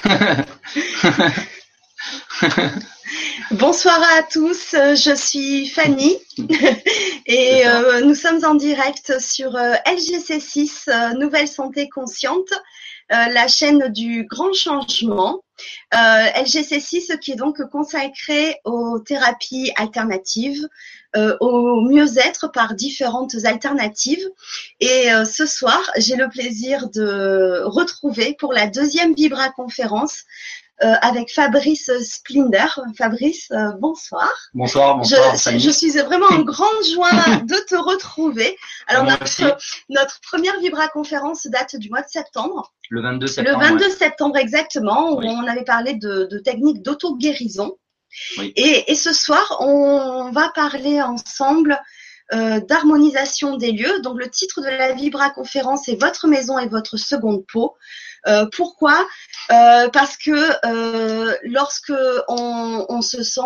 Bonsoir à tous, je suis Fanny et euh, nous sommes en direct sur euh, LGC6 euh, Nouvelle Santé Consciente, la chaîne du grand changement. LGC6 qui est donc consacré aux thérapies alternatives, au mieux-être par différentes alternatives. Et ce soir, j'ai le plaisir de retrouver pour la deuxième Vibra conférence euh, avec Fabrice Splinder. Fabrice, euh, bonsoir. Bonsoir, bonsoir. Je, je, suis vraiment en grande joie de te retrouver. Alors notre, notre première Vibra conférence date du mois de septembre. Le 22 septembre. Le 22 septembre exactement, où on avait parlé de, de techniques d'auto-guérison. Et, ce soir, on va parler ensemble euh, d'harmonisation des lieux. Donc le titre de la Vibra conférence est Votre maison et votre seconde peau. Euh, pourquoi? Euh, Parce que lorsque on, on, se sent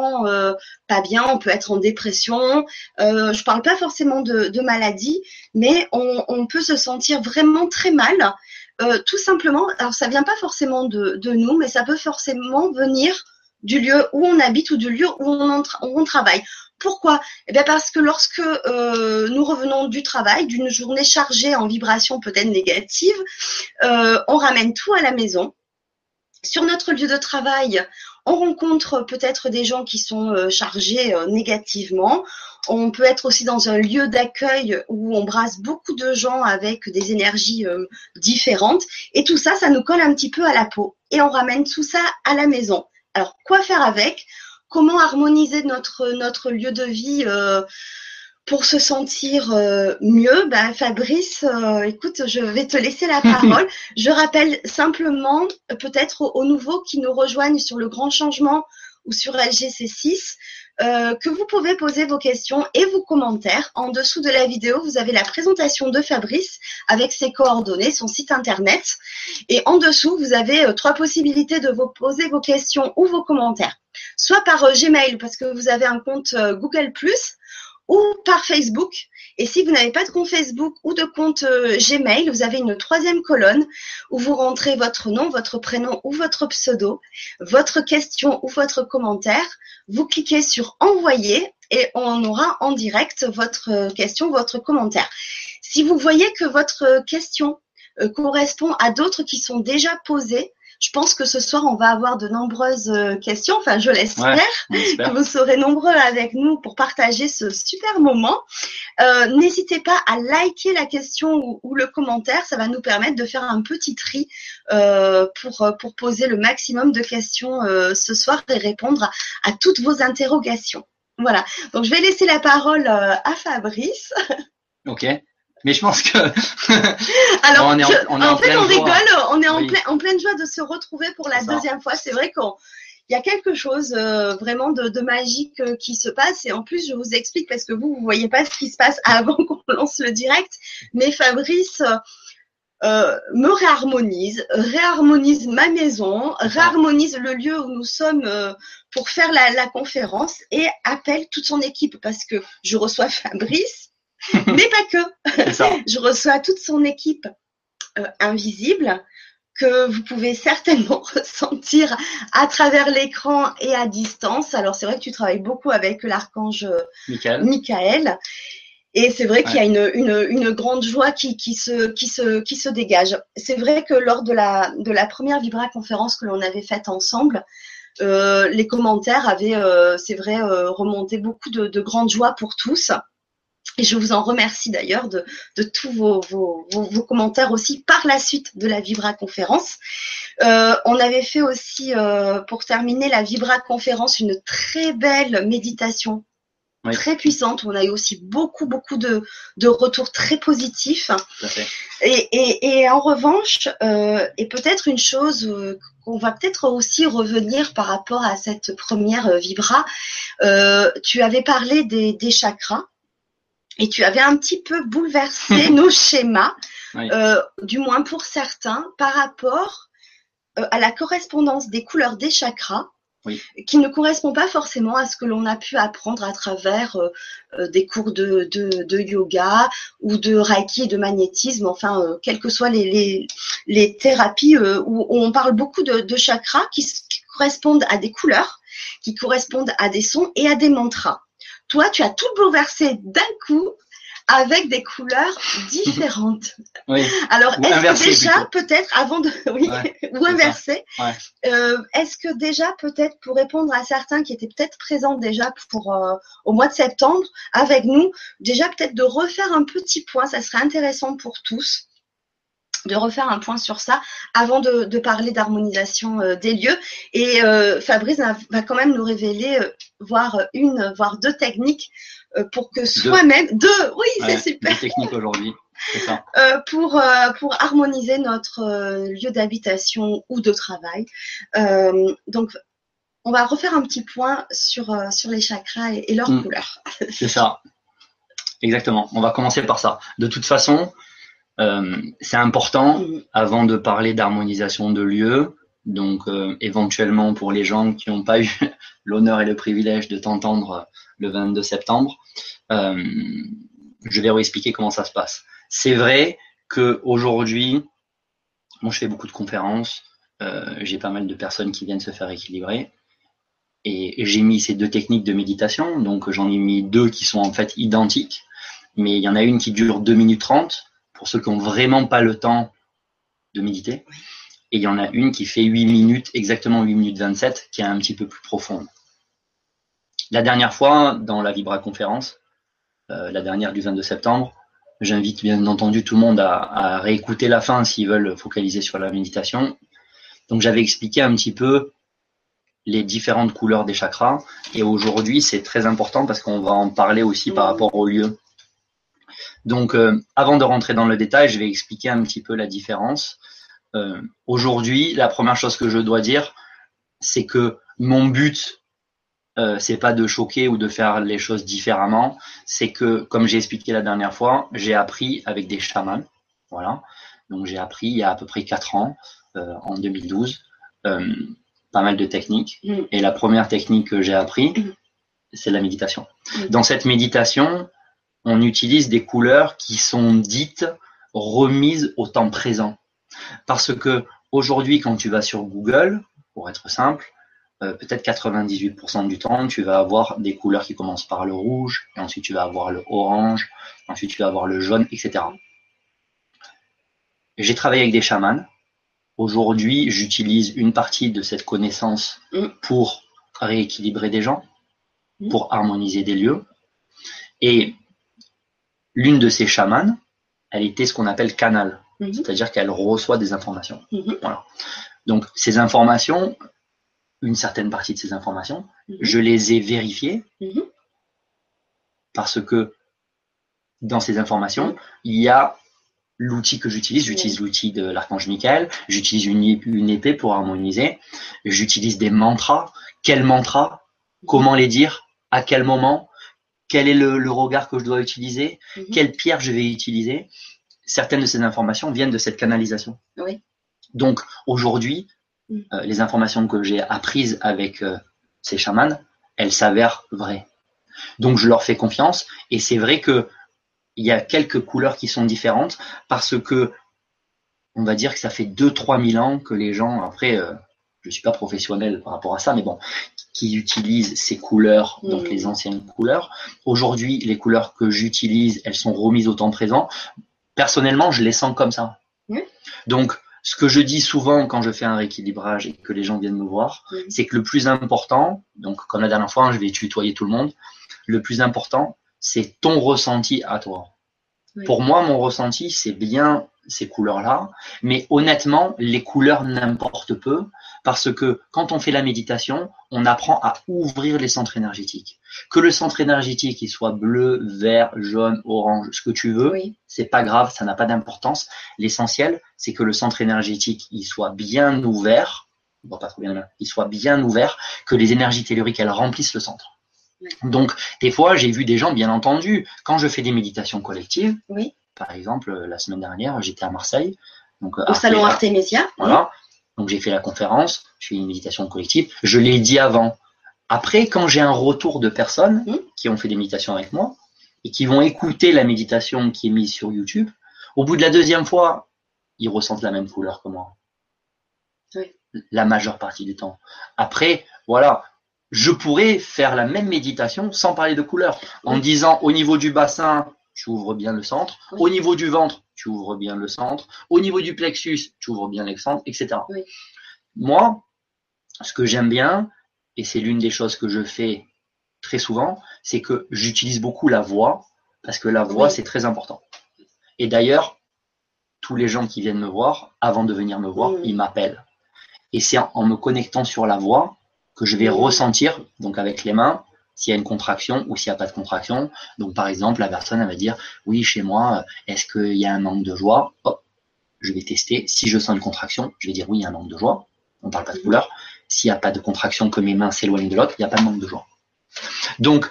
pas bien, on peut être en dépression. je parle pas forcément de, maladie, mais on, peut se sentir vraiment très mal. tout simplement, alors ça vient pas forcément de nous, mais ça peut forcément venir du lieu où on habite ou du lieu où on, où on travaille. Pourquoi? Eh bien Parce que lorsque euh, nous revenons du travail, d'une journée chargée en vibrations peut-être négatives, euh, on ramène tout à la maison. Sur notre lieu de travail, on rencontre peut-être des gens qui sont euh, chargés négativement. On peut être aussi dans un lieu d'accueil où on brasse beaucoup de gens avec des énergies différentes. Et tout ça, ça nous colle un petit peu à la peau. Et on ramène tout ça à la maison. Alors, quoi faire avec? Comment harmoniser notre, notre lieu de vie euh, pour se sentir euh, mieux, ben Fabrice, euh, écoute, je vais te laisser la parole. je rappelle simplement, peut-être aux, nouveaux qui nous rejoignent sur le grand changement ou sur LGC6, que vous pouvez poser vos questions et vos commentaires. En dessous de la vidéo, vous avez la présentation de Fabrice avec ses coordonnées, son site internet. Et en dessous, vous avez trois possibilités de vous poser vos questions ou vos commentaires soit par euh, Gmail parce que vous avez un compte euh, Google ⁇ ou par Facebook. Et si vous n'avez pas de compte Facebook ou de compte euh, Gmail, vous avez une troisième colonne où vous rentrez votre nom, votre prénom ou votre pseudo, votre question ou votre commentaire. Vous cliquez sur envoyer et on aura en direct votre question, votre commentaire. Si vous voyez que votre question correspond à d'autres qui sont déjà posées, je pense que ce soir, on va avoir de nombreuses euh, questions. Enfin, je l'espère. que vous serez nombreux avec nous pour partager ce super moment. Euh, n'hésitez pas à liker la question ou, le commentaire. Ça va nous permettre de faire un petit tri euh, pour, pour poser le maximum de questions ce soir et répondre à, toutes vos interrogations. Voilà. Donc, je vais laisser la parole à Fabrice. Ok. Mais je pense que. Alors, on est en, on est en, fait, on rigole, on est en, plein, en, pleine joie de se retrouver pour la deuxième fois. C'est vrai qu'il y a quelque chose euh, vraiment de, de magique euh, qui se passe. Et en plus, je vous explique parce que vous, vous voyez pas ce qui se passe avant qu'on lance le direct. Mais Fabrice. Euh, me réharmonise, réharmonise ma maison, réharmonise le lieu où nous sommes pour faire la, la conférence et appelle toute son équipe parce que je reçois Fabrice, mais pas que. Je reçois toute son équipe euh, invisible que vous pouvez certainement ressentir à travers l'écran et à distance. Alors c'est vrai que tu travailles beaucoup avec l'archange Michael. Et c'est vrai qu'il y a une, une, une, grande joie qui, qui, se, qui, se, qui se dégage. C'est vrai que lors de la, de la première Vibra conférence que l'on avait faite ensemble, euh, les commentaires avaient, euh, c'est vrai, euh, remonté beaucoup de, de grande joie pour tous. Et je vous en remercie d'ailleurs de, de, tous vos, vos, vos, commentaires aussi par la suite de la Vibra conférence. Euh, on avait fait aussi, euh, pour terminer la Vibra conférence, une très belle méditation très puissante. On a eu aussi beaucoup, beaucoup de, de retours très positifs. Et, et, et, en revanche, euh, et peut-être une chose euh, qu'on va peut-être aussi revenir par rapport à cette première Vibra, euh, tu avais parlé des, des chakras et tu avais un petit peu bouleversé nos schémas, euh, du moins pour certains, par rapport euh, à la correspondance des couleurs des chakras qui ne correspond pas forcément à ce que l'on a pu apprendre à travers euh, des cours de, de, yoga ou de reiki et de magnétisme, enfin, euh, quelles que soient les, les, les thérapies où, on parle beaucoup de, de chakras qui, qui correspondent à des couleurs, qui correspondent à des sons et à des mantras. Toi, tu as tout bouleversé d'un coup avec des couleurs différentes. Oui. Alors, est-ce que déjà, peut-être, avant de, oui, ou euh, est-ce que déjà, peut-être, pour répondre à certains qui étaient peut-être présents déjà pour euh, au mois de septembre avec nous, déjà peut-être de refaire un petit point, ça serait intéressant pour tous de refaire un point sur ça avant de, de parler d'harmonisation euh, des lieux. Et euh, Fabrice va quand même nous révéler, euh, voire une, voire deux techniques pour que soi-même, deux, oui, c'est super. Deux techniques aujourd'hui. pour, pour harmoniser notre lieu d'habitation ou de travail. donc, on va refaire un petit point sur, sur les chakras et, leurs mm. couleurs. C'est ça. Exactement. On va commencer par ça. De toute façon, c'est important avant de parler d'harmonisation de lieux. Donc, euh, éventuellement pour les gens qui n'ont pas eu l'honneur et le privilège de t'entendre le 22 septembre, euh, je vais vous expliquer comment ça se passe. C'est vrai que aujourd'hui, moi je fais beaucoup de conférences, j'ai pas mal de personnes qui viennent se faire équilibrer. Et j'ai mis ces deux techniques de méditation, donc j'en ai mis deux qui sont en fait identiques, mais il y en a une qui dure 2 minutes 30 pour ceux qui n'ont vraiment pas le temps de méditer. Et il y en a une qui fait 8 minutes, exactement 8 minutes 27, qui est un petit peu plus profonde. La dernière fois, dans la Vibra conférence, euh, la dernière du 22 septembre, j'invite bien entendu tout le monde à, à réécouter la fin s'ils veulent focaliser sur la méditation. Donc j'avais expliqué un petit peu les différentes couleurs des chakras. Et aujourd'hui, c'est très important parce qu'on va en parler aussi par rapport au lieu. Donc, euh, avant de rentrer dans le détail, je vais expliquer un petit peu la différence. Euh, aujourd'hui, la première chose que je dois dire, c'est que mon but, euh, c'est pas de choquer ou de faire les choses différemment. C'est que, comme j'ai expliqué la dernière fois, j'ai appris avec des chamans. Voilà. Donc, j'ai appris il y a à peu près 4 ans, euh, en 2012, pas mal de techniques. Mm. Et la première technique que j'ai appris, mm. c'est la méditation. Mm. Dans cette méditation, on utilise des couleurs qui sont dites remises au temps présent. Parce que aujourd'hui, quand tu vas sur Google, pour être simple, euh, peut-être 98% du temps, tu vas avoir des couleurs qui commencent par le rouge, et ensuite tu vas avoir le orange, ensuite tu vas avoir le jaune, etc. J'ai travaillé avec des chamans. Aujourd'hui, j'utilise une partie de cette connaissance mm. pour rééquilibrer des gens, mm. pour harmoniser des lieux. Et l'une de ces chamanes, elle était ce qu'on appelle canal, mhm. c'est-à-dire qu'elle reçoit des informations. Mhm. Voilà. Donc ces informations, une certaine partie de ces informations, mhm. je les ai vérifiées parce que dans ces informations, il y a l'outil que j'utilise. J'utilise l'outil de l'archange Michael, j'utilise une, une, épée pour harmoniser, j'utilise des mantras. Quels mantras? Comment les dire? À quel moment? Quel est le, regard que je dois utiliser, mhm. quelle pierre je vais utiliser. Certaines de ces informations viennent de cette canalisation. Donc aujourd'hui, mhm. euh, les informations que j'ai apprises avec euh, ces chamans, elles s'avèrent vraies. Donc je leur fais confiance et c'est vrai que il y a quelques couleurs qui sont différentes parce que on va dire que ça fait 2-3 000 ans que les gens, après, euh, je suis pas professionnel par rapport à ça, mais bon, qui utilisent ces couleurs, donc les mm. anciennes couleurs. Aujourd'hui, les couleurs que j'utilise, elles sont remises au temps présent. Personnellement, je les sens comme ça. Donc, ce que je dis souvent quand je fais un rééquilibrage et que les gens viennent me voir, c'est que le plus important, donc comme la dernière fois, je vais tutoyer tout le monde, le plus important, c'est ton ressenti à toi. Pour moi, mon ressenti, c'est bien ces couleurs-là, mais honnêtement, les couleurs n'importent peu parce que quand on fait la méditation, on apprend à ouvrir les centres énergétiques. Que le centre énergétique il soit bleu, vert, jaune, orange, ce que tu veux, c'est pas grave, ça n'a pas d'importance. L'essentiel, c'est que le centre énergétique il soit bien ouvert, bon, pas trop bien, il soit bien ouvert, que les énergies telluriques elles remplissent le centre. Donc, des fois, j'ai vu des gens, bien entendu, quand je fais des méditations collectives, oui. Par exemple, la semaine dernière, j'étais à Marseille. Donc, Au salon Artemisia. Voilà Donc j'ai fait la conférence, je fais une méditation collective, je l'ai dit avant. Après, quand j'ai un retour de personnes mmh. qui ont fait des méditations avec moi et qui vont écouter la méditation qui est mise sur YouTube, au bout de la deuxième fois, ils ressentent la même couleur que moi. La majeure partie du temps. Après, voilà, je pourrais faire la même méditation sans parler de couleur, en disant au niveau du bassin, tu ouvres bien le centre, au niveau du ventre, tu ouvres bien le centre, au niveau du plexus, tu ouvres bien le centre, etc. Moi, ce que j'aime bien, et c'est l'une des choses que je fais très souvent, c'est que j'utilise beaucoup la voix, parce que la voix, c'est très important. Et d'ailleurs, tous les gens qui viennent me voir, avant de venir me voir, ils m'appellent. Et c'est en me connectant sur la voix que je vais ressentir, donc avec les mains, s'il y a une contraction ou s'il n'y a pas de contraction. Donc, par exemple, la personne, elle va dire, oui, chez moi, est-ce qu'il y a un manque de joie? Je vais tester. Si je sens une contraction, je vais dire, oui, il y a un manque de joie. On ne parle pas de couleur. S'il n'y a pas de contraction, que mes mains s'éloignent de l'autre, il n'y a pas de manque de joie. Donc,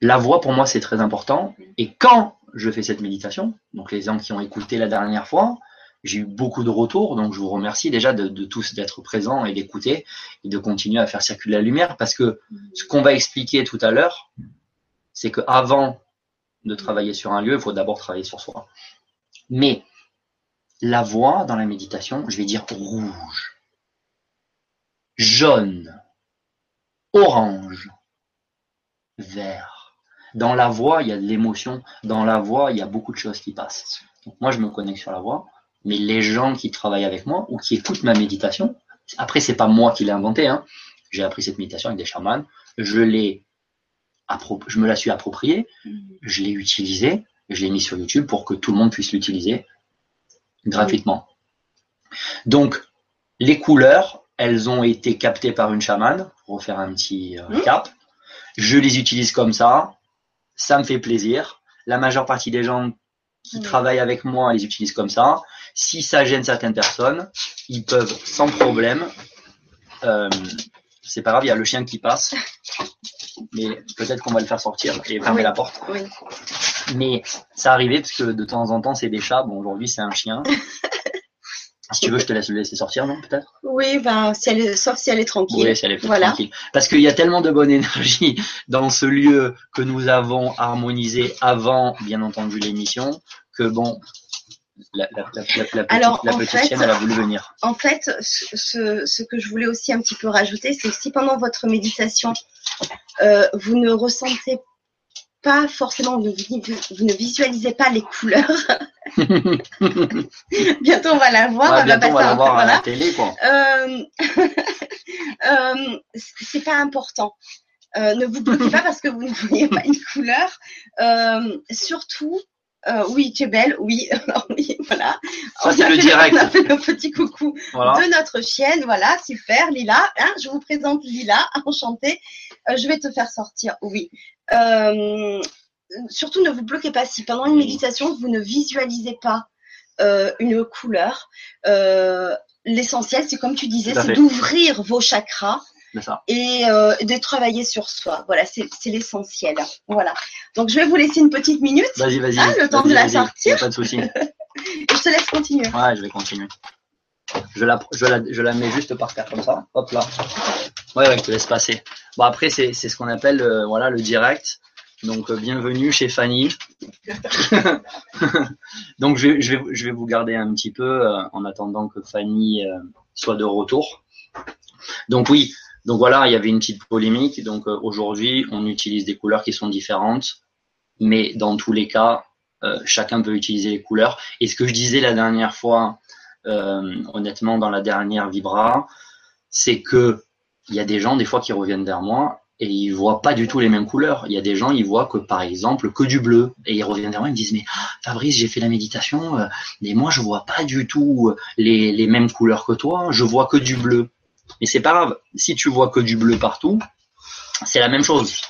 la voix, pour moi, c'est très important. Et quand je fais cette méditation, donc les gens qui ont écouté la dernière fois, j'ai eu beaucoup de retours, donc je vous remercie déjà de, tous d'être présents et d'écouter et de continuer à faire circuler la lumière parce que ce qu'on va expliquer tout à l'heure, c'est que avant de travailler sur un lieu, il faut d'abord travailler sur soi. Mais la voix dans la méditation, je vais dire rouge, jaune, orange, vert. Dans la voix, il y a de l'émotion. Dans la voix, il y a beaucoup de choses qui passent. Donc moi, je me connecte sur la voix mais les gens qui travaillent avec moi ou qui écoutent ma méditation, après c'est pas moi qui l'ai inventé, hein. j'ai appris cette méditation avec des chamans, je l'ai je me la suis appropriée, mm. je l'ai utilisée, je l'ai mis sur YouTube pour que tout le monde puisse l'utiliser gratuitement. Donc les couleurs, elles ont été captées par une chamane pour refaire un petit euh, mm. cap. Je les utilise comme ça, ça me fait plaisir. La majeure partie des gens qui travaillent avec moi les utilisent comme ça. Si ça gêne certaines personnes, ils peuvent sans problème. Euh, c'est pas grave, il y a le chien qui passe. Mais peut-être qu'on va le faire sortir et fermer la porte. Mais ça arrivait parce que de temps en temps c'est des chats. Bon aujourd'hui c'est un chien. Si tu veux, je te laisse le laisser sortir, non, peut-être? Oui, ben, si elle est, sauf si elle est tranquille. Oui, si elle est tranquille. Parce qu'il y a tellement de bonne énergie dans ce lieu que nous avons harmonisé avant, bien entendu, l'émission, que bon, la, la, la, petite, Alors, la petite fait, chienne, elle a voulu venir. En fait, ce, ce, que je voulais aussi un petit peu rajouter, c'est que si pendant votre méditation, euh, vous ne ressentez pas forcément, vous, vous, ne visualisez pas les couleurs. bientôt on va la voir, ouais, on va, on va la voir à la télé, quoi. Euh, euh, c'est pas important. Ne vous bloquez pas parce que vous ne voyez pas une couleur. Surtout, euh, oui, tu es belle, oui, oui voilà. Ça, c'est le direct. On a fait le petit coucou de notre chienne, voilà, super, Lila. Hein, je vous présente Lila, enchantée. Euh, je vais te faire sortir, oui. Euh, surtout, ne vous bloquez pas. Si pendant une méditation, vous ne visualisez pas euh, une couleur, euh, l'essentiel, c'est comme tu disais, c'est d'ouvrir vos chakras et euh, de travailler sur soi. Voilà, c'est l'essentiel. Voilà. Donc je vais vous laisser une petite minute. Vas-y, vas-y. Hein, le temps de la sortir. Pas de souci. je te laisse continuer. Ouais, je vais continuer. Je la, je la, je la mets juste par terre comme ça. Hop là. Ouais, ouais, je te laisse passer. Bon après c'est ce qu'on appelle euh, voilà le direct. Donc euh, bienvenue chez Fanny. Donc je vais, je, vais, je vais vous garder un petit peu en attendant que Fanny soit de retour. Donc oui, donc voilà, il y avait une petite polémique. Donc euh, aujourd'hui, on utilise des couleurs qui sont différentes, mais dans tous les cas, euh, chacun peut utiliser les couleurs. Et ce que je disais la dernière fois, euh, honnêtement, dans la dernière Vibra, c'est que il y a des gens des fois qui reviennent vers moi et ils voient pas du tout les mêmes couleurs. Il y a des gens, ils voient que par exemple que du bleu et ils reviennent vers moi, ils me disent mais Fabrice, j'ai fait la méditation, mais moi je vois pas du tout les, les mêmes couleurs que toi, je vois que du bleu. Mais c'est pas grave. Si tu vois que du bleu partout, c'est la même chose.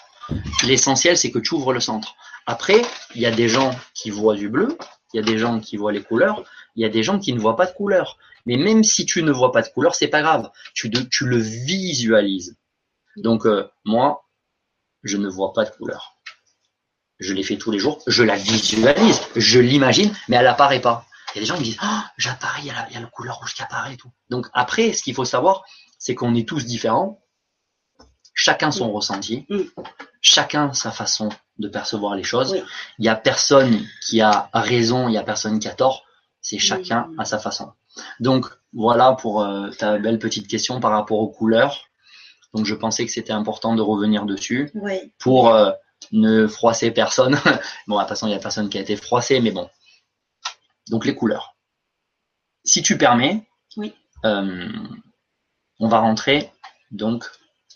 L'essentiel, c'est que tu ouvres le centre. Après, il y a des gens qui voient du bleu, il y a des gens qui voient les couleurs, il y a des gens qui ne voient pas de couleurs. Mais même si tu ne vois pas de couleurs, c'est pas grave. Tu, le visualises. Donc euh, moi, je ne vois pas de couleurs. Je l'ai fait tous les jours. Je la visualise, je l'imagine, mais elle apparaît pas. Il y a des gens qui disent oh, j'apparais, il y, a la, couleur rouge qui apparaît et tout. Donc après, ce qu'il faut savoir, c'est qu'on est tous différents, chacun son mm. ressenti, mm. chacun sa façon de percevoir les choses. Il n'y a personne qui a raison, il n'y a personne qui a tort, c'est chacun à sa façon. Donc voilà pour euh, ta belle petite question par rapport aux couleurs. Donc je pensais que c'était important de revenir dessus pour euh, ne froisser personne. bon, de toute façon, il n'y a personne qui a été froissé, mais bon. Donc les couleurs. Si tu permets, euh, on va rentrer donc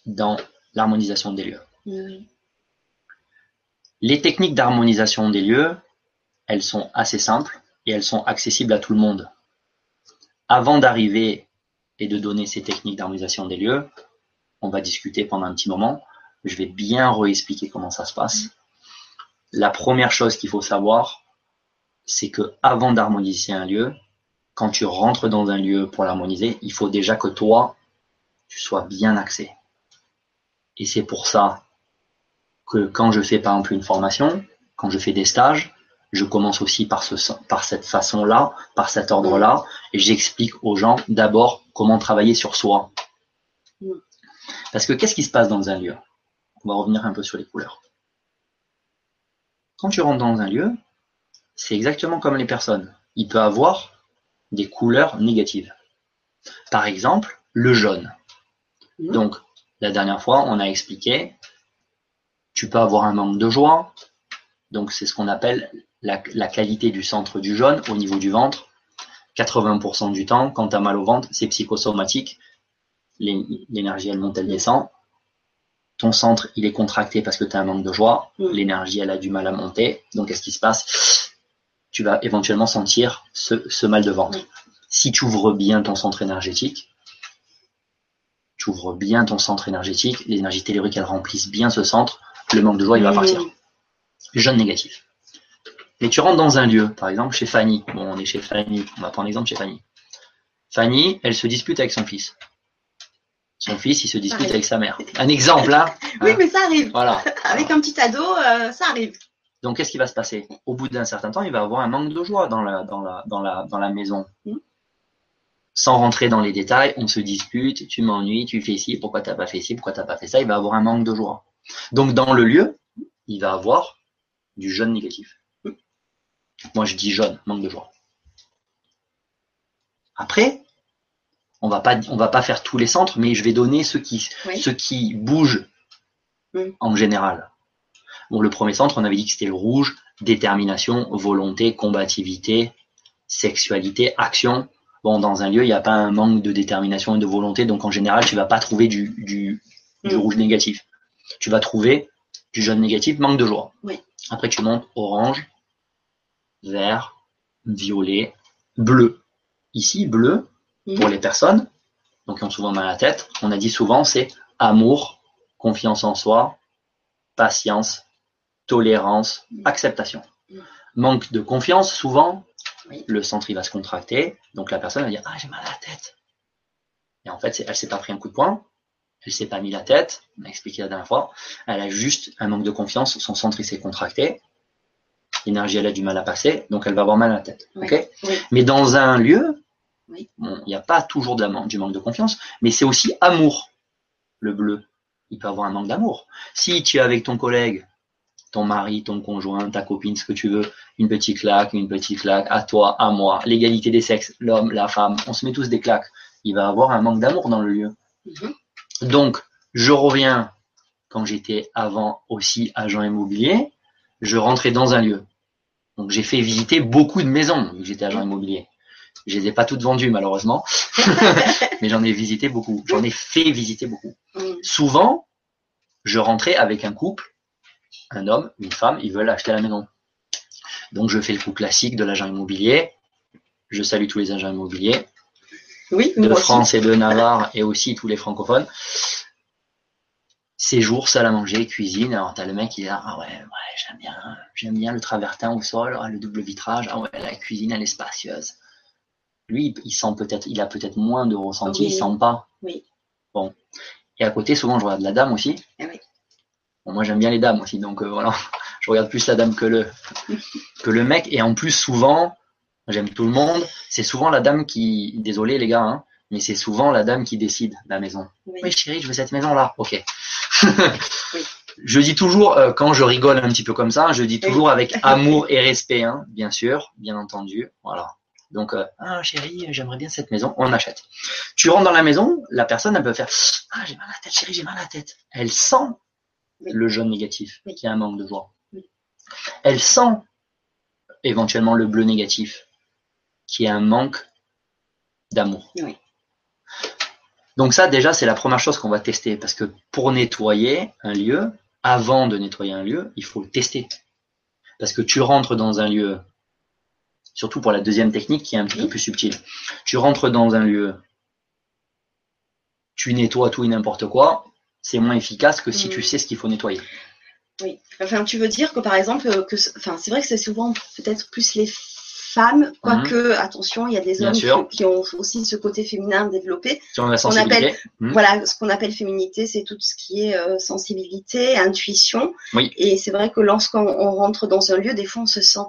dans l'harmonisation des lieux. Les techniques d'harmonisation des lieux, elles sont assez simples et elles sont accessibles à tout le monde. Avant d'arriver et de donner ces techniques d'harmonisation des lieux, on va discuter pendant un petit moment. Je vais bien réexpliquer comment ça se passe. La première chose qu'il faut savoir, c'est que avant d'harmoniser un lieu, quand tu rentres dans un lieu pour l'harmoniser, il faut déjà que toi, tu sois bien axé. Et c'est pour ça que quand je fais par exemple une formation, quand je fais des stages, je commence aussi par, ce, par cette façon-là, par cet ordre-là, et j'explique aux gens d'abord comment travailler sur soi. Parce que qu'est-ce qui se passe dans un lieu? On va revenir un peu sur les couleurs. Quand tu rentres dans un lieu, c'est exactement comme les personnes. Il peut avoir des couleurs négatives. Par exemple, le jaune. Donc, la dernière fois, on a expliqué, tu peux avoir un manque de joie. Donc, c'est ce qu'on appelle la, qualité du centre du jaune au niveau du ventre. 80% du temps, quand tu as mal au ventre, c'est psychosomatique. L'énergie, elle monte, elle descend. Ton centre, il est contracté parce que tu as un manque de joie. Mm. L'énergie, elle a du mal à monter. Donc, qu'est-ce qui se passe? Tu vas éventuellement sentir ce, mal de ventre. Si tu ouvres bien ton centre énergétique, tu ouvres bien ton centre énergétique, l'énergie tellurique, elle remplisse bien ce centre, le manque de joie, il va partir. Jaune négatif. Et tu rentres dans un lieu, par exemple chez Fanny. Bon, on est chez Fanny, on va prendre l'exemple chez Fanny. Fanny, elle se dispute avec son fils. Son fils, il se dispute avec sa mère. Un exemple, là. Hein. oui, mais ça arrive. Voilà. Avec un petit ado, euh, ça arrive. Donc, qu'est-ce qui va se passer? Au bout d'un certain temps, il va avoir un manque de joie dans la, dans la, dans la, dans la maison. Mm. Sans rentrer dans les détails, on se dispute, tu m'ennuies, tu fais ci, pourquoi t'as pas fait ci, pourquoi t'as pas fait ça, il va avoir un manque de joie. Donc, dans le lieu, il va avoir du jeûne négatif. Moi, je dis jaune, manque de joie. Après, on va pas, on va pas faire tous les centres, mais je vais donner ceux qui, qui bougent en général. Bon, le premier centre, on avait dit que c'était le rouge, détermination, volonté, combativité, sexualité, action. Bon, dans un lieu, il n'y a pas un manque de détermination et de volonté, donc en général, tu vas pas trouver du, du, mm. rouge négatif. Tu vas trouver du jaune négatif, manque de joie. Après, tu montes orange, vert, violet, bleu. Ici, bleu, pour mhm. les personnes, donc qui ont souvent mal à la tête, on a dit souvent c'est amour, confiance en soi, patience, tolérance, acceptation. Manque de confiance, souvent, le centre il va se contracter, donc la personne va dire Ah, j'ai mal à la tête. Et en fait, elle s'est pas pris un coup de poing, elle s'est pas mis la tête, on a expliqué la dernière fois, elle a juste un manque de confiance, son centre il s'est contracté, l'énergie elle a du mal à passer, donc elle va avoir mal à la tête. Mais dans un lieu, il n'y a pas toujours du manque de confiance, mais c'est aussi amour, le bleu. Il peut avoir un manque d'amour. Si tu es avec ton collègue, ton mari, ton conjoint, ta copine, ce que tu veux, une petite claque, une petite claque, à toi, à moi, l'égalité des sexes, l'homme, la femme, on se met tous des claques. Il va avoir un manque d'amour dans le lieu. Mhm. Donc, je reviens quand j'étais avant aussi agent immobilier, je rentrais dans un lieu. Donc j'ai fait visiter beaucoup de maisons, vu que j'étais agent immobilier. Je les ai pas toutes vendues malheureusement, mais j'en ai visité beaucoup. J'en ai fait visiter beaucoup. Mm. Souvent, je rentrais avec un couple, un homme, une femme, ils veulent acheter la maison. Donc je fais le coup classique de l'agent immobilier. Je salue tous les agents immobiliers oui, de France et de Navarre et aussi tous les francophones séjour, salle à manger, cuisine. Alors t'as le mec qui dit ah ouais, ouais j'aime bien, j'aime bien le travertin au sol, ah, le double vitrage, ah ouais la cuisine elle est spacieuse. Lui il sent peut-être, il a peut-être moins de ressenti, il sent pas. Oui. Bon. Et à côté souvent je regarde la dame aussi. Eh oui. Bon, moi j'aime bien les dames aussi, donc euh, voilà, je regarde plus la dame que le que le mec. Et en plus souvent j'aime tout le monde. C'est souvent la dame qui, désolé les gars, hein, mais c'est souvent la dame qui décide la maison. Oui, chérie, je veux cette maison-là. Ok. Je dis toujours, euh, quand je rigole un petit peu comme ça, je dis toujours avec amour et respect, hein, bien sûr, bien entendu. Voilà. Donc, euh, ah chérie, j'aimerais bien cette maison, on achète. Tu rentres dans la maison, la personne, elle peut faire, ah j'ai mal à la tête, chérie, j'ai mal à la tête. Elle sent le jaune négatif, qui a un manque de joie. Elle sent éventuellement le bleu négatif, qui est un manque d'amour. Donc ça, déjà, c'est la première chose qu'on va tester, parce que pour nettoyer un lieu, avant de nettoyer un lieu, il faut le tester. Parce que tu rentres dans un lieu, surtout pour la deuxième technique qui est un petit peu plus subtile, tu rentres dans un lieu, tu nettoies tout et n'importe quoi, c'est moins efficace que si tu mm. sais ce qu'il faut nettoyer. Oui, enfin tu veux dire que par exemple, que, enfin c'est vrai que c'est souvent peut-être plus les femmes, quoique, mhm. attention, il y a des hommes qui, ont aussi ce côté féminin développé. on appelle, mhm. Voilà, ce qu'on appelle féminité, c'est tout ce qui est euh, sensibilité, intuition. Et c'est vrai que lorsqu'on rentre dans un lieu, des fois, on se sent,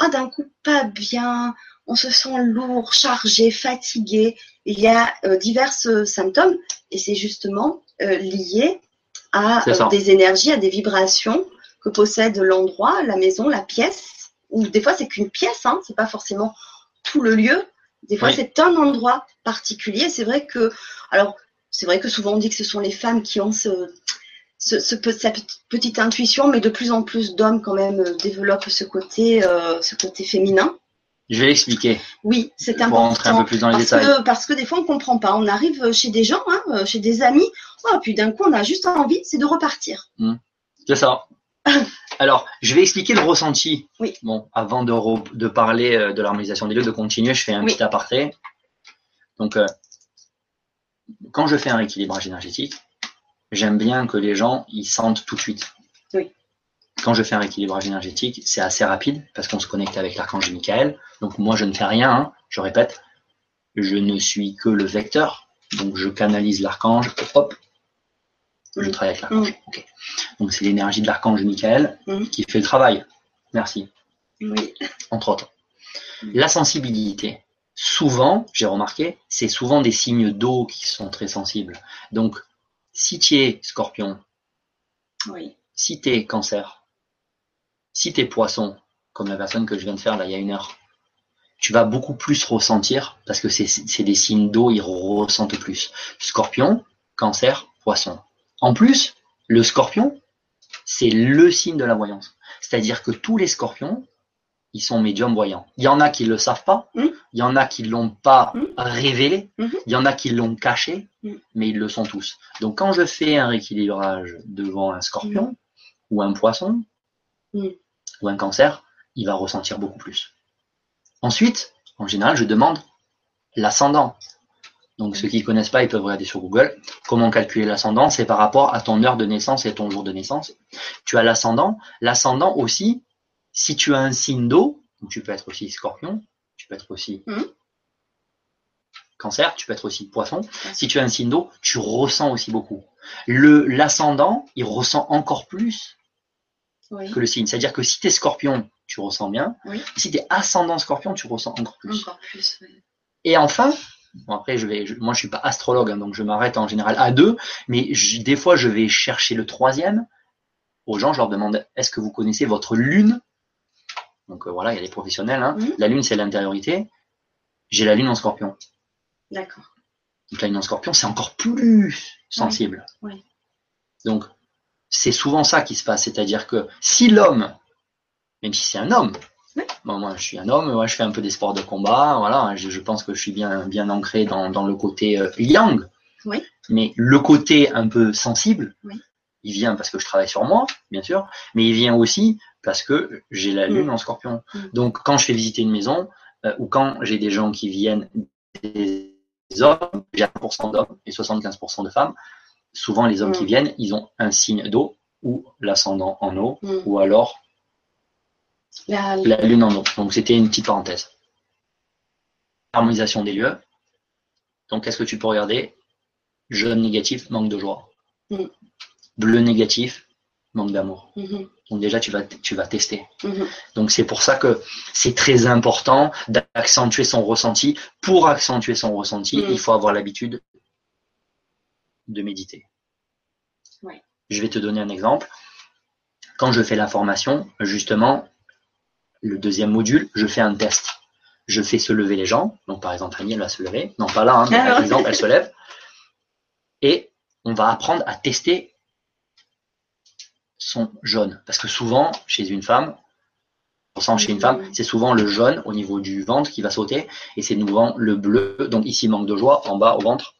ah, d'un coup, pas bien, on se sent lourd, chargé, fatigué. Il y a euh, divers euh, symptômes, et c'est justement lié à des énergies, à des vibrations que possède l'endroit, la maison, la pièce ou des fois c'est qu'une pièce, hein, c'est pas forcément tout le lieu. Des fois c'est un endroit particulier. C'est vrai que, alors c'est vrai que souvent on dit que ce sont les femmes qui ont ce, ce, cette petite intuition, mais de plus en plus d'hommes quand même euh, développent ce côté, euh, ce côté féminin. Je vais l'expliquer. Oui, c'est important. Pour rentrer un peu plus dans les parce Que, parce que des fois, on comprend pas. On arrive chez des gens, hein, euh, chez des amis, oh, puis d'un coup, on a juste envie, c'est de repartir. Hmm. C'est ça. Alors, je vais expliquer le ressenti. Oui. Bon, avant de, parler euh, de l'harmonisation des lieux, de continuer, je fais un petit aparté. Donc, euh, quand je fais un rééquilibrage énergétique, j'aime bien que les gens ils sentent tout de suite. Quand je fais un rééquilibrage énergétique, c'est assez rapide parce qu'on se connecte avec l'archange Michael. Donc moi, je ne fais rien. Hein. je répète, je ne suis que le vecteur. Donc je canalise l'archange. Hop, je travaille avec l'archange. Donc c'est l'énergie de l'archange Michael qui fait le travail. Merci. Oui. Entre autres. La sensibilité. Souvent, j'ai remarqué, c'est souvent des signes d'eau qui sont très sensibles. Donc, si tu es scorpion, oui. si tu es cancer, si tu es poisson, comme la personne que je viens de faire là il y a une heure, tu vas beaucoup plus ressentir parce que c'est des signes d'eau, ils ressentent plus. Scorpion, cancer, poisson. En plus, le scorpion, c'est le signe de la voyance. C'est-à-dire que tous les scorpions, ils sont médiums voyants. Il y en a qui ne le savent pas, hmm. il y en a qui ne l'ont pas hmm. révélé, hmm. il y en a qui l'ont caché, mais ils le sont tous. Donc quand je fais un rééquilibrage devant un scorpion ou un poisson ou un cancer, il va ressentir beaucoup plus. Ensuite, en général, je demande l'ascendant. Donc ceux qui ne connaissent pas, ils peuvent regarder sur Google. Comment calculer l'ascendant? C'est par rapport à ton heure de naissance et ton jour de naissance. Tu as l'ascendant. L'ascendant aussi, si tu as un signe d'eau, tu peux être aussi scorpion, tu peux être aussi hmm. cancer, tu peux être aussi poisson. Si tu as un signe d'eau, tu ressens aussi beaucoup. Le L'ascendant, il ressent encore plus que le signe. C'est-à-dire que si tu es scorpion, tu ressens bien. Si tu es ascendant scorpion, tu ressens encore plus. Encore plus Et enfin, Bon, après, je vais, moi, je suis pas astrologue, hein, donc je m'arrête en général à deux, mais des fois, je vais chercher le troisième. Aux gens, je leur demande, est-ce que vous connaissez votre lune? Donc euh, voilà, il y a les professionnels. Hein. La lune, c'est l'intériorité. J'ai la lune en scorpion. D'accord. Donc la lune en scorpion, c'est encore plus sensible. Oui. Donc, c'est souvent ça qui se passe. C'est-à-dire que si l'homme, même si c'est un homme, Bon, moi, je suis un homme, moi, je fais un peu des sports de combat, voilà. Je, pense que je suis bien, bien ancré dans, dans le côté euh, yang. Oui. Mais le côté un peu sensible, oui. il vient parce que je travaille sur moi, bien sûr, mais il vient aussi parce que j'ai la lune mm. en scorpion. Mm. Donc, quand je fais visiter une maison, euh, ou quand j'ai des gens qui viennent des hommes, j'ai 1% d'hommes et 75% de femmes, souvent les hommes qui mm. viennent, ils ont un signe d'eau ou l'ascendant en eau, ou alors la, lune en eau. Donc c'était une petite parenthèse. Harmonisation des lieux. Donc qu'est-ce que tu peux regarder? Jaune négatif, manque de joie. Mm. Bleu négatif, manque d'amour. Mm-hmm. Donc déjà, tu vas, tu vas tester. Mhm. Donc c'est pour ça que c'est très important d'accentuer son ressenti. Pour accentuer son ressenti, il faut avoir l'habitude de méditer. Je vais te donner un exemple. Quand je fais la formation, justement, le deuxième module, je fais un test. Je fais se lever les gens. Donc par exemple, Annie, elle va se lever. Non, pas là, hein, mais par ah exemple, elle se lève. Et on va apprendre à tester son jaune. Parce que souvent, chez une femme, on chez une femme, c'est souvent le jaune au niveau du ventre qui va sauter, et c'est souvent le bleu. Donc ici, manque de joie, en bas, au ventre,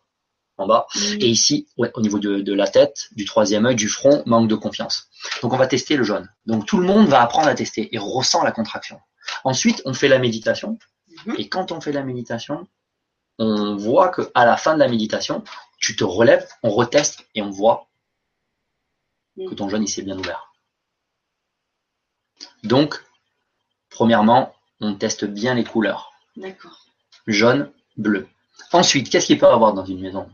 en bas. Et ici, au niveau de, la tête, du troisième œil, du front, manque de confiance. Donc on va tester le jaune. Donc tout le monde va apprendre à tester et ressent la contraction. Ensuite, on fait la méditation. Mhm. Et quand on fait la méditation, on voit que à la fin de la méditation, tu te relèves, on reteste et on voit que ton jaune il s'est bien ouvert. Donc, premièrement, on teste bien les couleurs. D'accord. Jaune, bleu. Ensuite, qu'est-ce qu'il peut avoir dans une maison?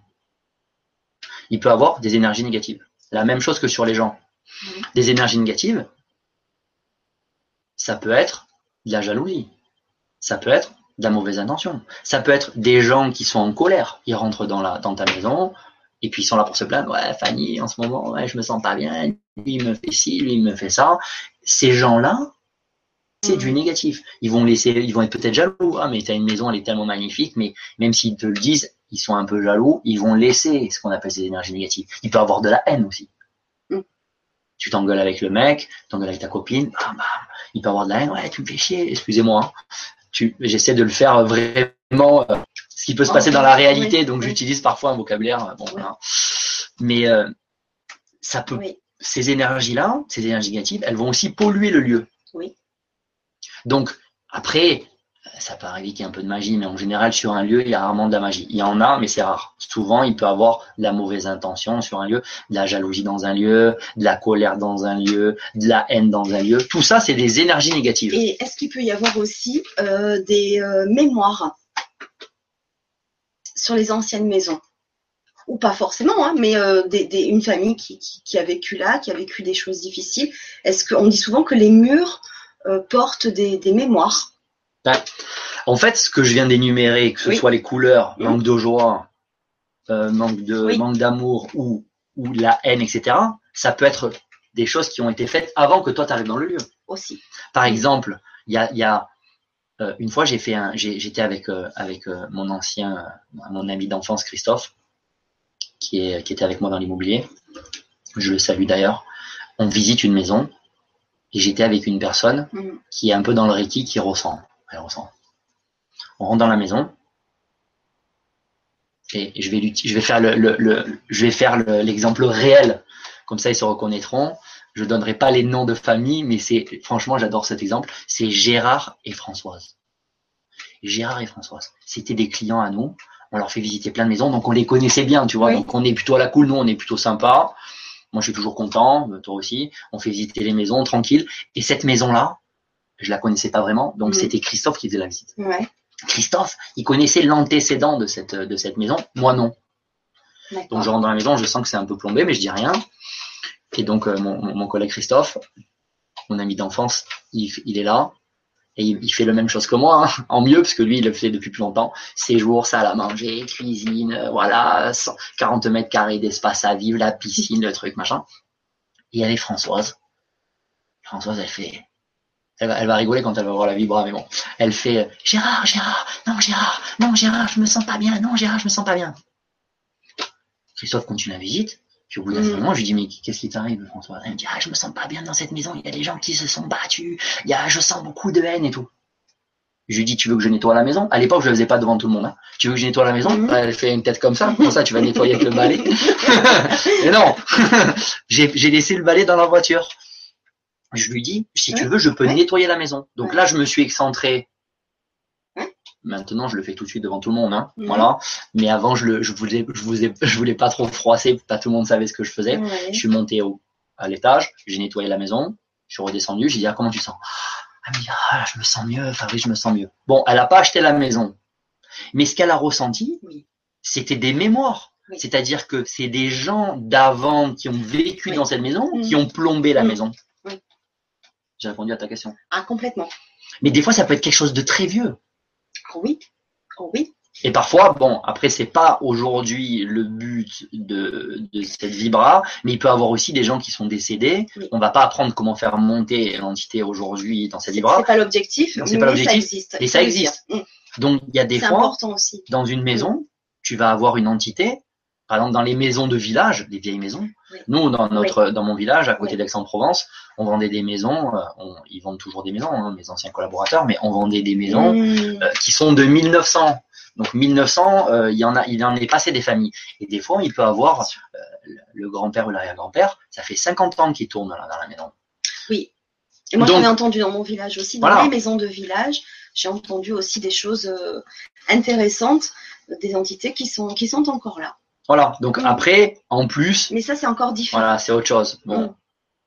Il peut avoir des énergies négatives. La même chose que sur les gens. Des énergies négatives, ça peut être de la jalousie. Ça peut être de la mauvaise intention. Ça peut être des gens qui sont en colère. Ils rentrent dans, la, dans ta maison et puis ils sont là pour se plaindre. Ouais, Fanny, en ce moment, ouais, je me sens pas bien. Lui, il me fait ci, lui, il me fait ça. Ces gens-là, c'est du négatif. Ils vont laisser, ils vont être peut-être jaloux. Ah, mais t'as une maison, elle est tellement magnifique, mais même s'ils te le disent, ils sont un peu jaloux, ils vont laisser ce qu'on appelle ces énergies négatives. Il peut avoir de la haine aussi. Mm. Tu t'engueules avec le mec, t'engueules avec ta copine, bam, bam. il peut avoir de la haine, ouais, tu me fais chier, excusez-moi. Hein j'essaie de le faire vraiment euh, ce qui peut se passer dans la réalité, donc j'utilise parfois un vocabulaire. Bon, Mais euh, ça peut, ces énergies-là, ces énergies négatives, elles vont aussi polluer le lieu. Oui. Donc après, ça peut arriver qu'il y ait un peu de magie, mais en général, sur un lieu, il y a rarement de la magie. Il y en a, mais c'est rare. Souvent, il peut y avoir de la mauvaise intention sur un lieu, de la jalousie dans un lieu, de la colère dans un lieu, de la haine dans un lieu. Tout ça, c'est des énergies négatives. Et est-ce qu'il peut y avoir aussi euh, des euh, mémoires sur les anciennes maisons? Ou pas forcément, hein, mais euh, une famille qui, a vécu là, qui a vécu des choses difficiles. Est-ce qu'on dit souvent que les murs portent des mémoires? En fait, ce que je viens d'énumérer, que ce soit les couleurs, manque de joie, euh, manque de manque d'amour ou, ou la haine, etc., ça peut être des choses qui ont été faites avant que toi tu arrives dans le lieu. Aussi. Par exemple, il y a, euh, une fois j'ai fait un, j'étais avec euh, avec mon ancien, mon ami d'enfance Christophe, qui est qui était avec moi dans l'immobilier. Je le salue d'ailleurs. On visite une maison et j'étais avec une personne mhm. qui est un peu dans le Reiki, qui ressent elle ressent. On rentre dans la maison et je vais, je vais faire le, je vais faire l'exemple réel. Comme ça, ils se reconnaîtront. Je donnerai pas les noms de famille, mais c'est franchement, j'adore cet exemple. C'est Gérard et Françoise. Gérard et Françoise, c'était des clients à nous. On leur fait visiter plein de maisons, donc on les connaissait bien, tu vois. Donc on est plutôt à la cool, nous on est plutôt sympa. Moi, je suis toujours content, toi aussi. On fait visiter les maisons tranquille. Et cette maison-là, je la connaissais pas vraiment, donc mm. c'était Christophe qui faisait la visite. Christophe, il connaissait l'antécédent de cette, de cette maison, moi non. Donc je rentre dans la maison, je sens que c'est un peu plombé, mais je dis rien. Et donc euh, mon, collègue Christophe, mon ami d'enfance, il, est là et il, fait la même chose que moi, hein, en mieux parce que lui il le fait depuis plus longtemps. Séjour, salle à manger, cuisine, euh, voilà, 40 mètres carrés d'espace à vivre, la piscine, le truc machin. Et il y avait Françoise. Françoise, elle fait elle va, rigoler quand elle va voir la vibra, mais bon. Elle fait euh, Gérard, Gérard, non Gérard, non Gérard, je me sens pas bien, non Gérard, je me sens pas bien. Christophe continue la visite. Puis au bout d'un mm. moment, je lui dis, mais qu'est-ce qui t'arrive, François? Elle me dit, ah, je me sens pas bien dans cette maison, il y a des gens qui se sont battus, il y a, je sens beaucoup de haine et tout. Je lui dis, tu veux que je nettoie la maison? À l'époque, je le faisais pas devant tout le monde. Hein. Tu veux que je nettoie la maison? Mm. Elle fait une tête comme ça. Comme ça, tu vas nettoyer avec le balai. Mais non J'ai laissé le balai dans la voiture je lui dis, si tu veux, je peux nettoyer la maison. Donc là, je me suis excentré. Maintenant, je le fais tout de suite devant tout le monde, hein. voilà. Mais avant, je le, je voulais, je voulais, je voulais pas trop froisser, pas tout le monde savait ce que je faisais. Je suis monté au, à l'étage, j'ai nettoyé la maison, je suis redescendu, j'ai dit, ah, comment tu sens? Elle me dit, ah, je me sens mieux, Fabrice, je me sens mieux. Bon, elle a pas acheté la maison. Mais ce qu'elle a ressenti, c'était des mémoires. C'est-à-dire que c'est des gens d'avant qui ont vécu dans cette maison, qui ont plombé la maison. J'ai répondu à ta question. Ah, complètement. Mais des fois, ça peut être quelque chose de très vieux. Oui. Oh, oui. Et parfois, bon, après, c'est pas aujourd'hui le but de, de cette vibra, mais il peut y avoir aussi des gens qui sont décédés. On va pas apprendre comment faire monter l'entité aujourd'hui dans cette vibra. C'est pas l'objectif, mais pas l'objectif. ça existe. Et ça existe. Mm. Donc, il y a des fois, aussi. dans une maison, tu vas avoir une entité. Par exemple, dans les maisons de village, des vieilles maisons. Nous, dans notre, dans mon village, à côté d'Aix-en-Provence, on vendait des maisons. Euh, ils vendent toujours des maisons, hein, mes anciens collaborateurs, mais on vendait des maisons euh, qui sont de 1900. Donc 1900, euh, il y en a, il en est passé des familles. Et des fois, il peut avoir euh, le grand-père ou l'arrière-grand-père, ça fait 50 ans qu'il tourne dans la, maison. Oui. Et moi, j'en ai entendu dans mon village aussi, dans les maisons de village, j'ai entendu aussi des choses intéressantes, des entités qui sont, qui sont encore là. Voilà. Donc après, en plus. Mais ça, c'est encore différent. Voilà, c'est autre chose. Bon. Mm.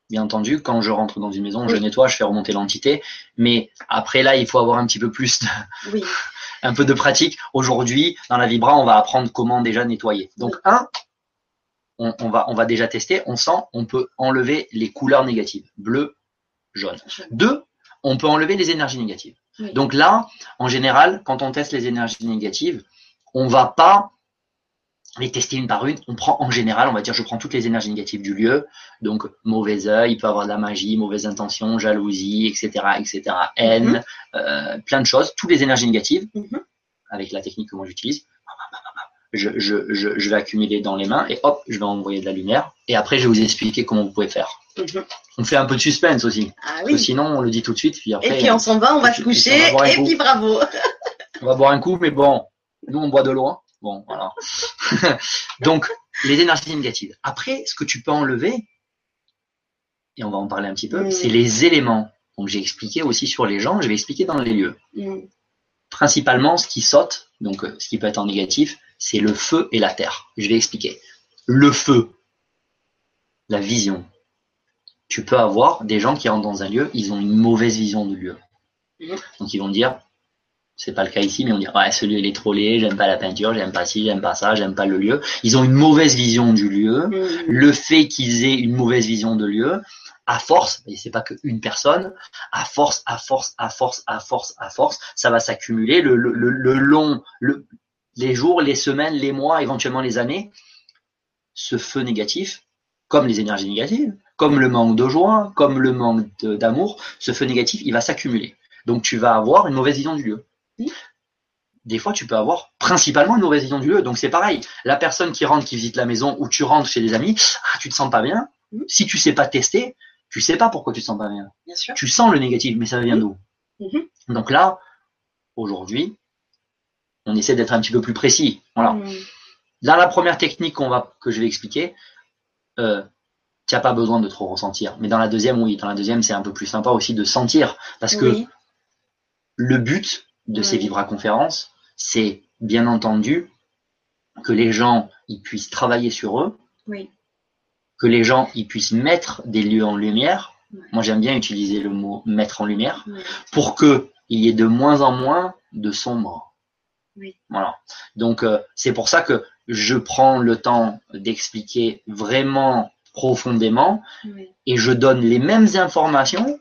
Bien entendu, quand je rentre dans une maison, je nettoie, je fais remonter l'entité. Mais après là, il faut avoir un petit peu plus de, oui un peu de pratique. Aujourd'hui, dans la Vibra, on va apprendre comment déjà nettoyer. Donc, un, on, va, on va déjà tester. On sent, on peut enlever les couleurs négatives, bleu, jaune. Deux, on peut enlever les énergies négatives. Donc là, en général, quand on teste les énergies négatives, on va pas les tester une par une. On prend en général, on va dire, je prends toutes les énergies négatives du lieu. Donc, mauvais œil, il peut avoir de la magie, mauvaise intention, jalousie, etc., etc., haine, mhm. euh, plein de choses. Toutes les énergies négatives, mhm. avec la technique que moi j'utilise. Je, je, je, je, vais accumuler dans les mains et hop, je vais envoyer de la lumière. Et après, je vais vous expliquer comment vous pouvez faire. Mhm. On fait un peu de suspense aussi. Ah Parce que sinon, on le dit tout de suite. Puis après, et puis on s'en va, on va se coucher. et puis bravo. on va boire un coup, mais bon, nous on boit de loin. Bon, voilà. Donc, les énergies négatives. Après, ce que tu peux enlever, et on va en parler un petit peu, c'est les éléments. Donc, j'ai expliqué aussi sur les gens, je vais expliquer dans les lieux. Principalement, ce qui saute, donc ce qui peut être en négatif, c'est le feu et la terre. Je vais expliquer. Le feu, la vision. Tu peux avoir des gens qui rentrent dans un lieu, ils ont une mauvaise vision du lieu. Mm. Donc, ils vont dire, c'est pas le cas ici, mais on dit ouais, ce lieu il est trop laid, j'aime pas la peinture, j'aime pas ci, j'aime pas ça, j'aime pas le lieu. Ils ont une mauvaise vision du lieu. Mm. Le fait qu'ils aient une mauvaise vision de lieu, à force, et c'est pas qu'une personne, à force, à force, à force, à force, à force, ça va s'accumuler le, le, le, long, le, les jours, les semaines, les mois, éventuellement les années. Ce feu négatif, comme les énergies négatives, comme le manque de joie, comme le manque d'amour, ce feu négatif, il va s'accumuler. Donc tu vas avoir une mauvaise vision du lieu des fois tu peux avoir principalement une mauvaise vision du lieu. Donc c'est pareil, la personne qui rentre, qui visite la maison ou tu rentres chez des amis, ah, tu te sens pas bien. Mm. Si tu sais pas tester, tu sais pas pourquoi tu te sens pas bien. Tu sens le négatif, mais ça vient d'où mm-hmm. Donc là, aujourd'hui, on essaie d'être un petit peu plus précis. Voilà. Mm. Dans la première technique qu'on va, que je vais expliquer, euh, tu n'as pas besoin de trop ressentir. Mais dans la deuxième, oui. Dans la deuxième, c'est un peu plus sympa aussi de sentir. Parce que le but, de ces Vibra conférences, c'est bien entendu que les gens ils puissent travailler sur eux, que les gens ils puissent mettre des lieux en lumière. Moi j'aime bien utiliser le mot mettre en lumière pour que il y ait de moins en moins de sombre. Voilà. Donc euh, c'est pour ça que je prends le temps d'expliquer vraiment profondément et je donne les mêmes informations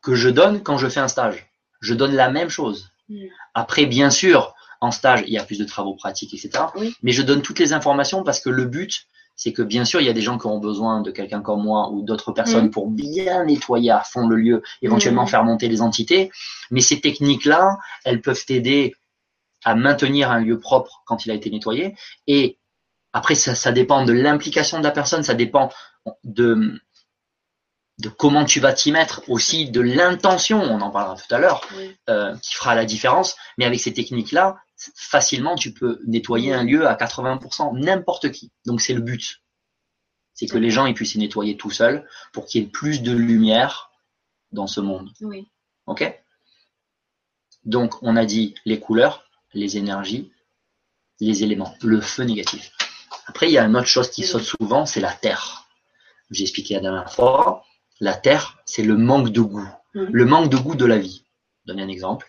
que je donne quand je fais un stage je donne la même chose. Hmm. Après, bien sûr, en stage, il y a plus de travaux pratiques, etc. Mais je donne toutes les informations parce que le but, c'est que bien sûr, il y a des gens qui auront besoin de quelqu'un comme moi ou d'autres personnes hmm. pour bien nettoyer à fond le lieu, éventuellement hmm. faire monter les entités. Mais ces techniques-là, elles peuvent t'aider à maintenir un lieu propre quand il a été nettoyé. Et après, ça, ça dépend de l'implication de la personne, ça dépend de, de comment tu vas t'y mettre, aussi de l'intention, on en parlera tout à l'heure, euh, qui fera la différence. Mais avec ces techniques-là, facilement, tu peux nettoyer un lieu à 80%, n'importe qui. Donc c'est le but. C'est que les gens ils puissent y nettoyer tout seuls pour qu'il y ait plus de lumière dans ce monde. Oui. Ok? Donc on a dit les couleurs, les énergies, les éléments, le feu négatif. Après, il y a une autre chose qui saute souvent, c'est la terre. J'ai expliqué la dernière fois la terre, c'est le manque de goût, mhm. le manque de goût de la vie. Donner un exemple.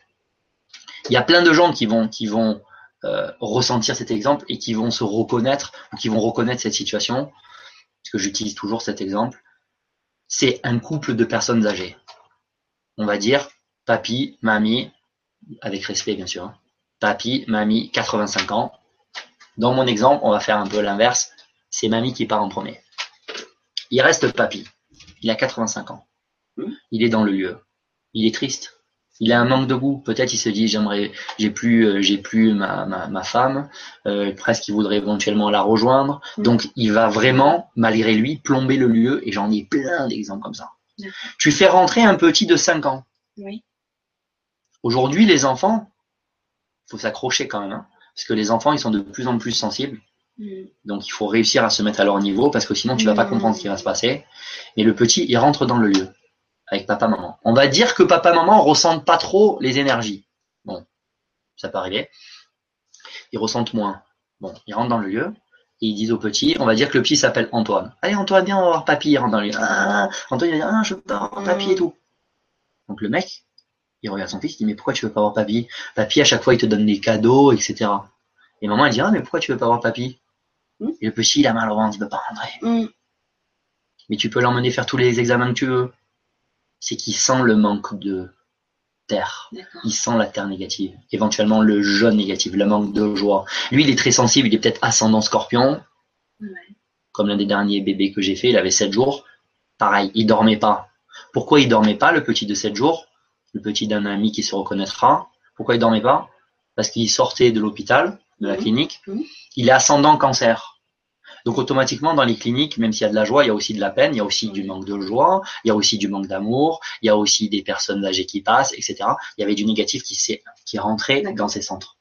Il y a plein de gens qui vont, qui vont euh, ressentir cet exemple et qui vont se reconnaître ou qui vont reconnaître cette situation. Parce que j'utilise toujours cet exemple. C'est un couple de personnes âgées. on va dire papy, mamie, avec respect bien sûr, hein. papy, mamie, 85 ans. Dans mon exemple, on va faire un peu l'inverse. C'est mamie qui part en premier. Il reste papy. Il a 85 ans. Hmm. Il est dans le lieu. Il est triste. Il a un manque de goût. Peut-être il se dit j'aimerais, j'ai plus, euh, j'ai plus ma, ma, femme. Euh, presque il voudrait éventuellement la rejoindre. Hmm. Donc il va vraiment, malgré lui, plomber le lieu. Et j'en ai plein d'exemples comme ça. Tu fais rentrer un petit de 5 ans. Oui. Aujourd'hui, les enfants, faut s'accrocher quand même, hein, parce que les enfants, ils sont de plus en plus sensibles. Mm. Donc, il faut réussir à se mettre à leur niveau, parce que sinon, tu vas pas mm. comprendre ce qui va se passer. Et le petit, il rentre dans le lieu avec papa, maman. On va dire que papa, maman ressentent pas trop les énergies. Bon, ça peut arriver. Ils ressentent moins. Bon, ils rentrent dans le lieu. Et ils disent au petit, on va dire que le petit s'appelle Antoine. Allez Antoine, viens, on va voir papy, il rentre dans le lieu. Ah, Antoine, il va dire, ah, je veux pas voir papy et tout. Donc le mec, il regarde son fils, il dit mais pourquoi tu veux pas voir papy? Papy à chaque fois il te donne des cadeaux, etc. Et maman elle dit ah mais pourquoi tu veux pas voir papy? Hmm le petit il a mal au ventre, il veut pas rentrer. Hmm. Mais tu peux l'emmener faire tous les examens que tu veux. C'est qu'il sent le manque de terre. Il sent la terre négative. Éventuellement le jaune négatif, le manque de joie. Lui il est très sensible, il est peut-être ascendant scorpion. Comme l'un des derniers bébés que j'ai fait, il avait 7 jours. Pareil, il dormait pas. Pourquoi il dormait pas, le petit de 7 jours? Le petit d'un ami qui se reconnaîtra. Pourquoi il dormait pas? Parce qu'il sortait de l'hôpital, de la mhm. clinique. Il est ascendant cancer. Donc automatiquement dans les cliniques, même s'il y a de la joie, il y a aussi de la peine, il y a aussi du manque de joie, il y a aussi du manque d'amour, il y a aussi des personnes âgées qui passent, etc. Il y avait du négatif qui s'est qui rentrait dans ces centres.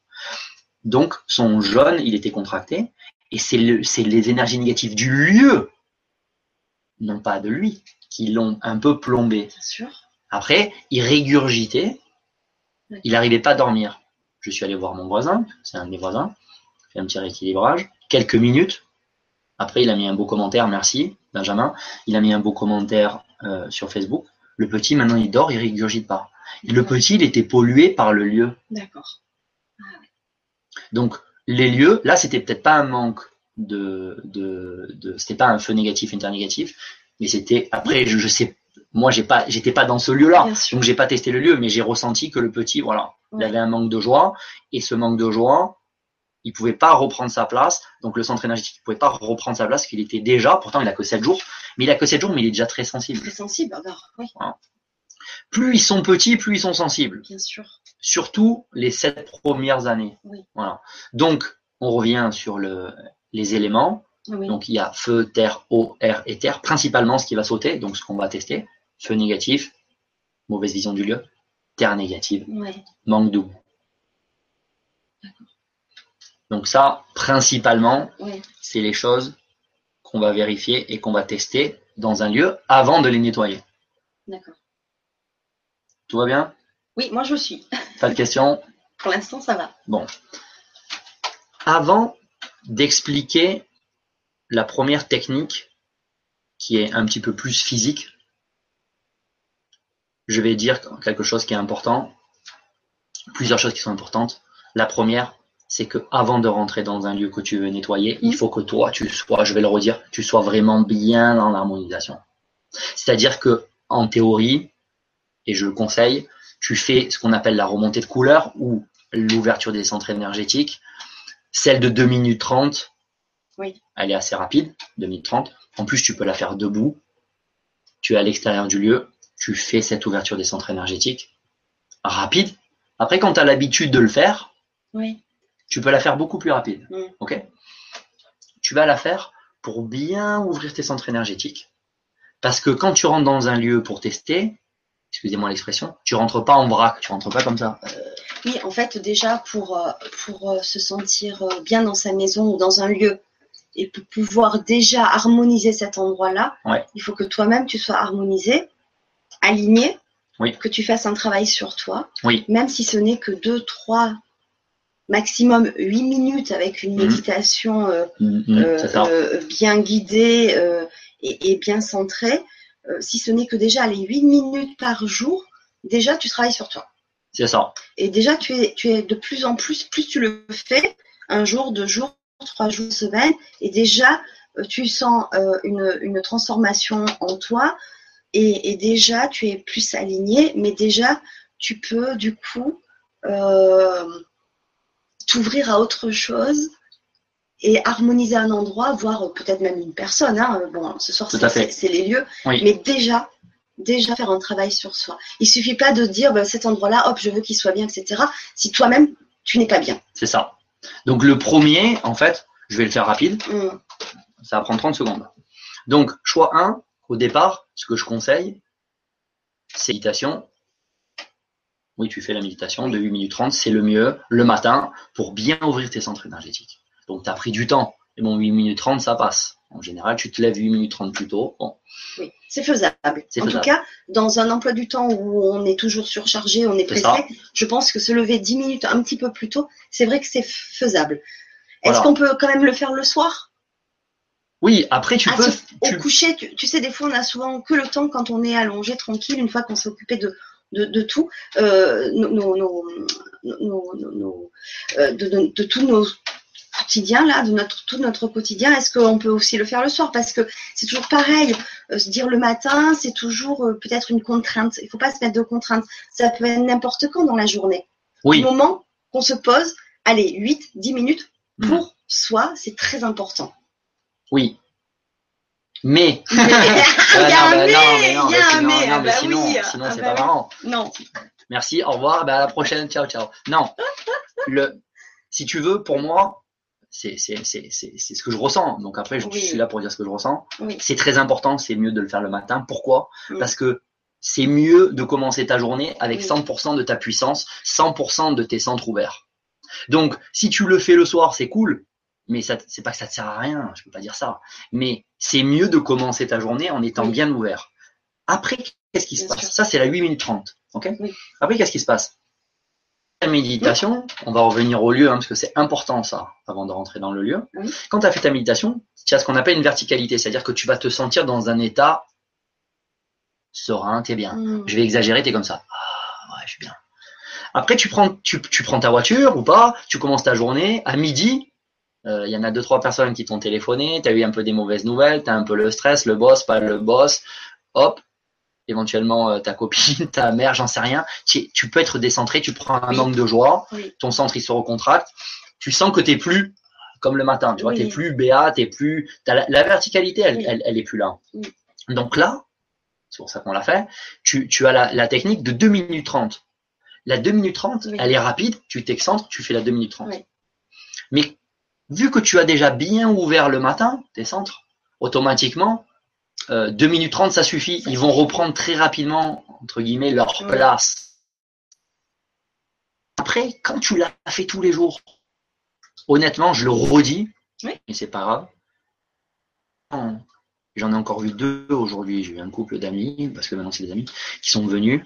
Donc son jaune, il était contracté, et c'est le, les énergies négatives du lieu, non pas de lui, qui l'ont un peu plombé. Sûr. Après, il régurgitait, il n'arrivait pas à dormir. Je suis allé voir mon voisin, c'est un des voisins, fait un petit rééquilibrage, quelques minutes. Après, il a mis un beau commentaire, merci Benjamin. Il a mis un beau commentaire euh, sur Facebook. Le petit, maintenant, il dort, il régurgite pas. le petit, il était pollué par le lieu. D'accord. Donc, les lieux, là, c'était peut-être pas un manque de, de, de c'était pas un feu négatif, internégatif, mais c'était, après, je, je sais moi, j'ai pas, j'étais pas dans ce lieu-là, donc j'ai pas testé le lieu, mais j'ai ressenti que le petit, voilà, il avait un manque de joie, et ce manque de joie, il pouvait pas reprendre sa place, donc le centre énergétique, il pouvait pas reprendre sa place, qu'il était déjà, pourtant il a que 7 jours, mais il a que 7 jours, mais il est déjà très sensible. Très sensible, alors, oui. Plus ils sont petits, plus ils sont sensibles. Bien sûr. Surtout les 7 premières années. Oui. Voilà. Donc, on revient sur le, les éléments. Donc, il y a feu, terre, eau, air et terre, principalement ce qui va sauter, donc ce qu'on va tester. Feu négatif, mauvaise vision du lieu. Terre négative, manque de goût. Donc ça, principalement, c'est les choses qu'on va vérifier et qu'on va tester dans un lieu avant de les nettoyer. D'accord. Tout va bien? Oui, moi je suis. Pas de questions? Pour l'instant, ça va. Bon. Avant d'expliquer la première technique qui est un petit peu plus physique, je vais dire quelque chose qui est important, plusieurs choses qui sont importantes. La première, c'est que avant de rentrer dans un lieu que tu veux nettoyer, il faut que toi, tu sois, je vais le redire, tu sois vraiment bien dans l'harmonisation. C'est-à-dire que, en théorie, et je le conseille, tu fais ce qu'on appelle la remontée de couleur ou l'ouverture des centres énergétiques. Celle de 2 minutes 30, oui. elle est assez rapide, 2 minutes 30. En plus, tu peux la faire debout. Tu es à l'extérieur du lieu tu fais cette ouverture des centres énergétiques rapide. Après, quand tu as l'habitude de le faire, tu peux la faire beaucoup plus rapide. Mm. ok tu vas la faire pour bien ouvrir tes centres énergétiques. Parce que quand tu rentres dans un lieu pour tester, excusez-moi l'expression, tu rentres pas en vrac, tu rentres pas comme ça. Oui, en fait, déjà pour, euh, pour euh, se sentir euh, bien dans sa maison ou dans un lieu et pour pouvoir déjà harmoniser cet endroit-là, il faut que toi-même tu sois harmonisé aligné, que tu fasses un travail sur toi, même si ce n'est que 2, 3, maximum 8 minutes avec une mhm. méditation euh, mhm, mhm, euh, euh, bien guidée et, bien centrée, si ce n'est que déjà les 8 minutes par jour, déjà tu travailles sur toi. C'est ça. Et déjà tu es, tu es de plus en plus, plus tu le fais, un jour, deux jours, trois jours, semaine, et déjà tu sens une, une transformation en toi, et, déjà tu es plus aligné, mais déjà tu peux du coup euh, t'ouvrir à autre chose et harmoniser un endroit, voire peut-être même une personne. Hein. Bon, ce soir c'est les lieux, mais déjà déjà faire un travail sur soi. Il suffit pas de dire bah, cet endroit-là, hop, je veux qu'il soit bien, etc. Si toi-même tu n'es pas bien. C'est ça. Donc le premier, en fait, je vais le faire rapide. Mm. Ça va prendre 30 secondes. Donc, choix 1, au départ, ce que je conseille, c'est méditation. Oui, tu fais la méditation de 8 minutes 30, c'est le mieux le matin pour bien ouvrir tes centres énergétiques. Donc, tu as pris du temps. Et bon, 8 minutes 30, ça passe. En général, tu te lèves 8 minutes 30 plus tôt. Bon. Oui, c'est faisable. En tout cas, dans un emploi du temps où on est toujours surchargé, on est pressé, je pense que se lever 10 minutes un petit peu plus tôt, c'est vrai que c'est faisable. Est-ce qu'on peut quand même le faire le soir? Oui, après tu ah, peux. Au coucher, tu, sais, des fois on a souvent que le temps quand on est allongé tranquille, une fois qu'on s'est occupé de, de, tout, euh, euh, de, tous nos quotidiens là, de notre tout notre quotidien. Est-ce qu'on peut aussi le faire le soir? Parce que c'est toujours pareil. Euh, se dire le matin, c'est toujours peut-être une contrainte. Il faut pas se mettre de contraintes. Ça peut être n'importe quand dans la journée. Oui. Au moment qu'on se pose, allez, 8, 10 minutes pour soi, c'est très important. Oui. Mais. Il y a un mais. Non, mais non, mais sinon, sinon ah c'est bah pas marrant. Non. Merci, au revoir, bah à la prochaine, ciao, ciao. Non. Le, si tu veux, pour moi, c'est c'est ce que je ressens. Donc après, je, suis là pour dire ce que je ressens. C'est très important, c'est mieux de le faire le matin. Pourquoi? Parce que c'est mieux de commencer ta journée avec 100% de ta puissance, 100% de tes centres ouverts. Donc, si tu le fais le soir, c'est cool mais ça c'est pas que ça te sert à rien, je peux pas dire ça. Mais c'est mieux de commencer ta journée en étant bien ouvert. Après, qu'est-ce qui se passe? Ça, c'est la 8 minutes 30. ok? Après, qu'est-ce qui se passe? La méditation, on va revenir au lieu, hein, parce que c'est important ça, avant de rentrer dans le lieu. Quand tu as fait ta méditation, tu as ce qu'on appelle une verticalité, c'est-à-dire que tu vas te sentir dans un état serein, t'es bien. Mm. Je vais exagérer, t'es comme ça. Ah, ouais, je suis bien. Après, tu prends, tu, tu prends ta voiture ou pas, tu commences ta journée, à midi, il euh, y en a deux trois personnes qui t'ont téléphoné, tu as eu un peu des mauvaises nouvelles, tu as un peu le stress, le boss, pas le boss, hop, éventuellement euh, ta copine, ta mère, j'en sais rien. Tu, peux être décentré, tu prends un manque de joie, ton centre il se recontracte, tu sens que tu plus comme le matin, tu vois, tu plus béat, tu plus. la, verticalité, elle, elle, est plus là. Donc là, c'est pour ça qu'on l'a fait, tu, tu as la, la, technique de 2 minutes 30. La 2 minutes 30, elle est rapide, tu t'excentres, tu fais la 2 minutes 30. Mais vu que tu as déjà bien ouvert le matin, tes centres, automatiquement, euh, 2 minutes 30, ça suffit. Ils vont reprendre très rapidement, entre guillemets, leur place. Après, quand tu l'as fait tous les jours, honnêtement, je le redis, mais c'est pas grave. J'en ai encore vu deux aujourd'hui. J'ai eu un couple d'amis, parce que maintenant c'est des amis, qui sont venus.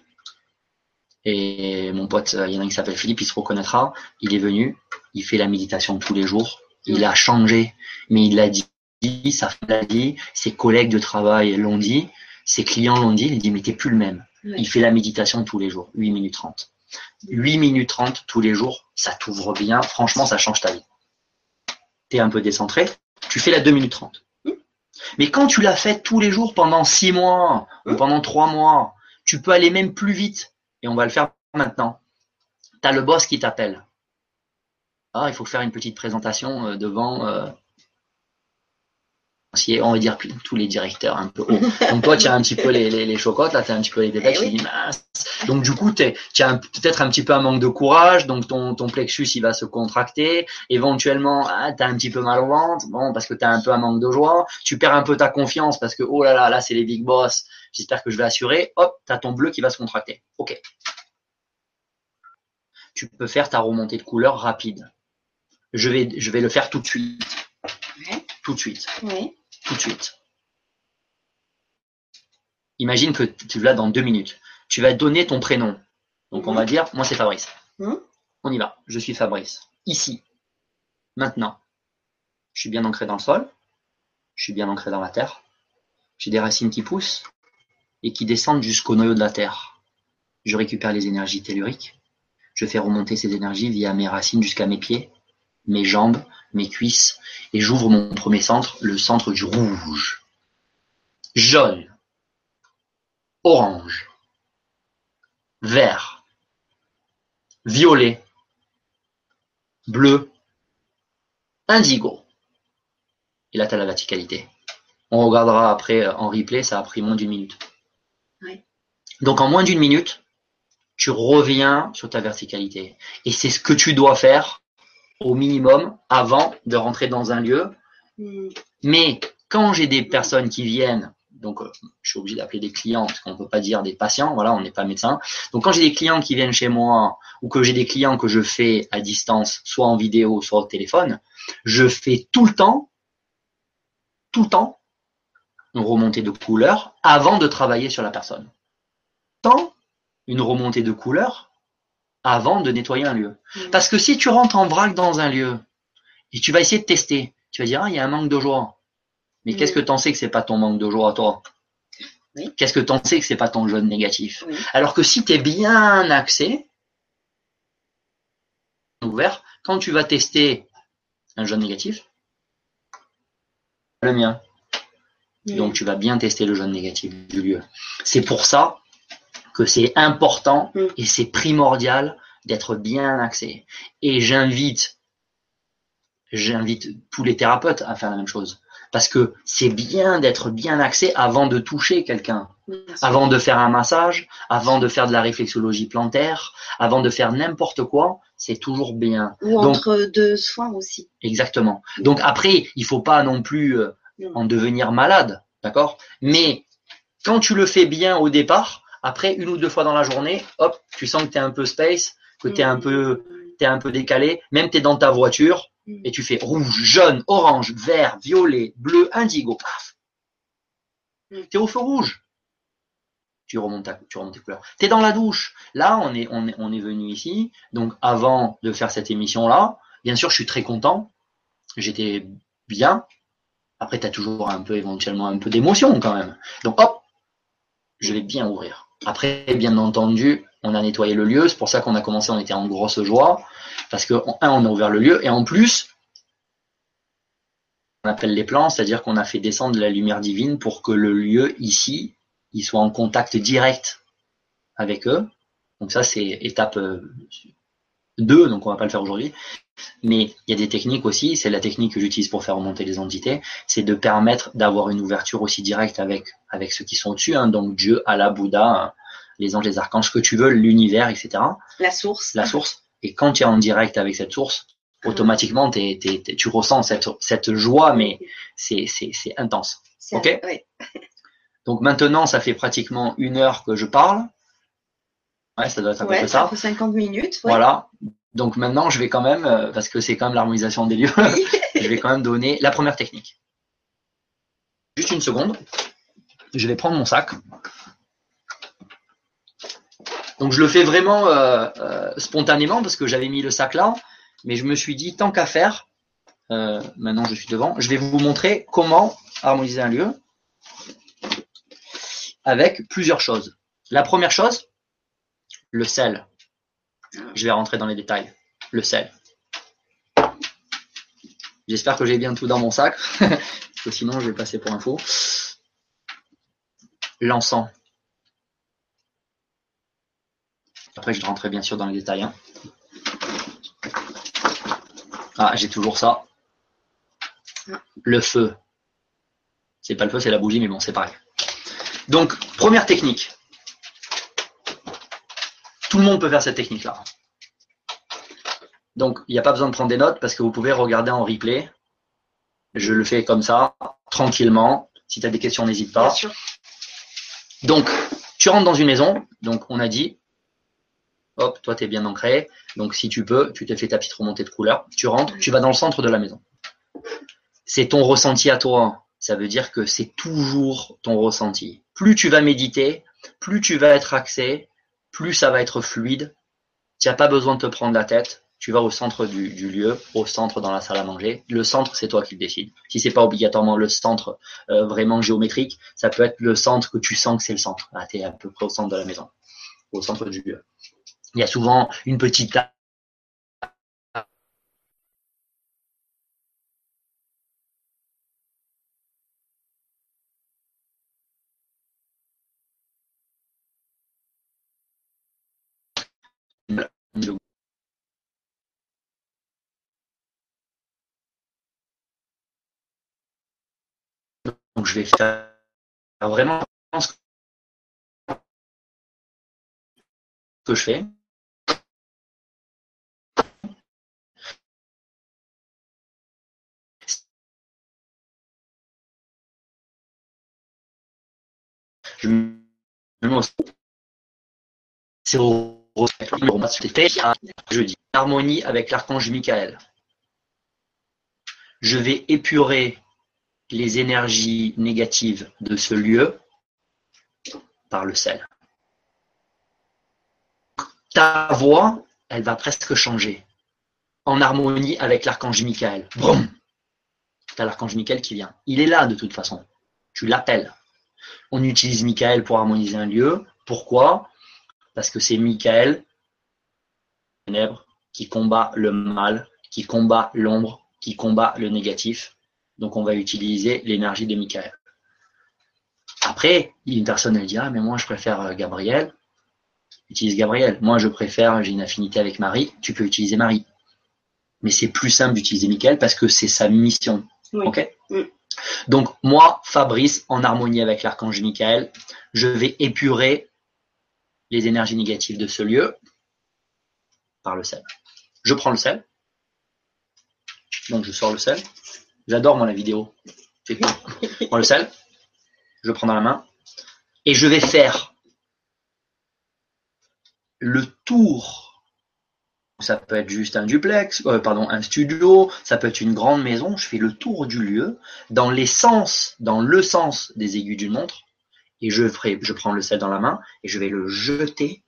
Et mon pote, il y en a un qui s'appelle Philippe, il se reconnaîtra. Il est venu, il fait la méditation tous les jours il a changé, mais il l'a dit, sa femme l'a dit, ses collègues de travail l'ont dit, ses clients l'ont dit, il dit mais t'es plus le même. Il fait la méditation tous les jours, 8 minutes 30. 8 minutes 30 tous les jours, ça t'ouvre bien, franchement ça change ta vie. T'es un peu décentré, tu fais la 2 minutes 30. Mais quand tu l'as fait tous les jours pendant 6 mois ou pendant 3 mois, tu peux aller même plus vite. Et on va le faire maintenant. Tu as le boss qui t'appelle ah, il faut faire une petite présentation euh, devant, euh, on va dire tous les directeurs un peu hauts. Donc toi, tu as un petit peu les, les, les chocottes, là, tu as un petit peu les détails, eh tu dis mince. Donc du coup, tu as peut-être un petit peu un manque de courage, donc ton, ton plexus, il va se contracter. Éventuellement, ah, tu as un petit peu mal au ventre, bon, parce que tu as un peu un manque de joie. Tu perds un peu ta confiance parce que, oh là là, là, c'est les big boss, j'espère que je vais assurer. Hop, tu as ton bleu qui va se contracter. OK. Tu peux faire ta remontée de couleur rapide je vais, je vais le faire tout de suite. Tout de suite. Tout de suite. Imagine que tu l'as dans deux minutes. Tu vas donner ton prénom. Donc on va dire, moi c'est Fabrice. Mmh. On y va. Je suis Fabrice. Ici. Maintenant. Je suis bien ancré dans le sol. Je suis bien ancré dans la terre. J'ai des racines qui poussent et qui descendent jusqu'au noyau de la terre. Je récupère les énergies telluriques. Je fais remonter ces énergies via mes racines jusqu'à mes pieds mes jambes, mes cuisses, et j'ouvre mon premier centre, le centre du rouge. Jaune. orange, vert, violet, bleu, indigo. Et là, tu as la verticalité. On regardera après euh, en replay, ça a pris moins d'une minute. Donc en moins d'une minute, tu reviens sur ta verticalité. Et c'est ce que tu dois faire au minimum avant de rentrer dans un lieu. Mm. Mais quand j'ai des personnes qui viennent, donc euh, je suis obligé d'appeler des clients parce qu'on ne peut pas dire des patients, voilà, on n'est pas médecin. Donc quand j'ai des clients qui viennent chez moi ou que j'ai des clients que je fais à distance, soit en vidéo, soit au téléphone, je fais tout le temps, tout le temps, une remontée de couleur avant de travailler sur la personne. Tant une remontée de couleur avant de nettoyer un lieu. Mm. Parce que si tu rentres en vrac dans un lieu et tu vas essayer de tester, tu vas dire, ah, il y a un manque de joie. Mais qu'est-ce que tu en sais que c'est pas ton manque de joie à toi Qu'est-ce que tu en sais que c'est pas ton jaune négatif? Alors que si tu es bien axé, ouvert, quand tu vas tester un jaune négatif, le mien. Donc tu vas bien tester le jaune négatif du lieu. C'est pour ça que c'est important mm. et c'est primordial d'être bien axé. Et j'invite, j'invite tous les thérapeutes à faire la même chose. Parce que c'est bien d'être bien axé avant de toucher quelqu'un, avant de faire un massage, avant de faire de la réflexologie plantaire, avant de faire n'importe quoi, c'est toujours bien. Ou entre deux soins aussi. Exactement. Donc après, il faut pas non plus euh, en devenir malade, d'accord? Mais quand tu le fais bien au départ, après, une ou deux fois dans la journée, hop, tu sens que tu es un peu space, que tu es un peu es un peu décalé, même tu es dans ta voiture mm. et tu fais rouge, jaune, orange, vert, violet, bleu, indigo, paf. Mm. Tu es au feu rouge. Tu remontes, ta, tu remontes tes couleurs. Tu es dans la douche. Là, on est, on est, on est venu ici. Donc, avant de faire cette émission-là, bien sûr, je suis très content. J'étais bien. Après, tu as toujours un peu, éventuellement, un peu d'émotion quand même. Donc, hop, je vais bien ouvrir. Après, bien entendu, on a nettoyé le lieu. C'est pour ça qu'on a commencé, on était en grosse joie. Parce que, un, on a ouvert le lieu. Et en plus, on appelle les plans, c'est-à-dire qu'on a fait descendre de la lumière divine pour que le lieu ici, il soit en contact direct avec eux. Donc ça, c'est étape 2, euh, donc on va pas le faire aujourd'hui. Mais il y a des techniques aussi, c'est la technique que j'utilise pour faire remonter les entités, c'est de permettre d'avoir une ouverture aussi directe avec, avec ceux qui sont au-dessus, hein, donc Dieu, Allah, Bouddha, les anges, les archanges, que tu veux, l'univers, etc. La source. La source. Et quand tu es en direct avec cette source, ah. automatiquement, tu ressens cette, cette joie, mais c'est intense. Ok Donc maintenant, ça fait pratiquement une heure que je parle. Ouais, ça doit être un peu ça. Ça 50 minutes. Voilà. Donc maintenant, je vais quand même, euh, parce que c'est quand même l'harmonisation des lieux, je vais quand même donner la première technique. Juste une seconde. Je vais prendre mon sac. Donc je le fais vraiment euh, euh, spontanément parce que j'avais mis le sac là, mais je me suis dit tant qu'à faire, maintenant je suis devant, je vais vous montrer comment harmoniser un lieu avec plusieurs choses. La première chose, le sel. Je vais rentrer dans les détails. Le sel. J'espère que j'ai bien tout dans mon sac, parce que sinon je vais passer pour un faux. L'encens. Après, je rentrerai bien sûr dans les détails. Hein. Ah, j'ai toujours ça. Le feu. C'est pas le feu, c'est la bougie, mais bon, c'est pareil. Donc, première technique. Tout le monde peut faire cette technique-là. Donc, il n'y a pas besoin de prendre des notes parce que vous pouvez regarder en replay. Je le fais comme ça, tranquillement. Si tu as des questions, n'hésite pas. Donc, tu rentres dans une maison. Donc, on a dit, hop, toi, tu es bien ancré. Donc, si tu peux, tu te fais ta petite remontée de couleur. Tu rentres, tu vas dans le centre de la maison. C'est ton ressenti à toi. Ça veut dire que c'est toujours ton ressenti. Plus tu vas méditer, plus tu vas être axé, plus ça va être fluide. Tu n'as pas besoin de te prendre la tête. Tu vas au centre du, lieu, au centre dans la salle à manger. Le centre, c'est toi qui le décides. Si c'est pas obligatoirement le centre euh, vraiment géométrique, ça peut être le centre que tu sens que c'est le centre. Ah, tu es à peu près au centre de la maison, au centre du lieu. Il y a souvent une petite Donc je vais faire vraiment ce que je fais. Je c'est au jeudi. Harmonie avec l'archange Michael. Je vais épurer les énergies négatives de ce lieu par le sel. Ta voix, elle va presque changer en harmonie avec l'archange Michael. Tu as l'archange Michael qui vient. Il est là de toute façon. Tu l'appelles. On utilise Michael pour harmoniser un lieu. Pourquoi? Parce que c'est Michael qui combat le mal, qui combat l'ombre, qui combat le négatif. Donc on va utiliser l'énergie de Michael. Après, une personne elle dit ah mais moi je préfère euh, Gabriel. Utilise Gabriel. Moi je préfère, j'ai une affinité avec Marie. Tu peux utiliser Marie. Mais c'est plus simple d'utiliser Michael parce que c'est sa mission. Ok. Donc moi, Fabrice, en harmonie avec l'archange Michael, je vais épurer les énergies négatives de ce lieu par le sel. Je prends le sel. Donc je sors le sel. J'adore moi la vidéo. Je prends le sel. Je prends dans la main. Et je vais faire le tour. Ça peut être juste un duplex, euh, pardon, un studio, ça peut être une grande maison. Je fais le tour du lieu dans les sens, dans le sens des aiguilles d'une montre. Et je prends le sel dans la main et je vais le jeter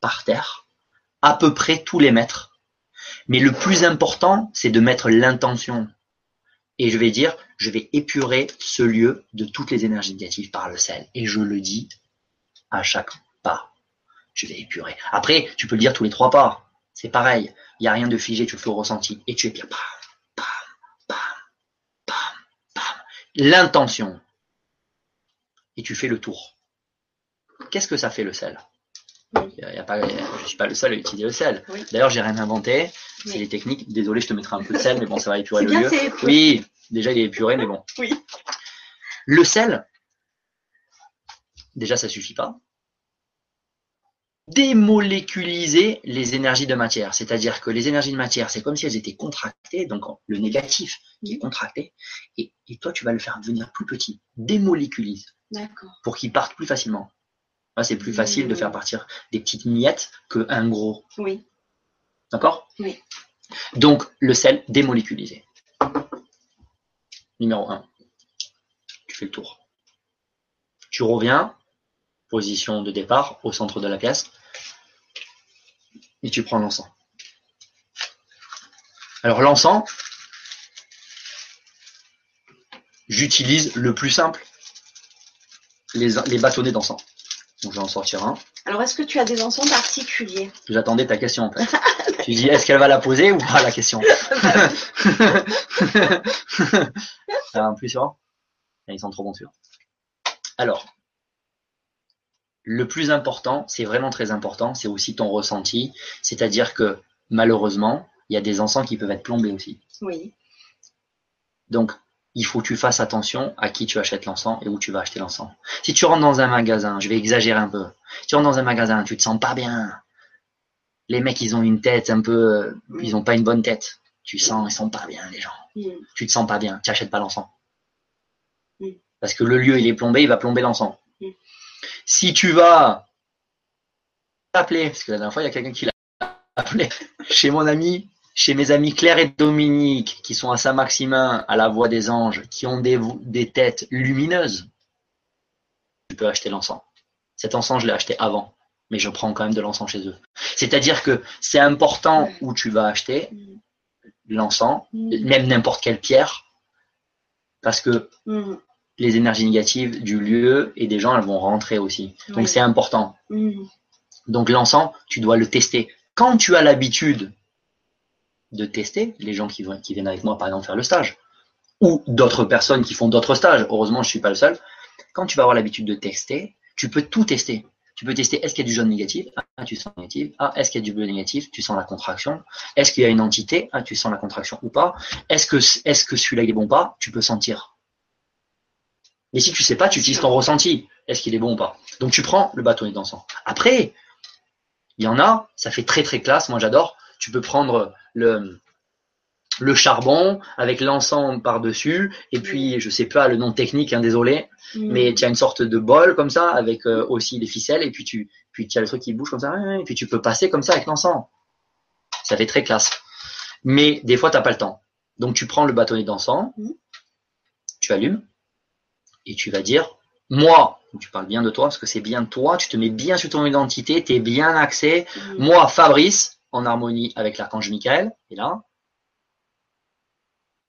par terre, à peu près tous les mètres. Mais le plus important, c'est de mettre l'intention. Et je vais dire, je vais épurer ce lieu de toutes les énergies négatives par le sel. Et je le dis à chaque pas. Je vais épurer. Après, tu peux le dire tous les trois pas. C'est pareil. Il n'y a rien de figé, tu le fais au ressenti. Et tu épures. L'intention. Et tu fais le tour. Qu'est-ce que ça fait le sel? Je ne suis pas le seul à utiliser le sel. D'ailleurs, j'ai rien inventé. C'est les techniques. Désolé, je te mettrai un peu de sel, mais bon, ça va épurer le lieu. Oui, déjà il est épuré, mais bon. Oui. Le sel, déjà ça suffit pas. Démoléculiser les énergies de matière, c'est-à-dire que les énergies de matière, c'est comme si elles étaient contractées, donc le négatif qui est contracté, et, et toi tu vas le faire devenir plus petit. Démoléculise. D'accord. Pour qu'il parte plus facilement c'est plus facile de faire partir des petites miettes qu'un gros. Oui. D'accord? Oui. Donc, le sel démoléculisé. Numéro 1. Tu fais le tour. Tu reviens, position de départ, au centre de la pièce, et tu prends l'encens. Alors l'encens, j'utilise le plus simple, les, les bâtonnets d'encens. Donc je vais en sortir un. Alors est-ce que tu as des encens particuliers? J'attendais ta question en fait. tu dis est-ce qu'elle va la poser ou pas la question? Un plus sûr Ils sont trop bons sûr. Alors, le plus important, c'est vraiment très important, c'est aussi ton ressenti. C'est-à-dire que malheureusement, il y a des encens qui peuvent être plombés aussi. Oui. Donc, il faut que tu fasses attention à qui tu achètes l'encens et où tu vas acheter l'encens. Si tu rentres dans un magasin, je vais exagérer un peu, si tu rentres dans un magasin, tu te sens pas bien, les mecs ils ont une tête un peu, ils ont pas une bonne tête, tu sens, ils sont pas bien les gens, mm. tu te sens pas bien, tu achètes pas l'encens. Mm. Parce que le lieu il est plombé, il va plomber l'encens. Mm. Si tu vas appeler, parce que la dernière fois il y a quelqu'un qui l'a appelé chez mon ami chez mes amis Claire et Dominique, qui sont à Saint-Maximin, à la Voix des Anges, qui ont des, des têtes lumineuses, tu peux acheter l'encens. Cet encens, je l'ai acheté avant, mais je prends quand même de l'encens chez eux. C'est-à-dire que c'est important où tu vas acheter l'encens, même n'importe quelle pierre, parce que mm. les énergies négatives du lieu et des gens, elles vont rentrer aussi. Donc c'est important. Mm. Donc l'encens, tu dois le tester. Quand tu as l'habitude de tester les gens qui, viennent avec moi, par exemple, faire le stage, ou d'autres personnes qui font d'autres stages. Heureusement, je suis pas le seul. Quand tu vas avoir l'habitude de tester, tu peux tout tester. Tu peux tester est-ce qu'il y a du jaune négatif? Ah, tu sens. Ah, est-ce qu'il y a du bleu négatif? Tu sens la contraction. Est-ce qu'il y a une entité? Ah, tu sens la contraction ou pas Est-ce que, est-ce que celui-là est bon ou pas? Tu peux sentir. Mais si tu sais pas, tu utilises ton ressenti. Est-ce qu'il est bon ou pas? Donc tu prends le bâtonnet d'encens. Après, il y en a, ça fait très très classe, moi j'adore. Tu peux prendre le, le charbon avec l'encens par-dessus, et puis je sais pas le nom technique, hein, désolé, mm. mais tu as une sorte de bol comme ça avec euh, aussi des ficelles, et puis tu puis as le truc qui bouge comme ça, et puis tu peux passer comme ça avec l'encens. Ça fait très classe. Mais des fois, tu n'as pas le temps. Donc tu prends le bâtonnet d'encens, mm. tu allumes, et tu vas dire, moi, tu parles bien de toi, parce que c'est bien toi, tu te mets bien sur ton identité, tu es bien axé. Mm. Moi, Fabrice, en harmonie avec l'archange Michael, et là,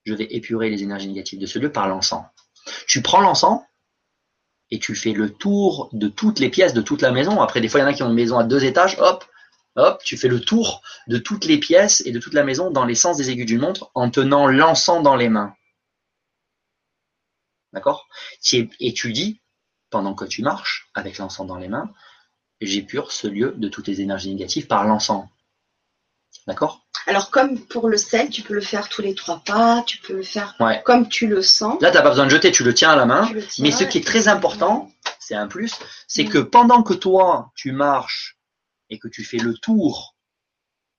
je vais épurer les énergies négatives de ce lieu par l'encens. Tu prends l'encens et tu fais le tour de toutes les pièces de toute la maison. Après, des fois, il y en a qui ont une maison à deux étages, hop, hop, tu fais le tour de toutes les pièces et de toute la maison dans les sens des aiguilles d'une montre en tenant l'encens dans les mains. D'accord? Et tu dis, pendant que tu marches avec l'encens dans les mains, j'épure ce lieu de toutes les énergies négatives par l'encens. D'accord alors, comme pour le sel, tu peux le faire tous les trois pas, tu peux le faire comme tu le sens. Là, tu n'as pas besoin de jeter, tu le tiens à la main. mais ce qui est très important, c'est un plus, c'est mm. que pendant que toi, tu marches et que tu fais le tour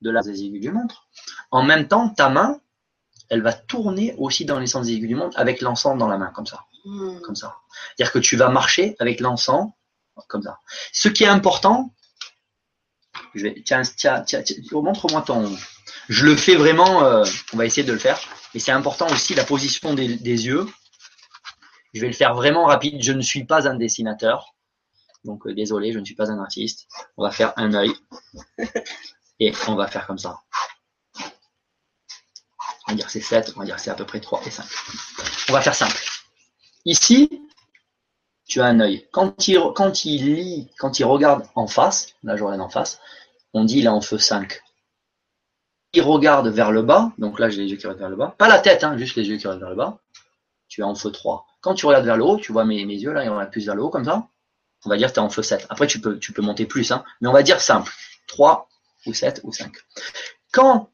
de la des aiguilles du montre, en même temps, ta main, elle va tourner aussi dans les sens des aiguilles du montre avec l'encens dans la main, comme ça. Mm. Comme ça. C'est-à-dire que tu vas marcher avec l'encens, comme ça. Ce qui est important, je vais, tiens, tiens, tiens, tiens montre-moi ton, je le fais vraiment, euh, on va essayer de le faire. Mais c'est important aussi la position des, yeux. Je vais le faire vraiment rapide. Je ne suis pas un dessinateur. Donc euh, désolé, je ne suis pas un artiste. On va faire un œil. Et on va faire comme ça. On va dire c'est 7, on va dire c'est à peu près 3 et 5. On va faire simple. Ici, tu as un œil. Quand il, quand il lit, quand il regarde en face, là je regarde en face, on dit est en feu 5 il regarde vers le bas, donc là j'ai les yeux qui regardent vers le bas, pas la tête, hein, juste les yeux qui regardent vers le bas, tu es en feu 3. Quand tu regardes vers le haut, tu vois mes, mes yeux là, ils regardent plus vers le haut comme ça, on va dire que tu es en feu 7. Après tu peux, tu peux monter plus, hein, mais on va dire simple, 3 ou 7 ou 5. Quand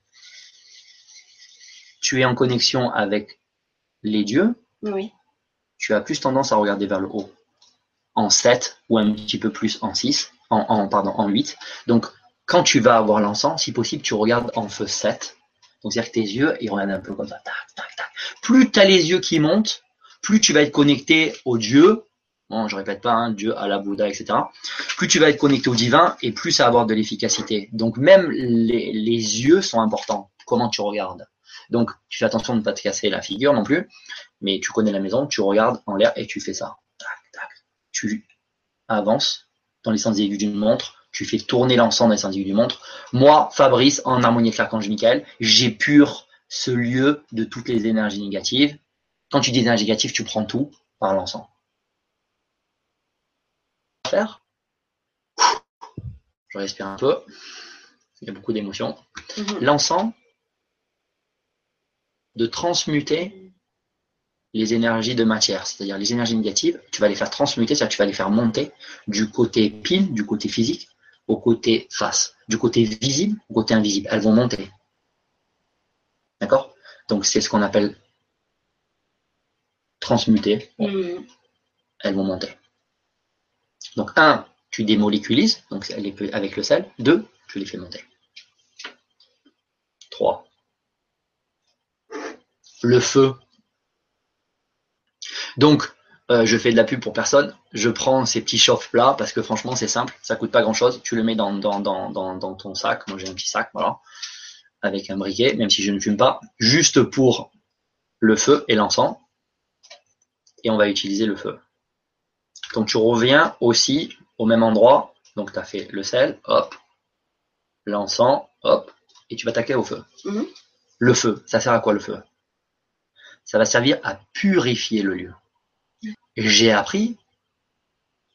tu es en connexion avec les dieux, oui. tu as plus tendance à regarder vers le haut, en 7 ou un petit peu plus en 6, en, en, pardon, en 8. Donc quand tu vas avoir l'encens, si possible, tu regardes en feu 7. Donc, c'est-à-dire que tes yeux, ils regardent un peu comme ça. Tac. Plus tu as les yeux qui montent, plus tu vas être connecté au Dieu. Bon, je répète pas, hein, Dieu, la Bouddha, etc. Plus tu vas être connecté au divin et plus ça va avoir de l'efficacité. Donc, même les, yeux sont importants. Comment tu regardes. Donc, tu fais attention de ne pas te casser la figure non plus. Mais tu connais la maison, tu regardes en l'air et tu fais ça. Tac, tac. Tu avances dans les sens aiguës d'une montre tu fais tourner l'ensemble des individus du montre. Moi, Fabrice, en harmonie avec l'archange Michael, j'épure ce lieu de toutes les énergies négatives. Quand tu dis énergies négatives, tu prends tout par l'encens. Faire. Je respire un peu. Il y a beaucoup d'émotions. Mhm. L'encens, de transmuter les énergies de matière, c'est-à-dire les énergies négatives, tu vas les faire transmuter, c'est-à-dire tu vas les faire monter du côté pile, du côté physique, au côté face, du côté visible au côté invisible. Elles vont monter. D'accord? Donc c'est ce qu'on appelle transmuter. Mm. Elles vont monter. Donc un, tu démoléculises, donc avec le sel. Deux, tu les fais monter. Trois. Le feu. Donc, euh, je fais de la pub pour personne, je prends ces petits chauffe-plats parce que franchement c'est simple, ça coûte pas grand-chose, tu le mets dans, dans, dans, dans, ton sac, moi j'ai un petit sac, voilà, avec un briquet, même si je ne fume pas, juste pour le feu et l'encens, et on va utiliser le feu. Donc tu reviens aussi au même endroit, donc tu as fait le sel, hop, l'encens, hop, et tu vas attaquer au feu. Mhm. Le feu, ça sert à quoi le feu? Ça va servir à purifier le lieu j'ai appris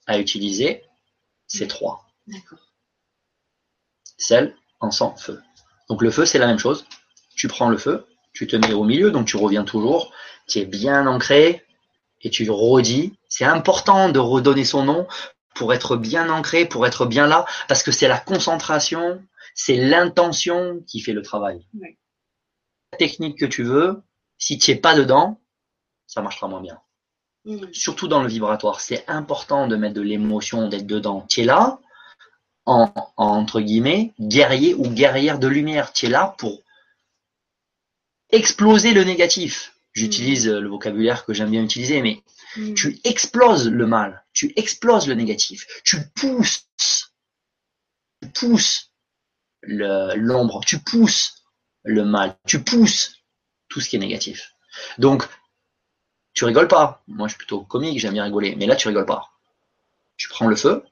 à utiliser ces trois. Sel, encens, feu. Donc le feu, c'est la même chose. Tu prends le feu, tu te mets au milieu, donc tu reviens toujours, tu es bien ancré et tu redis. C'est important de redonner son nom pour être bien ancré, pour être bien là, parce que c'est la concentration, c'est l'intention qui fait le travail. La technique que tu veux, si tu n'es pas dedans, ça marchera moins bien. Mm. Surtout dans le vibratoire, c'est important de mettre de l'émotion, d'être dedans. Tu es là, en, entre guillemets, guerrier ou guerrière de lumière. Tu es là pour exploser le négatif. J'utilise mm. le vocabulaire que j'aime bien utiliser, mais mm. tu exploses le mal, tu exploses le négatif, tu pousses, tu pousses l'ombre, tu pousses le mal, tu pousses tout ce qui est négatif. Donc, tu rigoles pas. Moi, je suis plutôt comique, j'aime bien rigoler. Mais là, tu rigoles pas. Tu prends le feu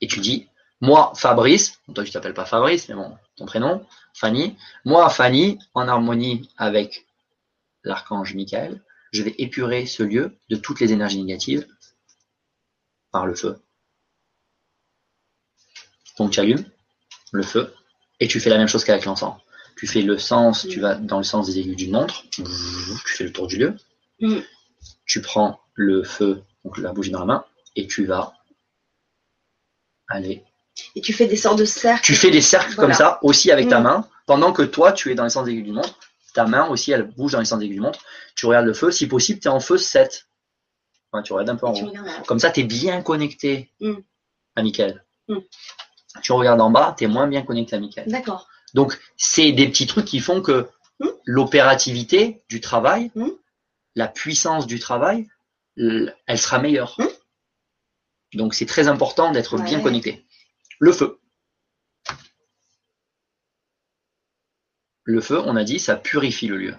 et tu dis, moi, Fabrice, toi, tu t'appelles pas Fabrice, mais bon, ton prénom, Fanny. Moi, Fanny, en harmonie avec l'archange Michael, je vais épurer ce lieu de toutes les énergies négatives par le feu. Donc, tu allumes le feu et tu fais la même chose qu'avec l'encens. Tu fais le sens, tu vas dans le sens des aiguilles d'une montre, tu fais le tour du lieu, Mm. Tu prends le feu, donc la bougie dans la main, et tu vas aller. Et tu fais des sortes de cercles. Tu fais des cercles comme ça, aussi avec ta mm. main, pendant que toi, tu es dans les sens aiguilles du montre. Ta main aussi, elle bouge dans les sens aiguilles du montre. Tu regardes le feu. Si possible, tu es en feu 7. tu regardes un peu en haut. Comme ça, tu es bien connecté mm. à Michael. Tu regardes en bas, tu es moins bien connecté à Michael. D'accord. Donc, c'est des petits trucs qui font que l'opérativité du travail, la puissance du travail, elle sera meilleure. Hum. Donc c'est très important d'être bien connecté. Le feu. Le feu, on a dit, ça purifie le lieu.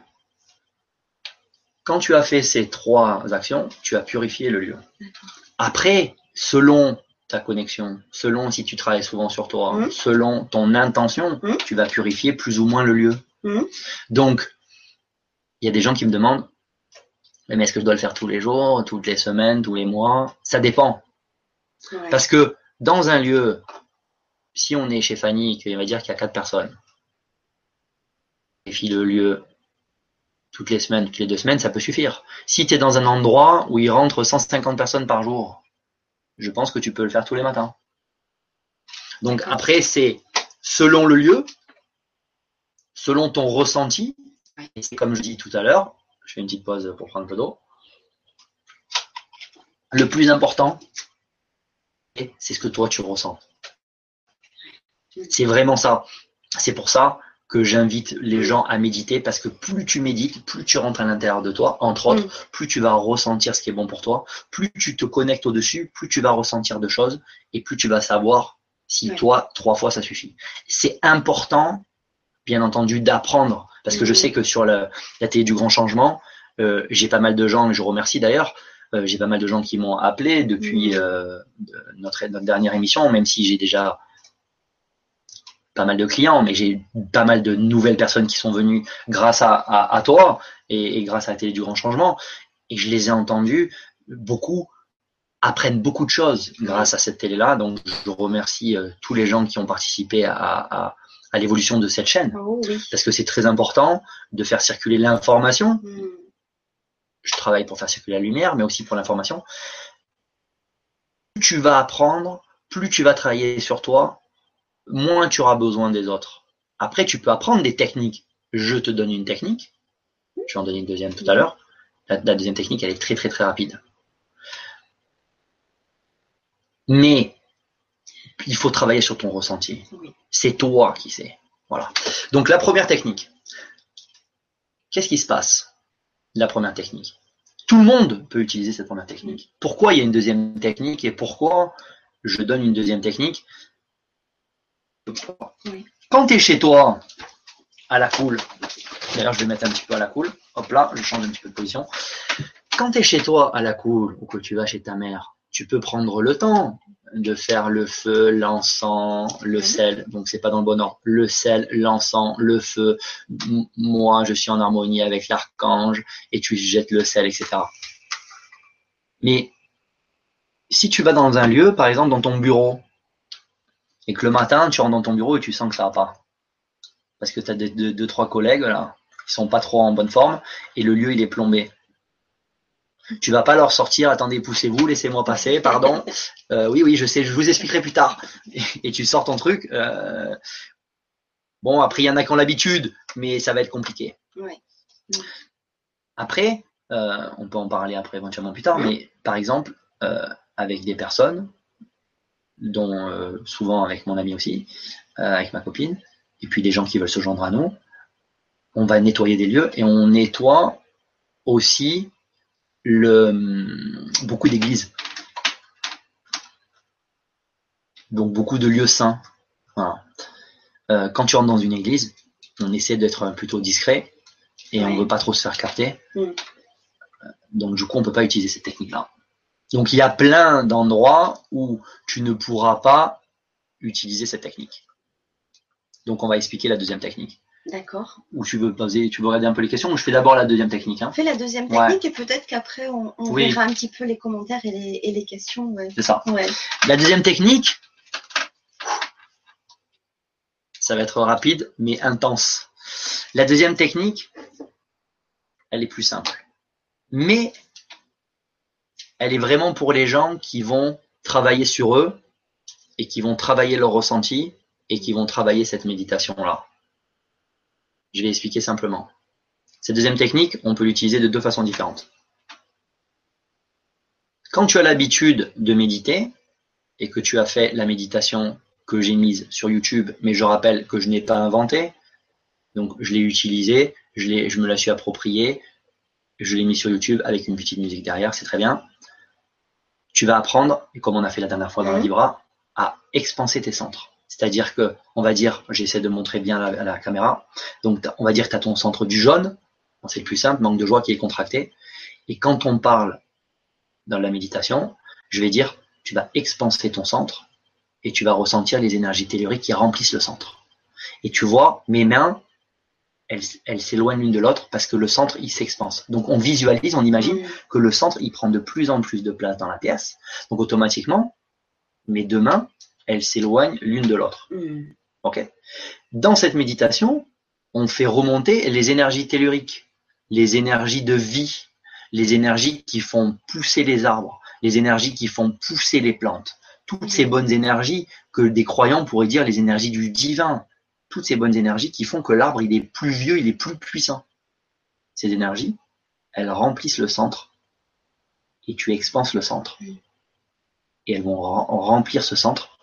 Quand tu as fait ces trois actions, tu as purifié le lieu. Après, selon ta connexion, selon si tu travailles souvent sur toi, hum. selon ton intention, hum. tu vas purifier plus ou moins le lieu. Donc, il y a des gens qui me demandent, mais est-ce que je dois le faire tous les jours, toutes les semaines, tous les mois? Ça dépend. Parce que dans un lieu, si on est chez Fanny, qu'il va dire qu'il y a quatre personnes, et puis le lieu toutes les semaines, toutes les deux semaines, ça peut suffire. Si tu es dans un endroit où il rentre 150 personnes par jour, je pense que tu peux le faire tous les matins. Donc après, c'est selon le lieu, selon ton ressenti, et c'est comme je dis tout à l'heure, je fais une petite pause pour prendre un peu d'eau. Le plus important, c'est ce que toi tu ressens. C'est vraiment ça. C'est pour ça que j'invite les gens à méditer parce que plus tu médites, plus tu rentres à l'intérieur de toi, entre autres, mm. plus tu vas ressentir ce qui est bon pour toi, plus tu te connectes au-dessus, plus tu vas ressentir de choses et plus tu vas savoir si toi, trois fois, ça suffit. C'est important, bien entendu, d'apprendre parce que je sais que sur la, télé du grand changement, euh, j'ai pas mal de gens, je remercie d'ailleurs, euh, j'ai pas mal de gens qui m'ont appelé depuis mmh. euh, notre, dernière émission, même si j'ai déjà pas mal de clients, mais j'ai pas mal de nouvelles personnes qui sont venues grâce à, toi et, grâce à la télé du grand changement. Et je les ai entendus, beaucoup apprennent beaucoup de choses grâce à cette télé-là. Donc je remercie tous les gens qui ont participé à, à l'évolution de cette chaîne. Oh Parce que c'est très important de faire circuler l'information. Hmm. Je travaille pour faire circuler la lumière, mais aussi pour l'information. Plus tu vas apprendre, plus tu vas travailler sur toi, moins tu auras besoin des autres. Après, tu peux apprendre des techniques. Je te donne une technique. Je vais en donner une deuxième tout à l'heure. La, la deuxième technique, elle est très très très rapide. Mais il faut travailler sur ton ressenti. C'est toi qui sais. Voilà. Donc la première technique. Qu'est-ce qui se passe? La première technique. Tout le monde peut utiliser cette première technique. Pourquoi il y a une deuxième technique et pourquoi je donne une deuxième technique? Quand tu es chez toi, à la cool, d'ailleurs je vais mettre un petit peu à la cool, hop là, je change un petit peu de position. Quand tu es chez toi à la cool ou que tu vas chez ta mère, tu peux prendre le temps de faire le feu, l'encens, le sel. Donc c'est pas dans le bon ordre. Le sel, l'encens, le feu. moi, je suis en harmonie avec l'archange et tu jettes le sel, etc. Mais si tu vas dans un lieu, par exemple dans ton bureau, et que le matin tu rentres dans ton bureau et tu sens que ça va pas, parce que tu as deux, trois collègues là, qui sont pas trop en bonne forme et le lieu il est plombé. Tu vas pas leur sortir, attendez, poussez-vous, laissez-moi passer, pardon. Euh, oui, oui, je sais, je vous expliquerai plus tard. Et, tu sors ton truc. Euh, bon, après, il y en a qui ont l'habitude, mais ça va être compliqué. Après, euh, on peut en parler après éventuellement plus tard, mais par exemple, avec des personnes, dont souvent avec mon ami aussi, avec ma copine, et puis des gens qui veulent se joindre à nous, on va nettoyer des lieux et on nettoie aussi le, beaucoup d'églises. Donc beaucoup de lieux saints. Euh, quand tu rentres dans une église, on essaie d'être plutôt discret et on ne veut pas trop se faire capter. Mm. Donc du coup, on ne peut pas utiliser cette technique-là. Donc il y a plein d'endroits où tu ne pourras pas utiliser cette technique. Donc on va expliquer la deuxième technique. D'accord. Ou tu veux poser, tu veux regarder un peu les questions. Je fais d'abord la deuxième technique. Hein. On fait la deuxième technique et peut-être qu'après on, verra un petit peu les commentaires et les, questions. C'est ça. La deuxième technique, ça va être rapide mais intense. La deuxième technique, elle est plus simple. Mais elle est vraiment pour les gens qui vont travailler sur eux et qui vont travailler leur ressenti et qui vont travailler cette méditation-là. Je vais expliquer simplement. Cette deuxième technique, on peut l'utiliser de deux façons différentes. Quand tu as l'habitude de méditer et que tu as fait la méditation que j'ai mise sur YouTube, mais je rappelle que je n'ai pas inventé, donc je l'ai utilisée, je, je me la suis appropriée, je l'ai mis sur YouTube avec une petite musique derrière, c'est très bien. Tu vas apprendre, et comme on a fait la dernière fois dans la Libra, à expanser tes centres. C'est-à-dire que, on va dire, j'essaie de montrer bien à la, caméra, donc on va dire que tu as ton centre du jaune, c'est le plus simple, manque de joie qui est contracté. Et quand on parle dans la méditation, je vais dire, tu vas expanser ton centre et tu vas ressentir les énergies telluriques qui remplissent le centre. Et tu vois, mes mains, elles, s'éloignent l'une de l'autre parce que le centre, il s'expanse. Donc on visualise, on imagine que le centre, il prend de plus en plus de place dans la pièce. Donc automatiquement, mes deux mains, elles s'éloignent l'une de l'autre. Hmm. Dans cette méditation, on fait remonter les énergies telluriques, les énergies de vie, les énergies qui font pousser les arbres, les énergies qui font pousser les plantes, toutes ces bonnes énergies que des croyants pourraient dire les énergies du divin, toutes ces bonnes énergies qui font que l'arbre il est plus vieux, il est plus puissant. Ces énergies, elles remplissent le centre et tu expanses le centre. Et elles vont remplir ce centre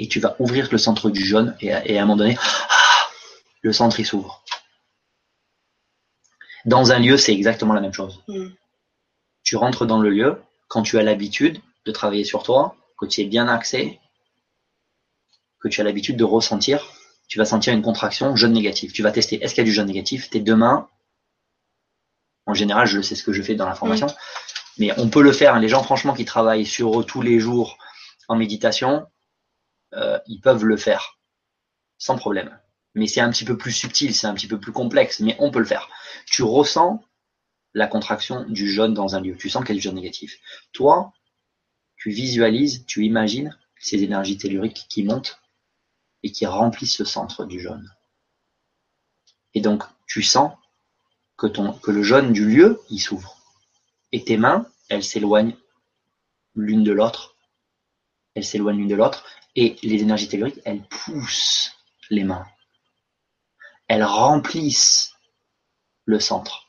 et tu vas ouvrir le centre du jaune et à, un moment donné, le centre il s'ouvre. Dans un lieu, c'est exactement la même chose. Mm. Tu rentres dans le lieu quand tu as l'habitude de travailler sur toi, que tu es bien axé, que tu as l'habitude de ressentir, tu vas sentir une contraction jaune négatif. Tu vas tester est-ce qu'il y a du jaune négatif? Tes deux mains, en général, je sais ce que je fais dans la formation, mm. mais on peut le faire. Les gens, franchement, qui travaillent sur eux tous les jours en méditation, ils peuvent le faire sans problème. Mais c'est un petit peu plus subtil, c'est un petit peu plus complexe, mais on peut le faire. Tu ressens la contraction du jaune dans un lieu. Tu sens qu'il y a du jaune négatif. Toi, tu visualises, tu imagines ces énergies telluriques qui montent et qui remplissent le centre du jaune. Et donc, tu sens que le jaune du lieu, il s'ouvre. Et tes mains, elles s'éloignent l'une de l'autre. Elles s'éloignent l'une de l'autre. Et les énergies telluriques, elles poussent les mains. Elles remplissent le centre.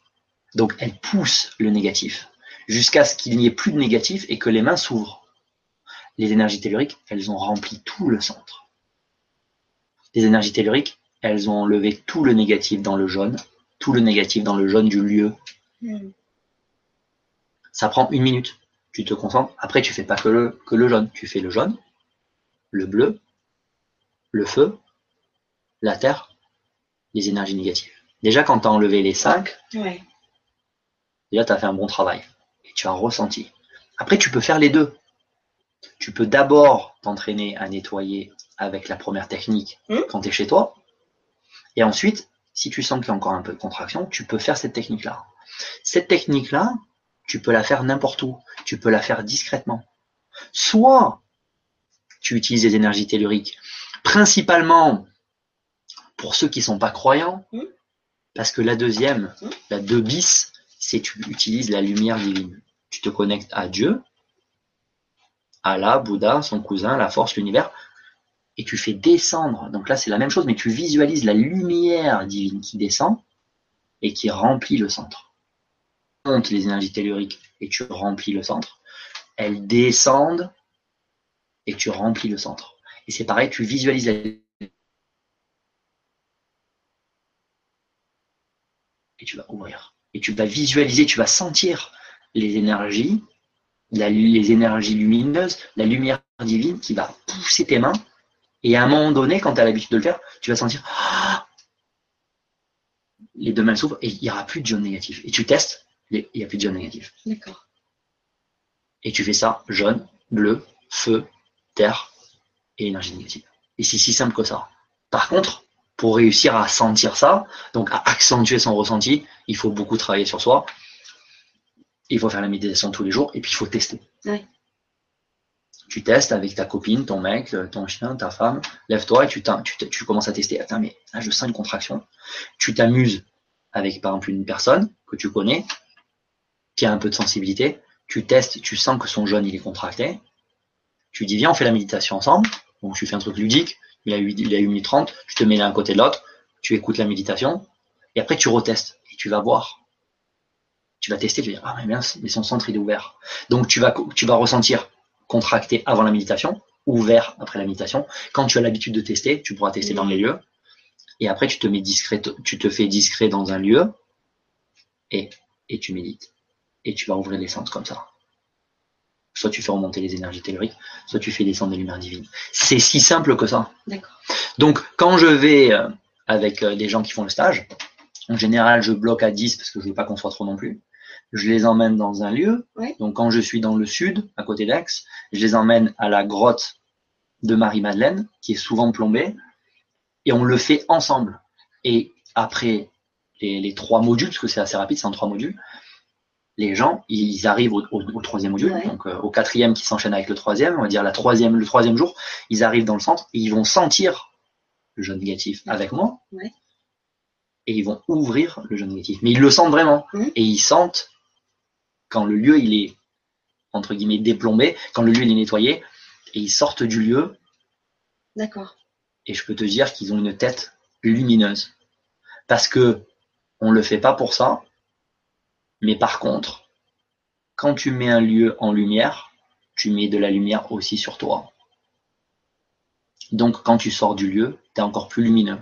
Donc elles poussent le négatif jusqu'à ce qu'il n'y ait plus de négatif et que les mains s'ouvrent. Les énergies telluriques, elles ont rempli tout le centre. Les énergies telluriques, elles ont enlevé tout le négatif dans le jaune, tout le négatif dans le jaune du lieu. Hmm. Ça prend une minute. Tu te concentres. Après, tu fais pas que le, que le jaune. Tu fais le jaune, le bleu, le feu, la terre, les énergies négatives. Déjà, quand tu as enlevé les cinq, déjà, tu as fait un bon travail. Et tu as ressenti. Après, tu peux faire les deux. Tu peux d'abord t'entraîner à nettoyer avec la première technique hmm. quand tu es chez toi. Et ensuite, si tu sens qu'il y a encore un peu de contraction, tu peux faire cette technique-là. Cette technique-là, tu peux la faire n'importe où. Tu peux la faire discrètement. Soit tu utilises des énergies telluriques, principalement pour ceux qui ne sont pas croyants, hmm. parce que la deuxième, hmm. la 2 bis, c'est tu utilises la lumière divine. Tu te connectes à Dieu, Allah, Bouddha, son cousin, la force, l'univers, et tu fais descendre. Donc là, c'est la même chose, mais tu visualises la lumière divine qui descend et qui remplit le centre. Monte les énergies telluriques et tu remplis le centre. Elles descendent et tu remplis le centre. Et c'est pareil, tu visualises la et tu vas ouvrir. Et tu vas visualiser, tu vas sentir les énergies, les énergies lumineuses, la lumière divine qui va pousser tes mains. Et à un moment donné, quand tu as l'habitude de le faire, tu vas sentir ah les deux mains s'ouvrent et il n'y aura plus de jaune négatif. Et tu testes, il n'y a plus de jaune négatif. D'accord. Et tu fais ça jaune, bleu, feu, et énergie négative. Et c'est si simple que ça. Par contre, pour réussir à sentir ça, donc à accentuer son ressenti, il faut beaucoup travailler sur soi. Il faut faire la méditation tous les jours et puis il faut tester. Tu testes avec ta copine, ton mec, ton chien, ta femme. Lève-toi et tu, tu, tu, commences à tester. Attends, mais là, je sens une contraction. Tu t'amuses avec, par exemple, une personne que tu connais, qui a un peu de sensibilité. Tu testes, tu sens que son jaune, il est contracté. Tu dis, viens, on fait la méditation ensemble. Donc, tu fais un truc ludique il a eu, il a eu minutes 30, tu te mets l'un côté de l'autre, tu écoutes la méditation, et après tu retestes, et tu vas voir. Tu vas tester, tu vas dire, ah mais mince, mais son centre il est ouvert. Donc tu vas, tu vas ressentir contracté avant la méditation, ouvert après la méditation. Quand tu as l'habitude de tester, tu pourras tester dans les lieux. Et après, tu te mets discret, tu te fais discret dans un lieu, et, et tu médites. Et tu vas ouvrir les centres comme ça. Soit tu fais remonter les énergies telluriques, soit tu fais descendre les lumières divines. C'est si simple que ça. Donc, quand je vais euh, avec euh, des gens qui font le stage, en général, je bloque à 10 parce que je veux pas qu'on soit trop non plus. Je les emmène dans un lieu. Donc, quand je suis dans le sud, à côté d'Aix, je les emmène à la grotte de Marie-Madeleine, qui est souvent plombée, et on le fait ensemble. Et après les, les trois modules, parce que c'est assez rapide, c'est en trois modules, les gens, ils arrivent au, troisième module, donc euh, au quatrième qui s'enchaîne avec le troisième, on va dire la troisième, le troisième jour, ils arrivent dans le centre et ils vont sentir le jaune négatif avec moi, et ils vont ouvrir le jaune négatif. Mais ils le sentent vraiment, et ils sentent quand le lieu il est entre guillemets déplombé, quand le lieu il est nettoyé, et ils sortent du lieu. D'accord. Et je peux te dire qu'ils ont une tête lumineuse, parce que on le fait pas pour ça, mais par contre, quand tu mets un lieu en lumière, tu mets de la lumière aussi sur toi. Donc quand tu sors du lieu, tu es encore plus lumineux.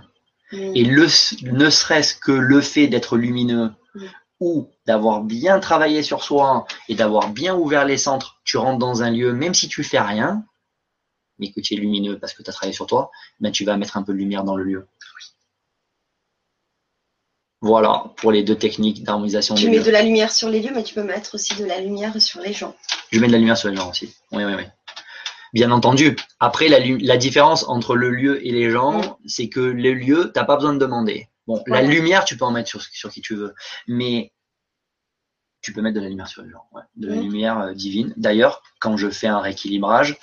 Mm. Et le, ne serait-ce que le fait d'être lumineux mm. ou d'avoir bien travaillé sur soi et d'avoir bien ouvert les centres, tu rentres dans un lieu, même si tu fais rien, mais que tu es lumineux parce que tu as travaillé sur toi, ben tu vas mettre un peu de lumière dans le lieu. Voilà pour les deux techniques d'harmonisation. Tu mets de la lumière sur les lieux, mais tu peux mettre aussi de la lumière sur les gens. Je mets de la lumière sur les gens aussi. Oui, oui, oui. Bien entendu. Après, la, la différence entre le lieu et les gens, mm. c'est que le lieu, t'as pas besoin de demander. Bon, la lumière, tu peux en mettre sur, sur qui tu veux, mais tu peux mettre de la lumière sur les gens, ouais. de la mm. lumière euh, divine. D'ailleurs, quand je fais un rééquilibrage,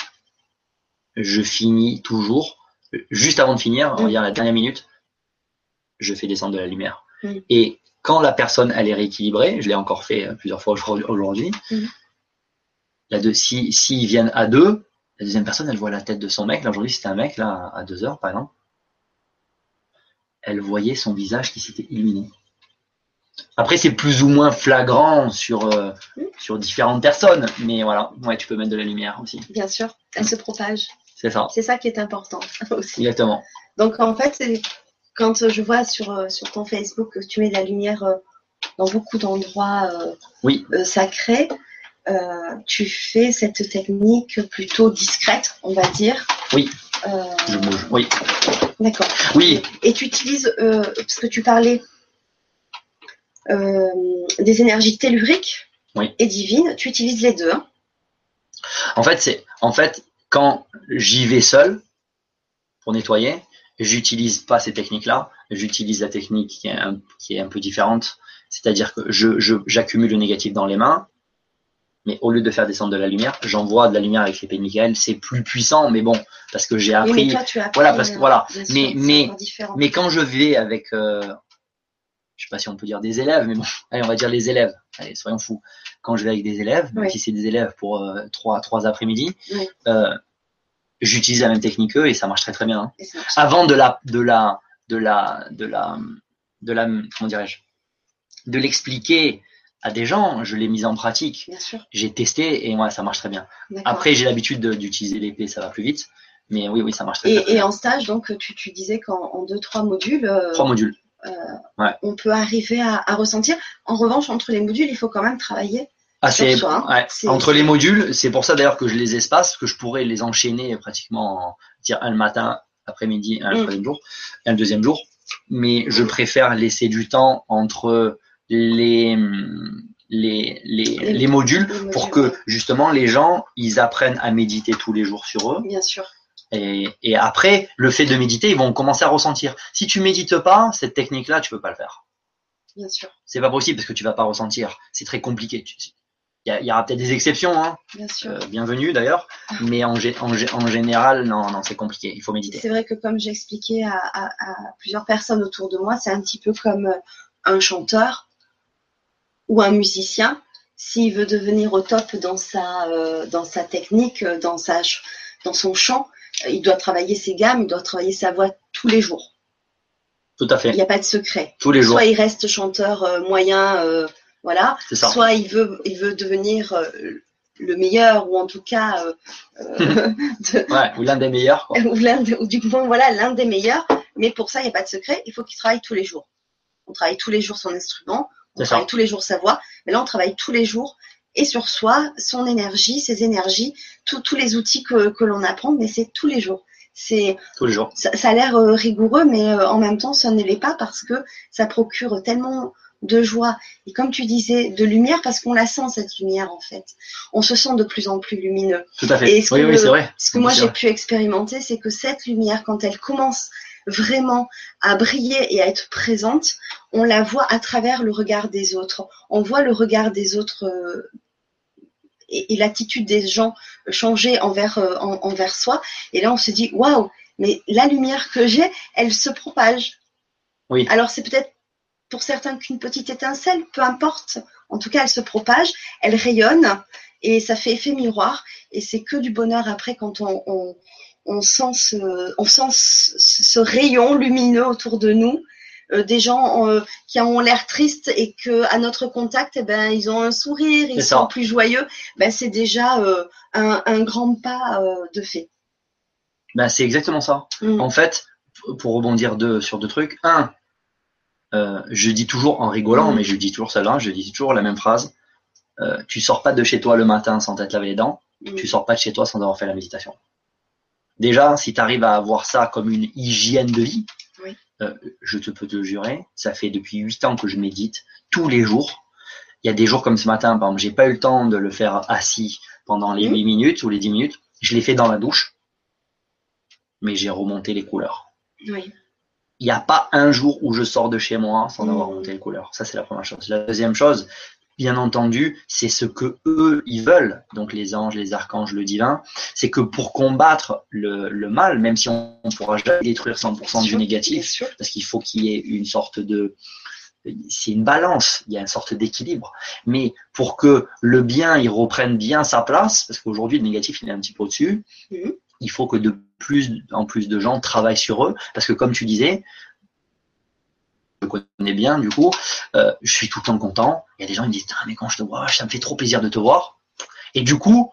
je finis toujours, juste avant de finir, on va mm. dire la dernière minute, je fais descendre de la lumière. Mm. Et quand la personne elle est rééquilibrée, je l'ai encore fait euh, plusieurs fois aujourd'hui, mm. là si s'ils viennent à deux, la deuxième personne elle voit la tête de son mec. Là aujourd'hui c'était un mec là à deux heures par exemple, elle voyait son visage qui s'était illuminé. Après c'est plus ou moins flagrant sur euh, mm. sur différentes personnes, mais voilà, ouais tu peux mettre de la lumière aussi. Bien sûr, elle se propage. C'est ça. C'est ça qui est important aussi. Exactement. Donc en fait, c'est quand je vois sur, euh, sur ton Facebook que tu mets de la lumière euh, dans beaucoup d'endroits euh, oui. sacrés, tu fais cette technique plutôt discrète, on va dire. Oui. je bouge, oui. D'accord. Oui. Et tu utilises, parce que tu parlais des énergies telluriques et divines, tu utilises les deux. Hein. En fait, c'est en fait quand j'y vais seul pour nettoyer, j'utilise pas ces techniques-là, j'utilise la technique qui est un, qui est un peu différente, c'est-à-dire que je, j'accumule le négatif dans les mains, mais au lieu de faire descendre de la lumière, j'envoie de la lumière avec l'épée de Michael, c'est plus puissant, mais bon, parce que j'ai appris, as voilà, parce que voilà, mais mais mais quand je vais avec euh, je sais pas si on peut dire des élèves, mais bon, allez, on va dire les élèves. Allez, soyons fous. Quand je vais avec des élèves, même si c'est des élèves pour euh, trois, trois après-midi, euh, j'utilise la même technique qu'eux et ça marche très très bien. Hein. Avant de la, de la, de la, de la, de la, comment dirais-je, de l'expliquer à des gens, je l'ai mise en pratique. J'ai testé et moi, ça marche très bien. Après, j'ai l'habitude d'utiliser l'épée, ça va plus vite. Mais oui, oui, ça marche très, et, bien. Et en stage, donc, tu, tu disais qu'en deux, trois modules. Euh, trois modules. Euh, on peut arriver à, ressentir. En revanche, entre les modules, il faut quand même travailler. Ah, hein. Entre les modules, c'est pour ça d'ailleurs que je les espace, que je pourrais les enchaîner pratiquement, dire un le matin, après-midi, un mm. jour, un deuxième jour. Mais je préfère laisser du temps entre les, les, les, modules pour que justement les gens ils apprennent à méditer tous les jours sur eux. Bien sûr. Et, et, après, le fait de méditer, ils vont commencer à ressentir. Si tu médites pas, cette technique-là, tu peux pas le faire. Bien sûr. C'est pas possible parce que tu vas pas ressentir. C'est très compliqué. Il y, aura peut-être des exceptions, hein. Bien sûr. Euh, bienvenue d'ailleurs. Mais en, en, en, général, non, non, c'est compliqué. Il faut méditer. C'est vrai que comme j'ai expliqué à, à, à, plusieurs personnes autour de moi, c'est un petit peu comme euh, un chanteur ou un musicien. S'il veut devenir au top dans sa, euh, dans sa technique, dans, sa, dans son chant, il doit travailler ses gammes, il doit travailler sa voix tous les jours. Tout à fait. Il n'y a pas de secret. Tous les jours. Soit il reste chanteur euh, moyen, voilà. Ça. Soit il veut, il veut devenir euh, le meilleur ou en tout cas. ouais, ou l'un des meilleurs. Quoi. Ou, ou du moins voilà l'un des meilleurs. Mais pour ça, il n'y a pas de secret. Il faut qu'il travaille tous les jours. On travaille tous les jours son instrument. On travaille tous les jours sa voix. Mais là, on travaille tous les jours et sur soi, son énergie, ses énergies, tous les outils que, que l'on apprend, mais c'est tous les jours. C'est tous les jours. Ça, a l'air euh, rigoureux, mais euh, en même temps, ça ne l'est pas parce que ça procure tellement de joie et comme tu disais, de lumière parce qu'on la sent cette lumière en fait. On se sent de plus en plus lumineux. Tout à fait. Et ce oui, oui, c'est vrai. Ce que moi j'ai pu expérimenter, c'est que cette lumière, quand elle commence vraiment à briller et à être présente, on la voit à travers le regard des autres. On voit le regard des autres euh, et, l'attitude des gens changer envers, euh, envers soi. Et là, on se dit, waouh, mais la lumière que j'ai, elle se propage. Oui. Alors, c'est peut-être pour certains qu'une petite étincelle, peu importe. En tout cas, elle se propage, elle rayonne et ça fait effet miroir. Et c'est que du bonheur après quand on, on, on sent, ce, on sent ce rayon lumineux autour de nous euh, des gens euh, qui ont l'air tristes et que à notre contact, eh ben, ils ont un sourire, ils sont plus joyeux, ben, c'est déjà euh, un, un, grand pas de fait. Ben, c'est exactement ça. Mm. En fait, pour rebondir deux, sur deux trucs, un, je dis toujours en rigolant, mm. mais je dis toujours celle-là, je dis toujours la même phrase. Euh, tu sors pas de chez toi le matin sans t'être lavé les dents, mm. tu sors pas de chez toi sans avoir fait la méditation. Déjà, si tu arrives à avoir ça comme une hygiène de vie, euh, je te peux te jurer, ça fait depuis huit ans que je médite tous les jours. Il y a des jours comme ce matin, par exemple, j'ai pas eu le temps de le faire assis pendant les huit minutes ou les dix minutes. Je l'ai fait dans la douche, mais j'ai remonté les couleurs. Oui. Il n'y a pas un jour où je sors de chez moi sans avoir remonté les couleurs. Ça, c'est la première chose. La deuxième chose, bien entendu, c'est ce que eux ils veulent, donc les anges, les archanges, le divin, c'est que pour combattre le, le, mal, même si on ne pourra jamais détruire 100% du négatif, parce qu'il faut qu'il y ait une sorte de c'est une balance, il y a une sorte d'équilibre. Mais pour que le bien il reprenne bien sa place, parce qu'aujourd'hui le négatif il est un petit peu au-dessus, mhm. il faut que de plus en plus de gens travaillent sur eux, parce que comme tu disais, je connais bien, du coup, euh, je suis tout le temps content. Il y a des gens qui me disent, ah, mais quand je te vois, ça me fait trop plaisir de te voir. Et du coup,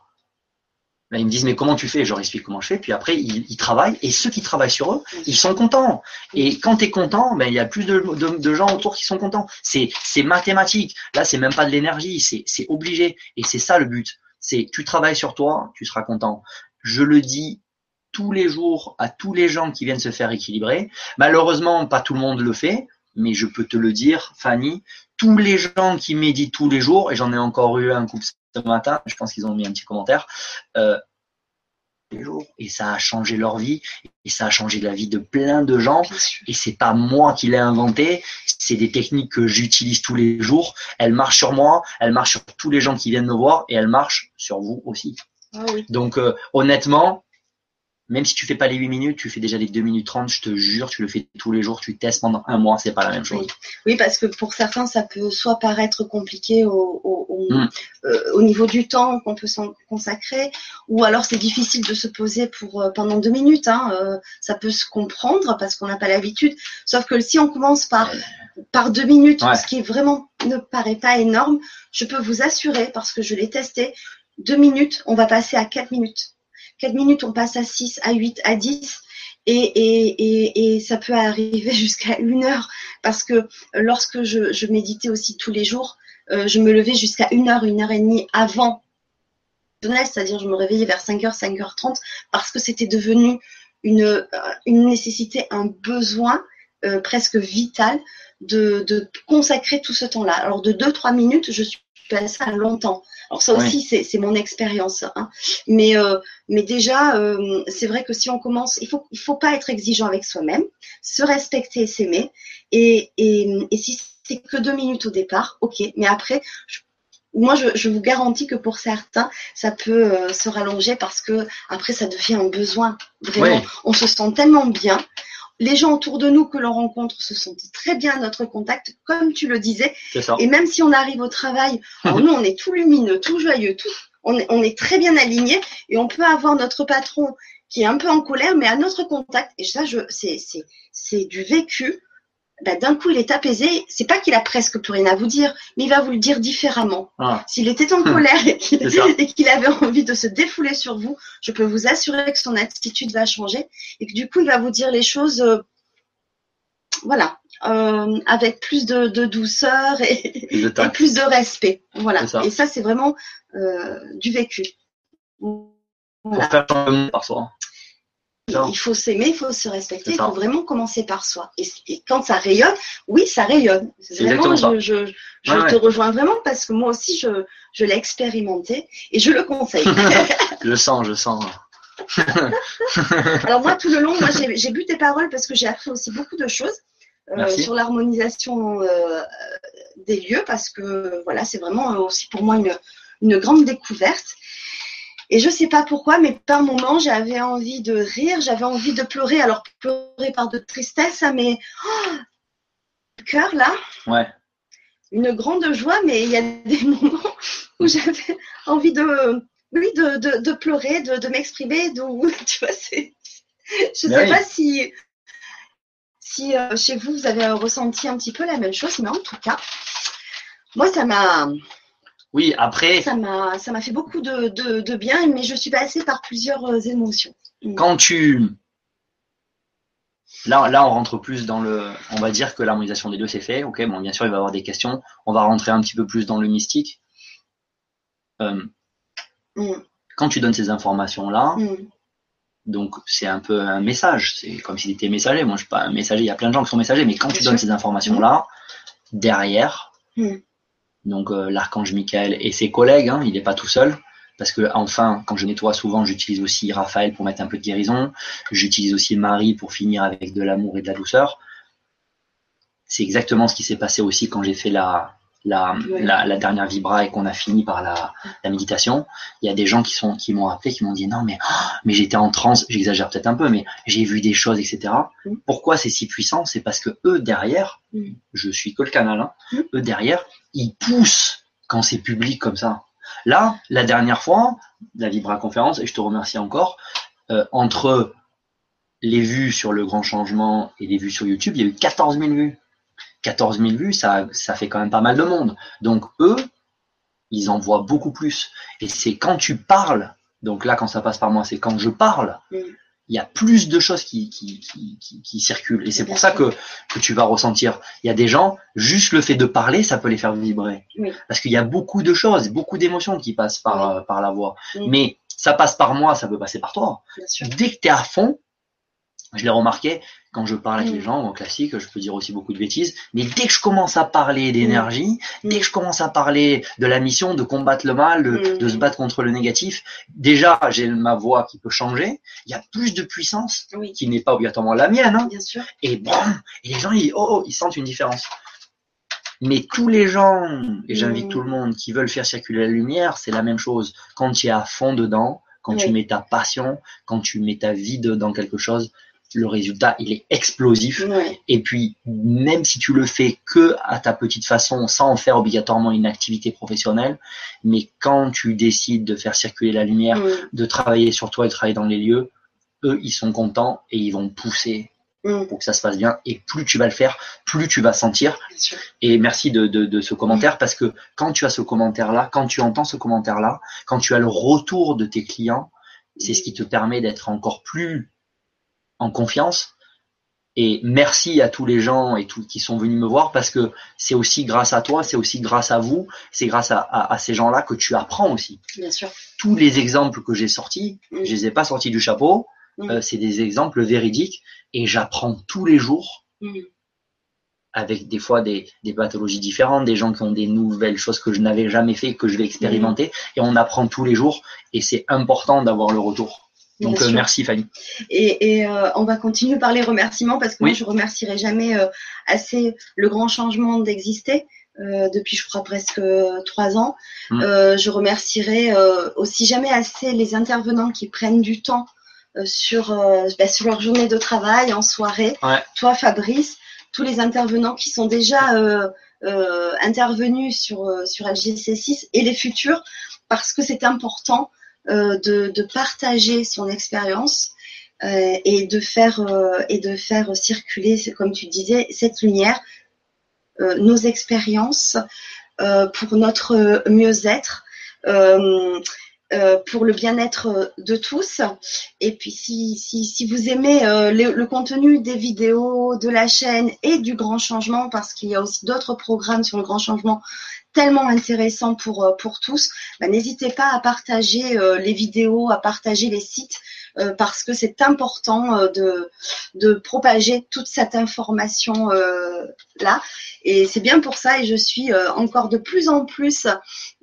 là, ils me disent, mais comment tu fais? Je leur explique comment je fais. Puis après, ils, travaillent. Et ceux qui travaillent sur eux, ils sont contents. Et quand tu es content, ben, il y a plus de, gens autour qui sont contents. C'est, c'est mathématique. Là, c'est même pas de l'énergie. C'est, c'est obligé. Et c'est ça le but. C'est, tu travailles sur toi, tu seras content. Je le dis tous les jours à tous les gens qui viennent se faire équilibrer. Malheureusement, pas tout le monde le fait mais je peux te le dire, Fanny, tous les gens qui méditent tous les jours, et j'en ai encore eu un coup ce matin, je pense qu'ils ont mis un petit commentaire, euh, et ça a changé leur vie, et ça a changé la vie de plein de gens, et c'est pas moi qui l'ai inventé, c'est des techniques que j'utilise tous les jours, elles marchent sur moi, elles marchent sur tous les gens qui viennent me voir, et elles marchent sur vous aussi. Ah Donc euh, honnêtement, même si tu fais pas les 8 minutes, tu fais déjà les 2 minutes 30, je te jure, tu le fais tous les jours, tu testes pendant un mois, c'est pas la même chose. Oui. parce que pour certains, ça peut soit paraître compliqué au, au, hmm. euh, niveau du temps qu'on peut s'en consacrer, ou alors c'est difficile de se poser pour euh, pendant deux minutes. Hein, euh, ça peut se comprendre parce qu'on n'a pas l'habitude. Sauf que si on commence par par deux minutes, ce qui vraiment ne paraît pas énorme, je peux vous assurer, parce que je l'ai testé, deux minutes, on va passer à quatre minutes. 4 minutes, on passe à 6, à 8, à 10. Et, et, ça peut arriver jusqu'à une heure parce que lorsque je, méditais aussi tous les jours, euh, je me levais jusqu'à une heure, une heure et demie avant c'est-à-dire je me réveillais vers 5h, 5h30 parce que c'était devenu une, euh, une nécessité, un besoin euh, presque vital de, de consacrer tout ce temps-là. Alors de 2-3 minutes, je suis passée à longtemps. Alors ça aussi, c'est mon expérience. Hein. Mais, euh, mais déjà, euh, c'est vrai que si on commence, il faut, il faut pas être exigeant avec soi-même, se respecter et s'aimer. Et, et, et si c'est que deux minutes au départ, ok. Mais après, moi, je, je, vous garantis que pour certains, ça peut euh, se rallonger parce que après, ça devient un besoin. Vraiment, on se sent tellement bien les gens autour de nous que l'on rencontre se sentent très bien à notre contact, comme tu le disais. Et même si on arrive au travail, nous, on est tout lumineux, tout joyeux, tout, on, est, on est très bien aligné et on peut avoir notre patron qui est un peu en colère, mais à notre contact. Et ça, je, c'est, c'est, c'est du vécu. Bah, d'un coup, il est apaisé. C'est pas qu'il a presque plus rien à vous dire, mais il va vous le dire différemment. Ah. S'il était en colère et qu'il avait envie de se défouler sur vous, je peux vous assurer que son attitude va changer et que du coup, il va vous dire les choses, euh, voilà, euh, avec plus de, douceur et, plus de respect. Voilà. Et ça, c'est vraiment euh, du vécu. Pour faire par soi. Il faut s'aimer, il faut se respecter, il faut vraiment commencer par soi. Et, quand ça rayonne, oui, ça rayonne. Vraiment, je, je, je te rejoins vraiment parce que moi aussi, je, je l'ai expérimenté et je le conseille. je sens, je sens. Alors moi, tout le long, moi, j'ai bu tes paroles parce que j'ai appris aussi beaucoup de choses euh, sur l'harmonisation euh, des lieux parce que voilà, c'est vraiment aussi pour moi une, une grande découverte. Et je sais pas pourquoi, mais par moments, j'avais envie de rire, j'avais envie de pleurer. Alors, pleurer par de tristesse, mais oh, le cœur, là. Ouais. Une grande joie, mais il y a des moments où j'avais envie de, oui, de, de, de pleurer, de, de m'exprimer. Tu vois, c'est. Je ne sais pas si, si euh, chez vous, vous avez ressenti un petit peu la même chose, mais en tout cas, moi, ça m'a oui, après. Ça m'a, ça m'a fait beaucoup de, de, bien, mais je suis passée par plusieurs euh, émotions. Mm. Quand tu. Là, là, on rentre plus dans le. On va dire que l'harmonisation des deux, c'est fait. Ok, bon, bien sûr, il va y avoir des questions. On va rentrer un petit peu plus dans le mystique. Euh, mm. Quand tu donnes ces informations-là, mm. donc c'est un peu un message. C'est comme si tu étais messager. Moi, je suis pas un messager. Il y a plein de gens qui sont messagers, mais quand tu donnes ces informations-là, derrière, donc euh, l'archange Michael et ses collègues, hein, il n'est pas tout seul. Parce que enfin, quand je nettoie souvent, j'utilise aussi Raphaël pour mettre un peu de guérison. J'utilise aussi Marie pour finir avec de l'amour et de la douceur. C'est exactement ce qui s'est passé aussi quand j'ai fait la, la, la, dernière vibra et qu'on a fini par la, la, méditation, il y a des gens qui sont qui m'ont appelé, qui m'ont dit non mais oh, mais j'étais en transe, j'exagère peut-être un peu, mais j'ai vu des choses, etc. Mm. Pourquoi c'est si puissant? C'est parce que eux derrière, mm. je suis que le canal, hein, mm. eux derrière, ils poussent quand c'est public comme ça. Là, la dernière fois, la vibra conférence, et je te remercie encore, euh, entre les vues sur le grand changement et les vues sur YouTube, il y a eu 14 000 vues. 14 000 vues, ça, ça fait quand même pas mal de monde. Donc eux, ils en voient beaucoup plus. Et c'est quand tu parles, donc là quand ça passe par moi, c'est quand je parle, mm. il y a plus de choses qui, qui, qui, qui, circulent. Et c'est pour ça que, que tu vas ressentir. Il y a des gens, juste le fait de parler, ça peut les faire vibrer. Parce qu'il y a beaucoup de choses, beaucoup d'émotions qui passent par, euh, par la voix. Mais ça passe par moi, ça peut passer par toi. Dès que tu es à fond, je l'ai remarqué quand je parle avec les mm. gens en classique, je peux dire aussi beaucoup de bêtises, mais dès que je commence à parler d'énergie, mm. dès que je commence à parler de la mission de combattre le mal, de, se mm. battre contre le négatif, déjà j'ai ma voix qui peut changer, il y a plus de puissance qui n'est pas obligatoirement la mienne, hein. Bien sûr. et bon, et les gens ils, oh, oh, ils sentent une différence. Mais tous les gens, et j'invite tout le monde qui veulent faire circuler la lumière, c'est la même chose. Quand tu es à fond dedans, Quand tu mets ta passion, quand tu mets ta vie dans quelque chose, le résultat, il est explosif. Et puis, même si tu le fais que à ta petite façon, sans en faire obligatoirement une activité professionnelle, mais quand tu décides de faire circuler la lumière, de travailler sur toi et de travailler dans les lieux, eux, ils sont contents et ils vont pousser pour que ça se passe bien. Et plus tu vas le faire, plus tu vas sentir. Et merci de, de, ce commentaire parce que quand tu as ce commentaire-là, quand tu entends ce commentaire-là, quand tu as le retour de tes clients, c'est ce qui te permet d'être encore plus en confiance. Et merci à tous les gens et tous qui sont venus me voir parce que c'est aussi grâce à toi, c'est aussi grâce à vous, c'est grâce à, à, ces gens-là que tu apprends aussi. Bien sûr. Tous les exemples que j'ai sortis, mm. je les ai pas sortis du chapeau. Mm. Euh, c'est des exemples véridiques et j'apprends tous les jours mm. avec des fois des, pathologies différentes, des gens qui ont des nouvelles choses que je n'avais jamais fait, que je vais expérimenter et on apprend tous les jours et c'est important d'avoir le retour. Donc euh, merci Fanny. Et, euh, on va continuer par les remerciements parce que moi je remercierai jamais assez le grand changement d'exister. depuis je crois presque trois ans. Mm. je remercierai aussi jamais assez les intervenants qui prennent du temps euh, sur, euh, bah, sur leur journée de travail, en soirée. Toi, Fabrice, tous les intervenants qui sont déjà euh, intervenus sur, sur LGC6 et les futurs, parce que c'est important de, de, partager son expérience et de faire et de faire circuler, comme tu disais, cette lumière, nos expériences pour notre mieux-être. Euh, pour le bien-être euh, de tous. Et puis si, si, si vous aimez euh, le, contenu des vidéos de la chaîne et du grand changement, parce qu'il y a aussi d'autres programmes sur le grand changement tellement intéressants pour, pour tous, bah, n'hésitez pas à partager les vidéos, à partager les sites euh, parce que c'est important euh, de, de propager toute cette information euh, là. Et c'est bien pour ça et je suis encore de plus en plus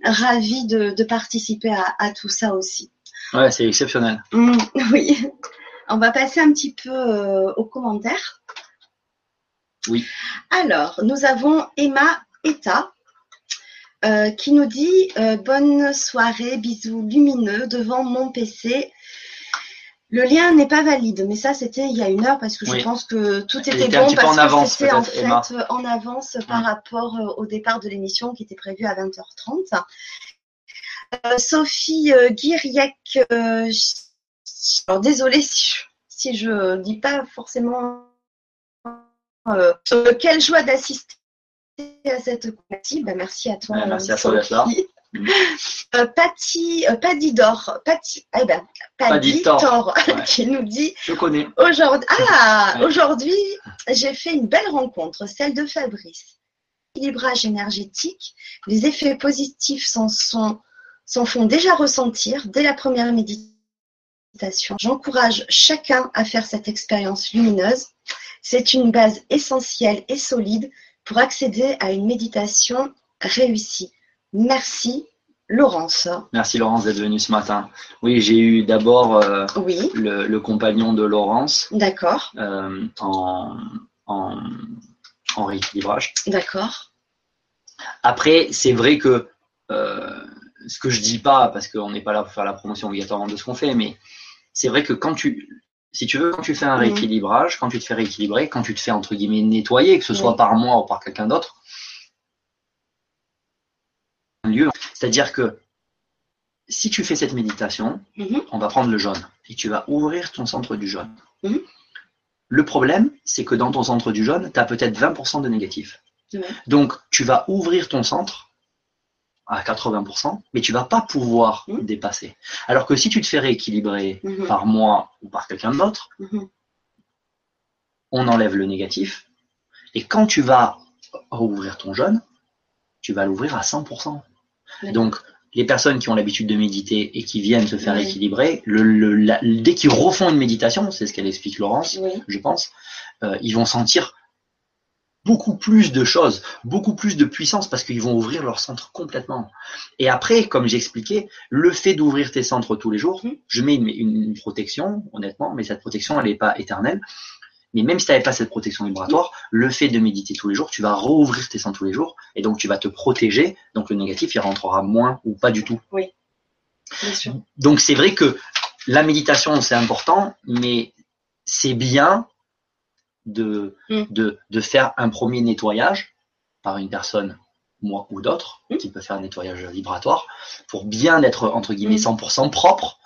ravie de, de participer à, à, tout ça aussi. Ouais, c'est exceptionnel. Mmh, oui. On va passer un petit peu aux commentaires. Oui. Alors, nous avons Emma Eta euh, qui nous dit Bonne soirée, bisous lumineux devant mon PC. Le lien n'est pas valide, mais ça c'était il y a une heure parce que je pense que tout était, bon parce que c'était en fait en avance par rapport euh, au départ de l'émission qui était prévu à 20h30. Euh, Sophie euh, Guiriec, désolée si je, ne dis pas forcément quelle joie d'assister à cette merci. Ben, merci à toi. merci à toi Sophie. Euh, Patty, euh, Padidor, Patty, eh ben, Padidor, qui nous dit Je connais. Aujourd'hui, ah, aujourd'hui, j'ai fait une belle rencontre, celle de Fabrice. Équilibrage énergétique, les effets positifs s'en sont, s'en font déjà ressentir dès la première méditation. J'encourage chacun à faire cette expérience lumineuse. C'est une base essentielle et solide pour accéder à une méditation réussie. Merci Laurence. Merci Laurence d'être venue ce matin. Oui, j'ai eu d'abord euh, le, compagnon de Laurence. D'accord. Euh, en, rééquilibrage. D'accord. Après, c'est vrai que euh, ce que je dis pas, parce qu'on n'est pas là pour faire la promotion obligatoirement de ce qu'on fait, mais c'est vrai que quand tu, si tu veux, quand tu fais un rééquilibrage, quand tu te fais rééquilibrer, quand tu te fais entre guillemets nettoyer, que ce soit par moi ou par quelqu'un d'autre, lieu. C'est-à-dire que si tu fais cette méditation, mhm. on va prendre le jaune et tu vas ouvrir ton centre du jaune. Mhm. Le problème, c'est que dans ton centre du jaune, tu as peut-être 20% de négatif. Donc, tu vas ouvrir ton centre à 80%, mais tu vas pas pouvoir mhm. dépasser. Alors que si tu te fais rééquilibrer par moi ou par quelqu'un d'autre, on enlève le négatif. Et quand tu vas rouvrir ton jaune, tu vas l'ouvrir à 100%. Donc, les personnes qui ont l'habitude de méditer et qui viennent se faire équilibrer, le, dès qu'ils refont une méditation, c'est ce qu'elle explique Laurence, je pense, euh, ils vont sentir beaucoup plus de choses, beaucoup plus de puissance parce qu'ils vont ouvrir leur centre complètement. Et après, comme j'expliquais, le fait d'ouvrir tes centres tous les jours, mhm. je mets une, une, protection, honnêtement, mais cette protection, elle n'est pas éternelle. Mais même si tu n'avais pas cette protection vibratoire, le fait de méditer tous les jours, tu vas rouvrir tes sens tous les jours et donc tu vas te protéger. Donc le négatif, il rentrera moins ou pas du tout. Oui. Donc c'est vrai que la méditation, c'est important, mais c'est bien de, Mm. de, de faire un premier nettoyage par une personne, moi ou d'autres, Mm. qui peut faire un nettoyage vibratoire, pour bien être, entre guillemets, Mm. 100% propre.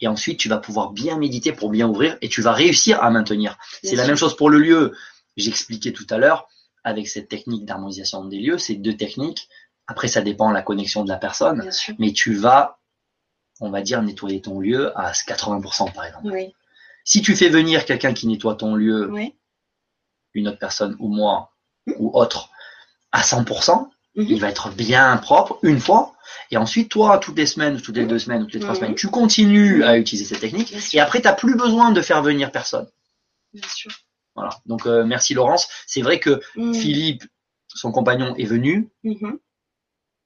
Et ensuite, tu vas pouvoir bien méditer pour bien ouvrir et tu vas réussir à maintenir. C'est la même chose pour le lieu. J'expliquais tout à l'heure, avec cette technique d'harmonisation des lieux, c'est deux techniques. Après, ça dépend de la connexion de la personne, mais tu vas, on va dire, nettoyer ton lieu à 80% par exemple. Oui. Si tu fais venir quelqu'un qui nettoie ton lieu, Oui. Une autre personne ou moi ou autre, à 100%, Mhm. il va être bien propre une fois. Et ensuite, toi, toutes les semaines, toutes les deux semaines, toutes les trois Mhm. semaines, tu continues à utiliser cette technique. Et après, tu n'as plus besoin de faire venir personne. Bien sûr. Voilà. Donc, euh, merci Laurence. C'est vrai que Mm. Philippe, son compagnon, est venu, Mhm.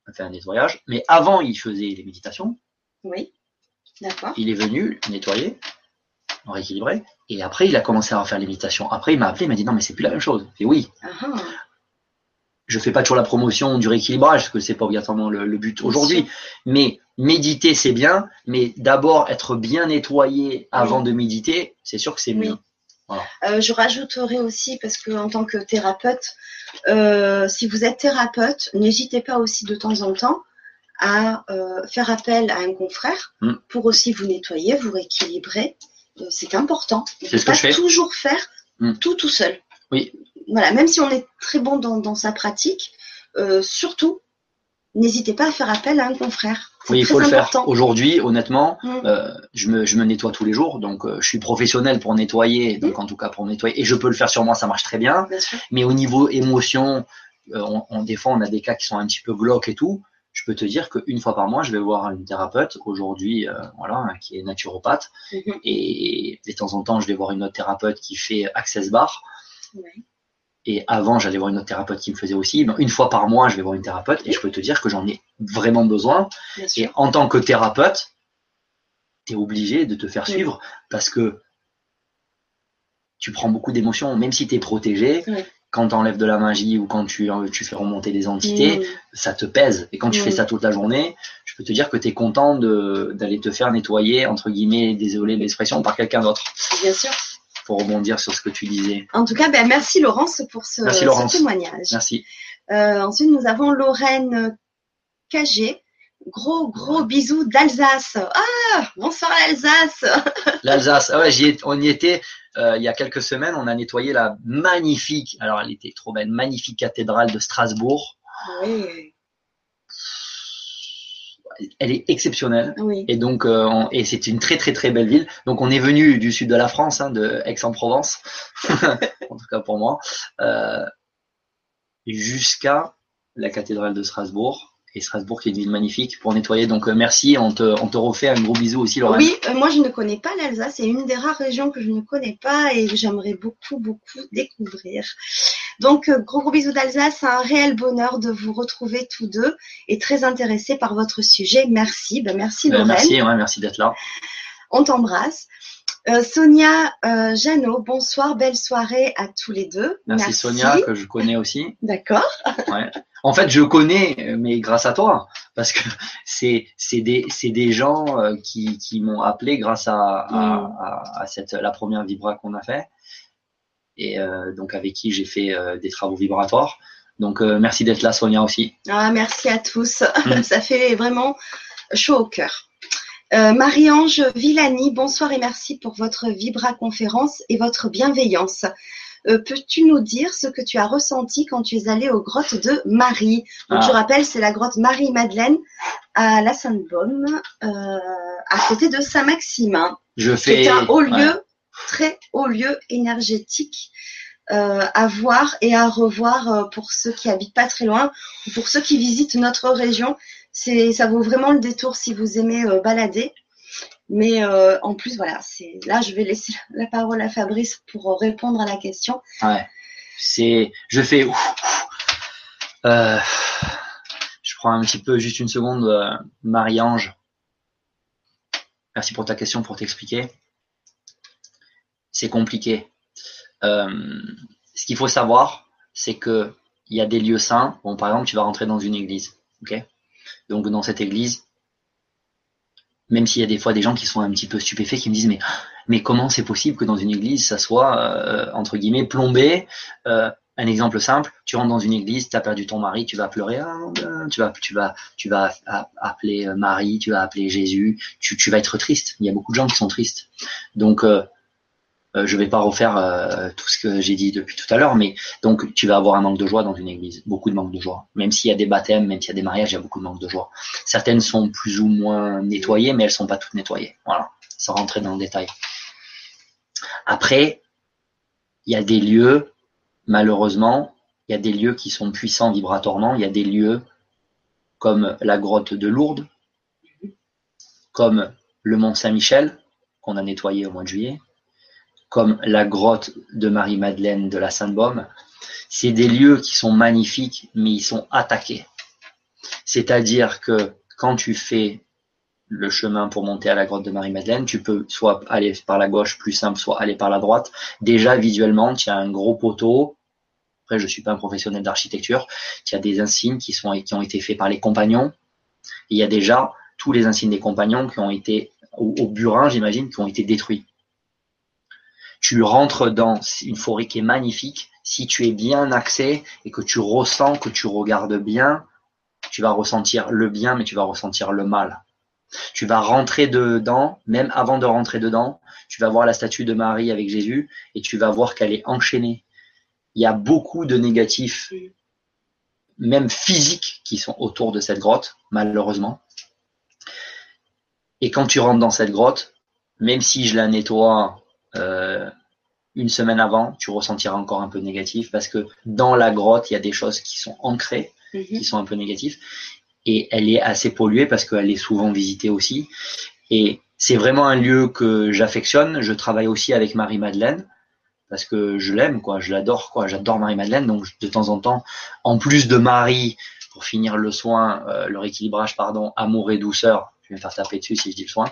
a fait un nettoyage, mais avant, il faisait les méditations. Oui. D'accord. Il est venu nettoyer, rééquilibrer, et après, il a commencé à faire les méditations. Après, il m'a appelé, il m'a dit non, mais c'est plus la même chose. Et oui, Ah ah. je fais pas toujours la promotion du rééquilibrage, parce que c'est pas obligatoirement le, le but aujourd'hui. Mais méditer, c'est bien, mais d'abord être bien nettoyé avant Oui. de méditer, c'est sûr que c'est Oui. mieux. Euh, je rajouterai aussi, parce que en tant que thérapeute, euh, si vous êtes thérapeute, n'hésitez pas aussi de temps en temps à euh, faire appel à un confrère Mm. pour aussi vous nettoyer, vous rééquilibrer. Euh, c'est important. Que pas je fais. toujours faire Mm. tout tout seul. Oui. Voilà, même si on est très bon dans, dans sa pratique, euh, surtout, n'hésitez pas à faire appel à un confrère. Oui, il faut le faire. Aujourd'hui, honnêtement, Mm. euh, je, me, je me nettoie tous les jours, donc euh, je suis professionnel pour nettoyer, donc en tout cas pour nettoyer, et je peux le faire sur moi, ça marche très bien. Mais au niveau émotion, on, on, des fois, on a des cas qui sont un petit peu glauques et tout. Je peux te dire qu'une fois par mois, je vais voir une thérapeute, aujourd'hui, euh, voilà, hein, qui est naturopathe, Mhm. et de temps en temps, je vais voir une autre thérapeute qui fait Access Bar. Et avant, j'allais voir une autre thérapeute qui me faisait aussi. Une fois par mois, je vais voir une thérapeute, et je peux te dire que j'en ai vraiment besoin. Et en tant que thérapeute, tu es obligé de te faire Oui. suivre parce que tu prends beaucoup d'émotions, même si tu es protégé. Oui. Quand tu enlèves de la magie ou quand tu, euh, tu fais remonter des entités, Mm. ça te pèse. Et quand tu fais ça toute la journée, je peux te dire que tu es content d'aller te faire nettoyer, entre guillemets, désolé l'expression, par quelqu'un d'autre. Bien sûr. Pour rebondir sur ce que tu disais. En tout cas, ben, merci Laurence pour ce, Merci, ce Laurence. témoignage. Merci. Euh, ensuite, nous avons Lorraine Cagé. Gros, gros bisous d'Alsace. Ah, bonsoir l'Alsace. L'Alsace, ah ouais, j'y ai- on y était il y a quelques semaines. On a nettoyé la magnifique, alors elle était trop belle, magnifique cathédrale de Strasbourg. Oui, Elle est exceptionnelle. oui. Et donc, euh, on- et c'est une très très très belle ville. Donc, on est venu du sud de la France, hein, de Aix-en-Provence, en tout cas pour moi, euh, jusqu'à la cathédrale de Strasbourg. Et Strasbourg qui est une ville magnifique pour nettoyer. Donc, euh, merci. On te, on te refait un gros bisou aussi, Lorraine. Oui, euh, moi je ne connais pas l'Alsace. C'est une des rares régions que je ne connais pas et que j'aimerais beaucoup, beaucoup découvrir. Donc, euh, gros, gros bisous d'Alsace. C'est un réel bonheur de vous retrouver tous deux et très intéressés par votre sujet. Merci. Ben, merci Euh, Lorraine. merci, ouais, merci d'être là. On t'embrasse. Euh, Sonia euh, Jeannot, bonsoir, belle soirée à tous les deux. Merci, Sonia, que je connais aussi. D'accord. Ouais. En fait, je connais, mais grâce à toi, parce que c'est c'est des c'est des gens euh, qui qui m'ont appelé grâce à à, Mm. à, à cette la première vibra qu'on a fait et euh, donc avec qui j'ai fait des travaux vibratoires. Donc euh, merci d'être là, Sonia aussi. Ah, merci à tous. Mm. Ça fait vraiment chaud au cœur. Euh, Marie-Ange Villani, bonsoir et merci pour votre Vibra conférence et votre bienveillance. Euh, Peux-tu nous dire ce que tu as ressenti quand tu es allé aux grottes de Marie Donc, Ah. Je rappelle, c'est la grotte Marie-Madeleine à la Sainte-Baume, euh, à côté de Saint-Maximin. Je qui fais est un haut lieu, ouais. très haut lieu énergétique euh, à voir et à revoir pour ceux qui habitent pas très loin ou pour ceux qui visitent notre région. C'est, ça vaut vraiment le détour si vous aimez euh, balader. Mais euh, en plus, voilà, c'est là, je vais laisser la parole à Fabrice pour euh, répondre à la question. Ouais. C'est, je fais. je prends un petit peu, juste une seconde, Marie-Ange. Merci pour ta question, pour t'expliquer. C'est compliqué. Ce qu'il faut savoir, c'est que il y a des lieux saints. Bon, par exemple, tu vas rentrer dans une église, ok? Donc dans cette église, Même s'il y a des fois des gens qui sont un petit peu stupéfaits, qui me disent mais mais comment c'est possible que dans une église ça soit euh, entre guillemets plombé euh, un exemple simple, tu rentres dans une église, tu as perdu ton mari, tu vas pleurer, ah, tu vas, tu vas, tu vas appeler euh, Marie, tu vas appeler Jésus, tu, tu vas être triste. Il y a beaucoup de gens qui sont tristes. Donc, euh, euh je vais pas refaire euh, tout ce que j'ai dit depuis tout à l'heure, mais donc tu vas avoir un manque de joie dans une église, beaucoup de manque de joie. Même s'il y a des baptêmes, même s'il y a des mariages, il y a beaucoup de manque de joie. Certaines sont plus ou moins nettoyées, mais elles sont pas toutes nettoyées. Voilà, sans rentrer dans le détail. Après, il y a des lieux malheureusement, il y a des lieux qui sont puissants vibratoirement. Il y a des lieux comme la grotte de Lourdes, comme le Mont Saint-Michel, qu'on a nettoyé au mois de juillet, comme la grotte de Marie-Madeleine de la Sainte-Baume. C'est des lieux qui sont magnifiques, mais ils sont attaqués. C'est-à-dire que quand tu fais le chemin pour monter à la grotte de Marie-Madeleine. Tu peux soit aller par la gauche, plus simple, soit aller par la droite. Déjà, visuellement, tu as un gros poteau. Après, je suis pas un professionnel d'architecture. Tu as des insignes qui, sont, qui ont été faits par les compagnons. il y a déjà tous les insignes des compagnons qui ont été, au burin, j'imagine, qui ont été détruits. Tu rentres dans une forêt qui est magnifique. Si tu es bien axé et que tu ressens, que tu regardes bien, tu vas ressentir le bien, mais tu vas ressentir le mal. Tu vas rentrer dedans, même avant de rentrer dedans, tu vas voir la statue de Marie avec Jésus et tu vas voir qu'elle est enchaînée. Il y a beaucoup de négatifs, même physiques, qui sont autour de cette grotte, malheureusement. Et quand tu rentres dans cette grotte, même si je la nettoie euh, une semaine avant, tu ressentiras encore un peu négatif parce que dans la grotte, il y a des choses qui sont ancrées, mhm. qui sont un peu négatives et elle est assez polluée parce qu'elle est souvent visitée aussi. Et c'est vraiment un lieu que j'affectionne. Je travaille aussi avec Marie-Madeleine parce que je l'aime, quoi. Je l'adore, quoi. J'adore Marie-Madeleine. Donc, de temps en temps, en plus de Marie, pour finir le soin, euh, le rééquilibrage, pardon, amour et douceur, je vais me faire taper dessus si je dis le soin,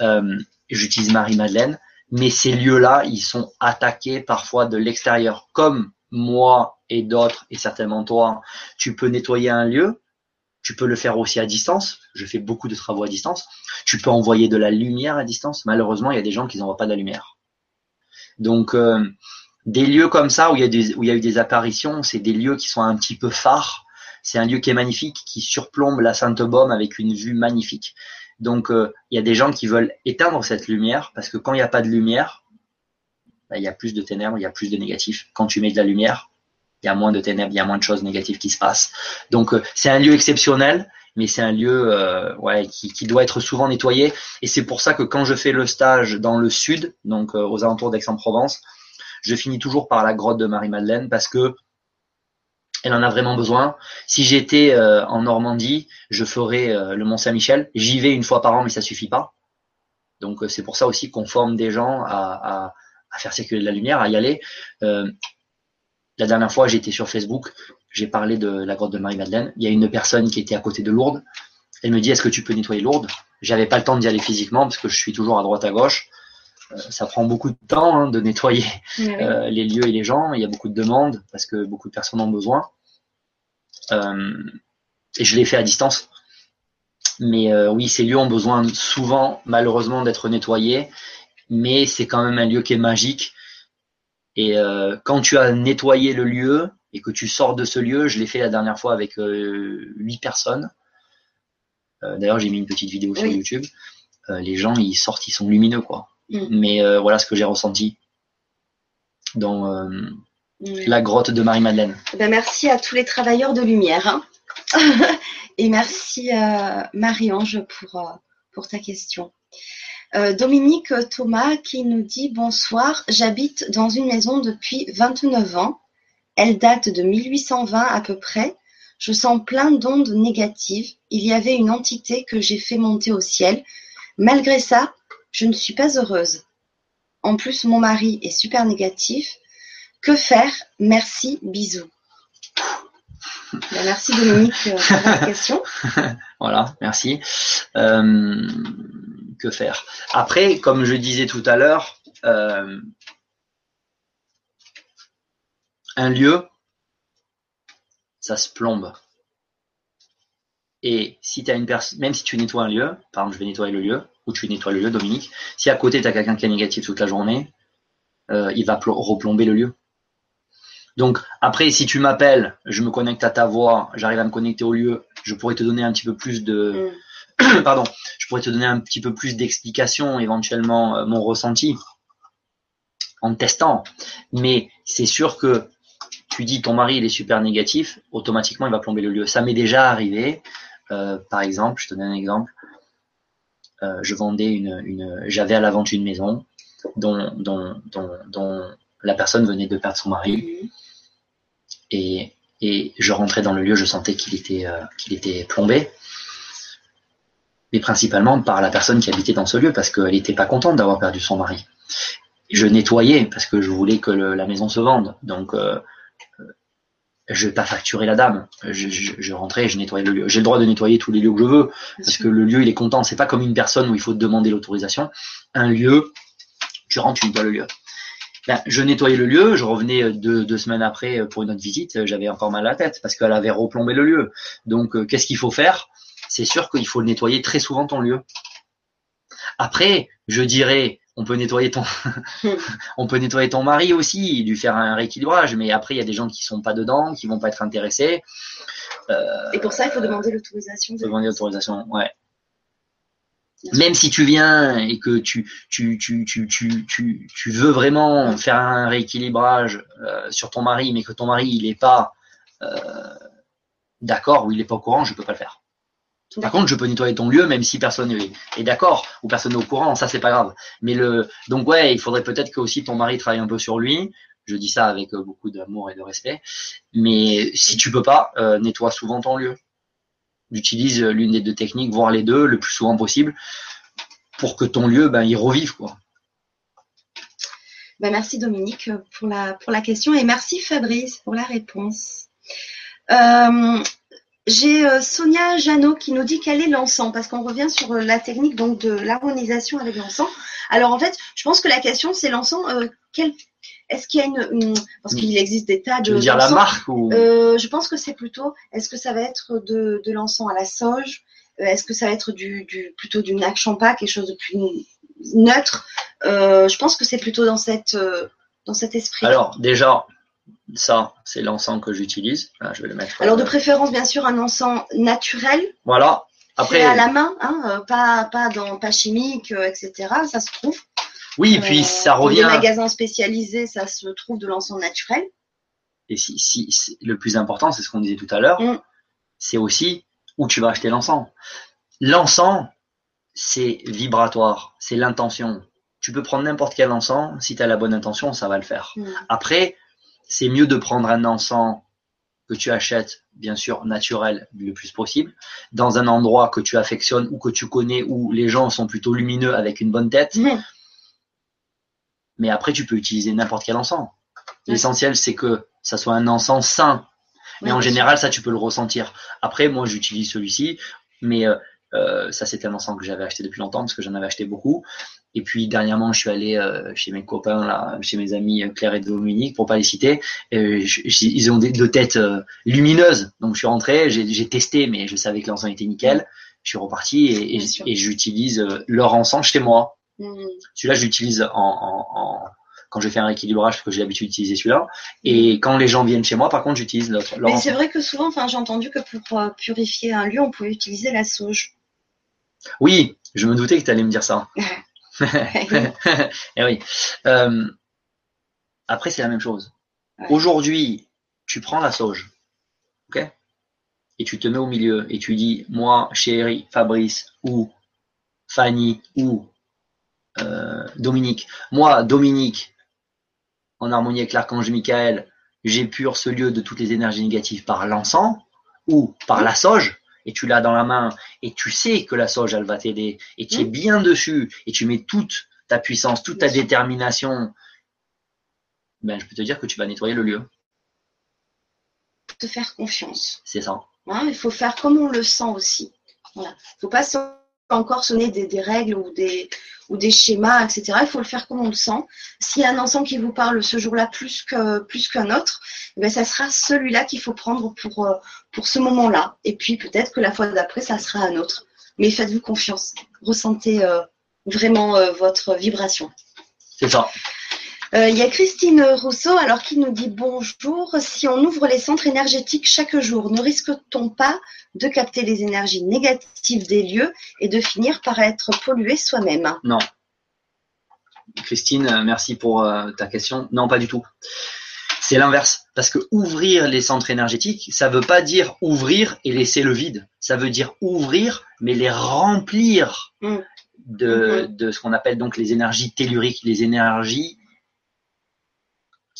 euh, j'utilise Marie-Madeleine. Mais ces lieux-là, ils sont attaqués parfois de l'extérieur. Comme moi et d'autres, et certainement toi, tu peux nettoyer un lieu, tu peux le faire aussi à distance. Je fais beaucoup de travaux à distance. Tu peux envoyer de la lumière à distance. Malheureusement, il y a des gens qui n'envoient pas de la lumière. Donc, euh, des lieux comme ça où il, y a où il y a eu des apparitions, c'est des lieux qui sont un petit peu phares. C'est un lieu qui est magnifique, qui surplombe la Sainte-Baume avec une vue magnifique. Donc, euh, il y a des gens qui veulent éteindre cette lumière parce que quand il n'y a pas de lumière, bah, il y a plus de ténèbres, il y a plus de négatifs. Quand tu mets de la lumière, il y a moins de ténèbres, il y a moins de choses négatives qui se passent. Donc euh, c'est un lieu exceptionnel, mais c'est un lieu euh, qui, qui, doit être souvent nettoyé. Et c'est pour ça que quand je fais le stage dans le sud, donc aux alentours d'Aix-en-Provence, je finis toujours par la grotte de Marie-Madeleine parce que elle en a vraiment besoin. Si j'étais en Normandie, je ferais le Mont Saint-Michel. J'y vais une fois par an, mais ça suffit pas. Donc c'est pour ça aussi qu'on forme des gens à, faire circuler de la lumière, à y aller. La dernière fois, j'étais sur Facebook, j'ai parlé de la grotte de Marie-Madeleine. Il y a une personne qui était à côté de Lourdes. Elle me dit Est-ce que tu peux nettoyer Lourdes? J'avais pas le temps d'y aller physiquement parce que je suis toujours à droite à gauche. Euh, ça prend beaucoup de temps hein, de nettoyer euh, les lieux et les gens. Il y a beaucoup de demandes parce que beaucoup de personnes ont besoin. Euh, et je l'ai fait à distance. Mais oui, ces lieux ont besoin souvent, malheureusement, d'être nettoyés. Mais c'est quand même un lieu qui est magique et euh, quand tu as nettoyé le lieu et que tu sors de ce lieu, je l'ai fait la dernière fois avec euh, huit personnes. Euh, d'ailleurs, j'ai mis une petite vidéo sur YouTube. les gens, ils sortent, ils sont lumineux, quoi. Mm. Mais voilà ce que j'ai ressenti dans la grotte de Marie-Madeleine. Ben, merci à tous les travailleurs de lumière. Hein. et merci Marie-Ange pour, pour ta question. Euh, Dominique Thomas qui nous dit bonsoir, j'habite dans une maison depuis 29 ans. Elle date de 1820 à peu près. Je sens plein d'ondes négatives. Il y avait une entité que j'ai fait monter au ciel. Malgré ça, je ne suis pas heureuse. En plus, mon mari est super négatif. Que faire? Merci, bisous. Ben, merci Dominique euh, pour votre question. voilà, merci. Euh, que faire? Après, comme je disais tout à l'heure, euh, un lieu, ça se plombe. Et si tu as une personne, même si tu nettoies un lieu, par exemple, je vais nettoyer le lieu, où tu nettoies le lieu, Dominique, si à côté tu as quelqu'un qui est négatif toute la journée, euh, il va replomber le lieu. Donc après, si tu m'appelles, je me connecte à ta voix, j'arrive à me connecter au lieu, je pourrais te donner un petit peu plus de, mm. pardon, je pourrais te donner un petit peu plus d'explications, éventuellement euh, mon ressenti en testant. Mais c'est sûr que tu dis ton mari il est super négatif, automatiquement il va plomber le lieu. Ça m'est déjà arrivé. Euh, par exemple, je te donne un exemple. Euh, je vendais une, une j'avais à la vente une maison dont, dont, dont, dont, la personne venait de perdre son mari. Et, et je rentrais dans le lieu, je sentais qu'il était, euh, qu'il était plombé. Mais principalement par la personne qui habitait dans ce lieu, parce qu'elle n'était pas contente d'avoir perdu son mari. Je nettoyais parce que je voulais que la maison se vende. Donc, euh, je vais pas facturer la dame. Je, je, je rentrais, je nettoyais le lieu. J'ai le droit de nettoyer tous les lieux que je veux, parce que le lieu il est content. C'est pas comme une personne où il faut demander l'autorisation. Un lieu, tu rentres, tu nettoies le lieu. Ben, je nettoyais le lieu, je revenais deux, deux semaines après pour une autre visite, j'avais encore mal à la tête parce qu'elle avait replombé le lieu. Donc, euh, qu'est-ce qu'il faut faire? C'est sûr qu'il faut nettoyer très souvent ton lieu. Après, je dirais, on peut nettoyer ton, on peut nettoyer ton mari aussi, lui faire un rééquilibrage. Mais après, il y a des gens qui sont pas dedans, qui vont pas être intéressés. Euh, et pour ça, il faut demander l'autorisation. Demander l'autorisation, ouais. Même si tu viens et que tu, tu, tu, tu, tu, tu, tu veux vraiment faire un rééquilibrage euh, sur ton mari, mais que ton mari il est pas euh, d'accord ou il est pas au courant, je peux pas le faire. Par contre, je peux nettoyer ton lieu, même si personne est, d'accord ou personne n'est au courant, ça c'est pas grave. Mais le, donc ouais, il faudrait peut-être que aussi ton mari travaille un peu sur lui. Je dis ça avec euh, beaucoup d'amour et de respect. Mais si tu peux pas, euh, nettoie souvent ton lieu. Utilise l'une des deux techniques, voire les deux, le plus souvent possible, pour que ton lieu, ben, il revive quoi. Ben, merci Dominique pour la pour la question et merci Fabrice pour la réponse. Euh, j'ai euh, Sonia Janot qui nous dit quel est l'encens, parce qu'on revient sur euh, la technique donc de l'harmonisation avec l'encens. Alors en fait, je pense que la question c'est l'encens. Euh, quel... Est-ce qu'il y a une, parce qu'il existe des tas de. Tu veux dire la marque ou? Je pense que c'est plutôt. Est-ce que ça va être de, de l'encens à la sauge? Est-ce que ça va être du, du plutôt du Nac Champa, quelque chose de plus neutre? Je pense que c'est plutôt dans cette dans cet esprit. Alors déjà, ça, c'est l'encens que j'utilise. je vais le mettre. Alors de préférence, bien sûr, un encens naturel. Voilà. Après, fait à la main, hein, euh, pas pas dans pas chimique, euh, etc. Ça se trouve. Oui, et puis euh, ça revient. Dans les magasins spécialisés, ça se trouve de l'encens naturel. Et si, si, le plus important, c'est ce qu'on disait tout à l'heure, mm. c'est aussi où tu vas acheter l'encens. L'encens, c'est vibratoire, c'est l'intention. Tu peux prendre n'importe quel encens, si tu as la bonne intention, ça va le faire. Mm. Après, c'est mieux de prendre un encens que tu achètes, bien sûr, naturel le plus possible, dans un endroit que tu affectionnes ou que tu connais où les gens sont plutôt lumineux avec une bonne tête. Mais après, tu peux utiliser n'importe quel encens. L'essentiel, c'est que ça soit un encens sain. Mais en général, ça, tu peux le ressentir. Après, moi, j'utilise celui-ci, mais euh, euh, ça, c'était un encens que j'avais acheté depuis longtemps parce que j'en avais acheté beaucoup. Et puis dernièrement, je suis allé euh, chez mes copains, là, chez mes amis euh, Claire et Dominique, pour pas les citer. ils ont des, deux têtes lumineuses. Donc je suis rentré, j'ai testé, mais je savais que l'encens était nickel. Je suis reparti et, et, j'utilise leur encens chez moi. Mmh. Celui-là, je l'utilise en, en, en, quand je fais un rééquilibrage, parce que j'ai l'habitude d'utiliser celui-là. Et quand les gens viennent chez moi, par contre, j'utilise l'autre. Mais c'est vrai que souvent, enfin, j'ai entendu que pour purifier un lieu, on pouvait utiliser la sauge. Oui, je me doutais que tu allais me dire ça. eh oui. Euh, après, c'est la même chose. Aujourd'hui, tu prends la sauge, ok Et tu te mets au milieu et tu dis, moi, chéri, Fabrice ou Fanny ou euh, Dominique, moi, Dominique, en harmonie avec l'archange Michael, j'épure ce lieu de toutes les énergies négatives par l'encens ou par la sauge et tu l'as dans la main et tu sais que la sauge elle va t'aider et tu es mmh. bien dessus et tu mets toute ta puissance, toute ta détermination, ben je peux te dire que tu vas nettoyer le lieu. Te faire confiance. C'est ça. Hein, il faut faire comme on le sent aussi. Voilà. Faut pas encore sonner des, règles ou des, ou des schémas, etc. Il faut le faire comme on le sent. S'il y a un ensemble qui vous parle ce jour-là plus que plus qu'un autre, eh ça sera celui-là qu'il faut prendre pour, pour ce moment-là. Et puis peut-être que la fois d'après, ça sera un autre. Mais faites-vous confiance. ressentez vraiment votre vibration. C'est ça. Il y a Christine Rousseau alors qui nous dit bonjour. Si on ouvre les centres énergétiques chaque jour, ne risque-t-on pas de capter les énergies négatives des lieux et de finir par être pollué soi-même? Non. Christine, merci pour ta question. Non, pas du tout. C'est l'inverse. Parce que ouvrir les centres énergétiques, ça veut pas dire ouvrir et laisser le vide. Ça veut dire ouvrir, mais les remplir mm. de, de ce qu'on appelle donc les énergies telluriques, les énergies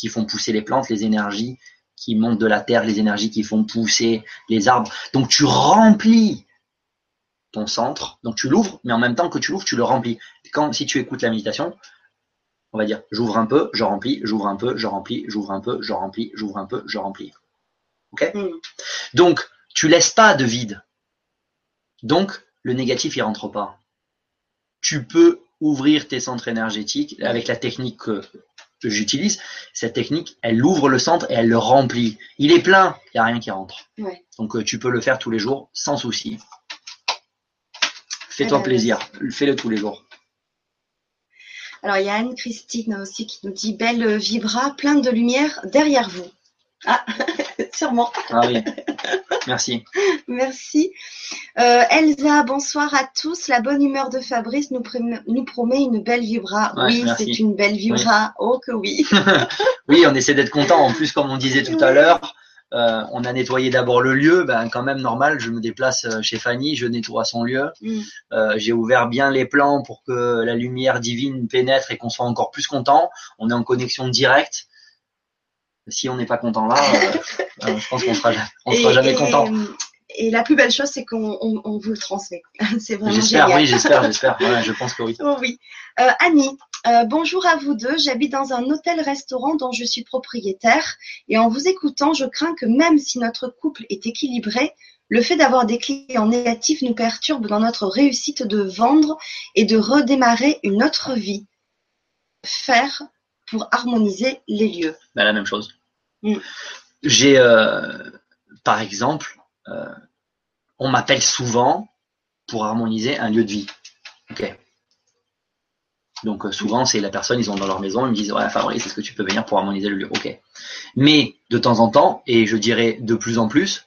qui font pousser les plantes, les énergies qui montent de la terre, les énergies qui font pousser les arbres. Donc tu remplis ton centre, donc tu l'ouvres, mais en même temps que tu l'ouvres, tu le remplis. Quand si tu écoutes la méditation, on va dire, j'ouvre un peu, je remplis, j'ouvre un peu, je remplis, j'ouvre un peu, je remplis, j'ouvre un peu, je remplis. Ok? Mm. Donc, tu laisses pas de vide. Donc, le négatif, il rentre pas. Tu peux ouvrir tes centres énergétiques avec la technique que, j'utilise. Cette technique, elle ouvre le centre et elle le remplit. Il est plein, il n'y a rien qui rentre. Donc, euh, tu peux le faire tous les jours sans souci. Fais-toi eh ben, plaisir, fais-le tous les jours. Alors, il y a Anne-Christine aussi qui nous dit Belle vibra, plein de lumière derrière vous. Ah, sûrement. Ah oui. Merci. Merci. Euh, Elsa, bonsoir à tous. La bonne humeur de Fabrice nous, nous promet une belle vibra. oui, c'est une belle vibra. Oh que oui. oui, on essaie d'être content. En plus, comme on disait tout à l'heure, euh, on a nettoyé d'abord le lieu, ben quand même normal, je me déplace euh, chez Fanny, je nettoie son lieu. Mm. Euh, j'ai ouvert bien les plans pour que la lumière divine pénètre et qu'on soit encore plus content. On est en connexion directe. Si on n'est pas content là, je pense qu'on sera, on sera jamais content. Et la plus belle chose, c'est qu'on vous le transmet. c'est vraiment J'espère, oui, j'espère, j'espère. je pense que oui. Oh, oui. Annie, euh, bonjour à vous deux. J'habite dans un hôtel-restaurant dont je suis propriétaire et en vous écoutant, je crains que même si notre couple est équilibré, le fait d'avoir des clients négatifs nous perturbe dans notre réussite de vendre et de redémarrer une autre vie. Faire pour harmoniser les lieux. Bah, la même chose. Mm. J'ai, euh, par exemple, euh, on m'appelle souvent pour harmoniser un lieu de vie. Ok. Donc euh, souvent, c'est la personne, ils ont dans leur maison, ils me disent ouais Fabrice, est-ce que tu peux venir pour harmoniser le lieu? Ok. Mais de temps en temps, et je dirais de plus en plus,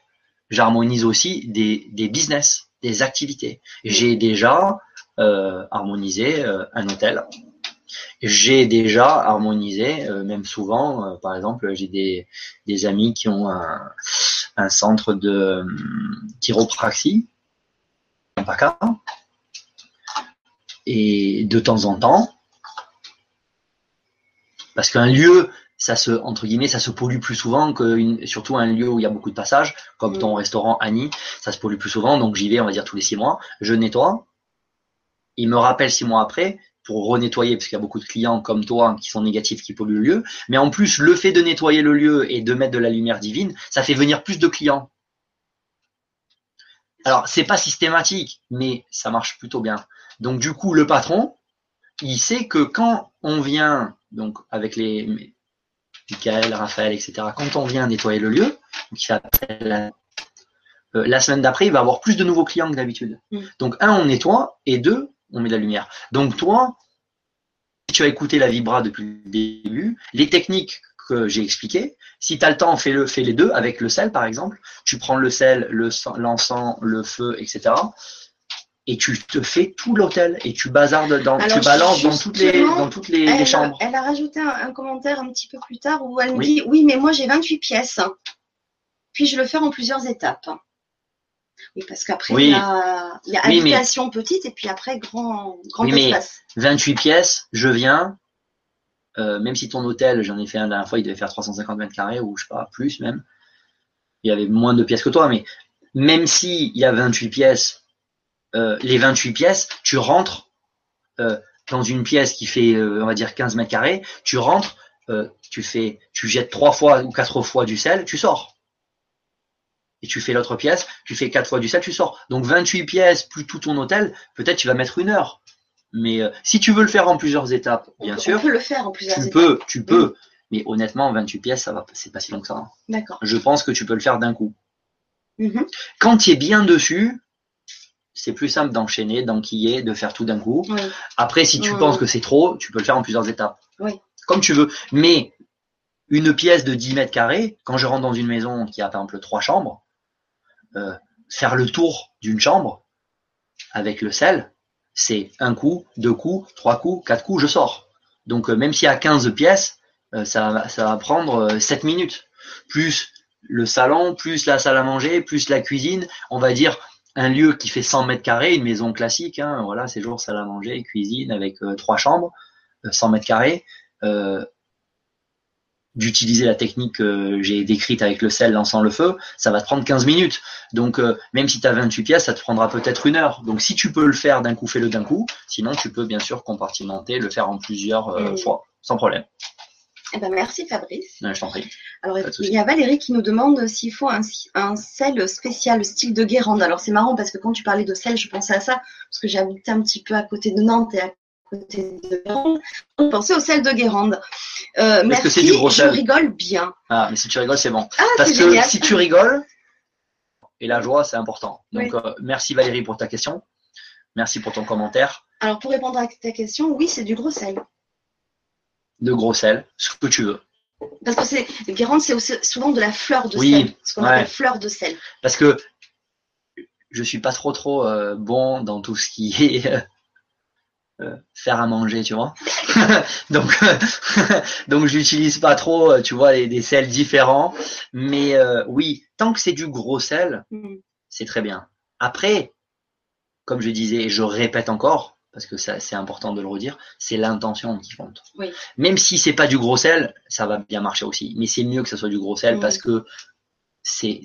j'harmonise aussi des, des business, des activités. J'ai déjà harmonisé un hôtel. J'ai déjà harmonisé, même souvent, par exemple, j'ai des, des amis qui ont un, un centre de hum, chiropraxie, un PACA, et de temps en temps, parce qu'un lieu, ça se, entre guillemets, ça se pollue plus souvent que surtout un lieu où il y a beaucoup de passages, comme ton restaurant Annie, ça se pollue plus souvent, donc j'y vais, on va dire, tous les six mois, je nettoie, il me rappelle six mois après, pour renettoyer, parce qu'il y a beaucoup de clients comme toi qui sont négatifs, qui polluent le lieu, mais en plus, le fait de nettoyer le lieu et de mettre de la lumière divine, ça fait venir plus de clients. Alors, c'est pas systématique, mais ça marche plutôt bien. Donc du coup, le patron, il sait que quand on vient, donc avec les Michael, Raphaël, etc., quand on vient nettoyer le lieu, euh, la semaine d'après, il va avoir plus de nouveaux clients que d'habitude. Mm. Donc un, on nettoie, et deux, on met de la lumière. Donc toi, si tu as écouté la vibra depuis le début, les techniques que j'ai expliquées, si tu as le temps, fais les deux avec le sel par exemple. Tu prends le sel, l'encens, le feu, etc et tu te fais tout l'hôtel et tu bazardes dans, tu balances dans toutes les, dans toutes les, chambres. Elle a rajouté un, commentaire un petit peu plus tard où elle me dit oui, mais moi j'ai 28 pièces. Puis je le fais en plusieurs étapes. Oui, parce qu'après, il y a, habitation petite et puis après grand, grand oui, espace. Mais 28 pièces, je viens, euh, même si ton hôtel, j'en ai fait un la dernière fois, il devait faire 350 mètres carrés ou je sais pas, plus même. Il y avait moins de pièces que toi, mais même s'il y a 28 pièces, euh, les 28 pièces, tu rentres euh, dans une pièce qui fait, euh, on va dire, 15 mètres carrés, tu rentres, tu fais, tu jettes trois fois ou quatre fois du sel, tu sors. Et tu fais l'autre pièce, tu fais quatre fois du sel, tu sors. Donc 28 pièces plus tout ton hôtel, peut-être tu vas mettre une heure. Mais si tu veux le faire en plusieurs étapes, bien sûr. Tu peux le faire en plusieurs tu Peux, tu peux. Mais honnêtement, 28 pièces, ça va, c'est pas si long que ça. Hein. D'accord. Je pense que tu peux le faire d'un coup. Mm-hmm. Quand tu es bien dessus, c'est plus simple d'enchaîner, d'enquiller, de faire tout d'un coup. Après, si tu penses que c'est trop, tu peux le faire en plusieurs étapes. Comme tu veux. Mais une pièce de 10 mètres carrés, quand je rentre dans une maison qui a par exemple trois chambres, euh, faire le tour d'une chambre avec le sel, c'est un coup, deux coups, trois coups, quatre coups, je sors. Donc euh, même s'il y a 15 pièces, euh, ça, va prendre 7 minutes. Plus le salon, plus la salle à manger, plus la cuisine, on va dire un lieu qui fait 100 mètres carrés, une maison classique, hein, voilà, c'est jour salle à manger, cuisine avec trois chambres, 100 mètres carrés. Euh, d'utiliser la technique que j'ai décrite avec le sel lançant le feu, ça va te prendre 15 minutes. Donc euh, même si tu as 28 pièces, ça te prendra peut-être une heure. Donc si tu peux le faire d'un coup, fais-le d'un coup. Sinon, tu peux bien sûr compartimenter, le faire en plusieurs euh, fois, sans problème. Eh ben, merci Fabrice. je t'en prie. Alors il y a Valérie qui nous demande s'il faut un, un, sel spécial style de Guérande. Alors c'est marrant parce que quand tu parlais de sel, je pensais à ça parce que j'habitais un petit peu à côté de Nantes et à côté de Guérande. On pensait au sel de Guérande. Euh, merci, je rigole bien. Ah, mais si tu rigoles, c'est bon. Ah, Parce que si tu rigoles, et la joie, c'est important. Donc, euh, merci Valérie pour ta question. Merci pour ton commentaire. Alors, pour répondre à ta question, oui, c'est du gros sel. De gros sel, ce que tu veux. Parce que c'est Guérande, c'est souvent de la fleur de sel. Ce qu'on appelle fleur de sel. Parce que je suis pas trop trop euh, bon dans tout ce qui est euh, faire à manger, tu vois. donc, donc j'utilise pas trop, euh, tu vois, des sels différents. Mais euh, oui, tant que c'est du gros sel, mm. c'est très bien. Après, comme je disais, et je répète encore, parce que c'est important de le redire, c'est l'intention qui compte. Même si c'est pas du gros sel, ça va bien marcher aussi. Mais c'est mieux que ce soit du gros sel mm. parce que c'est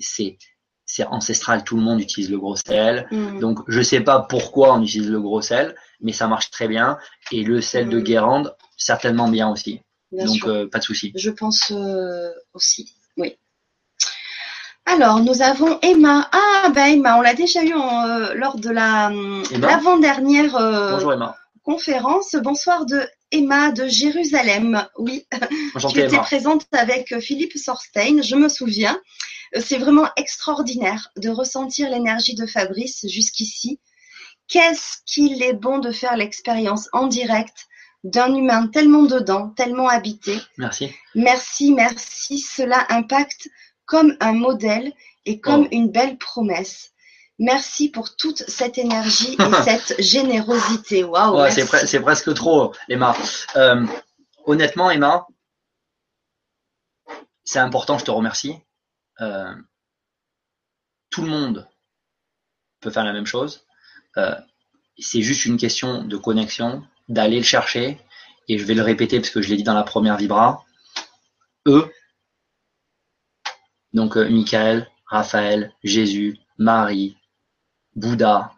c'est c'est ancestral, tout le monde utilise le gros sel. Mm. Donc je sais pas pourquoi on utilise le gros sel, mais ça marche très bien. Et le sel de mm. Guérande, certainement bien aussi. Donc, euh, pas de souci. Je pense euh, aussi, oui. Alors, nous avons Emma. Ah, ben Emma, on l'a déjà eu euh, lors de la l'avant-dernière conférence. Bonsoir de Emma de Jérusalem. Oui, tu étais présente avec Philippe Sorstein, je me souviens. C'est vraiment extraordinaire de ressentir l'énergie de Fabrice jusqu'ici qu'est-ce qu'il est bon de faire l'expérience en direct d'un humain tellement dedans, tellement habité. Merci. Merci, merci. Cela impacte comme un modèle et comme oh. une belle promesse. Merci pour toute cette énergie et cette générosité. Waouh. c'est, presque trop, Emma. Euh, honnêtement, Emma, c'est important, je te remercie. Euh, tout le monde peut faire la même chose. Euh, c'est juste une question de connexion, d'aller le chercher. Et je vais le répéter parce que je l'ai dit dans la première vibra. Eux, donc Michael, Raphaël, Jésus, Marie, Bouddha,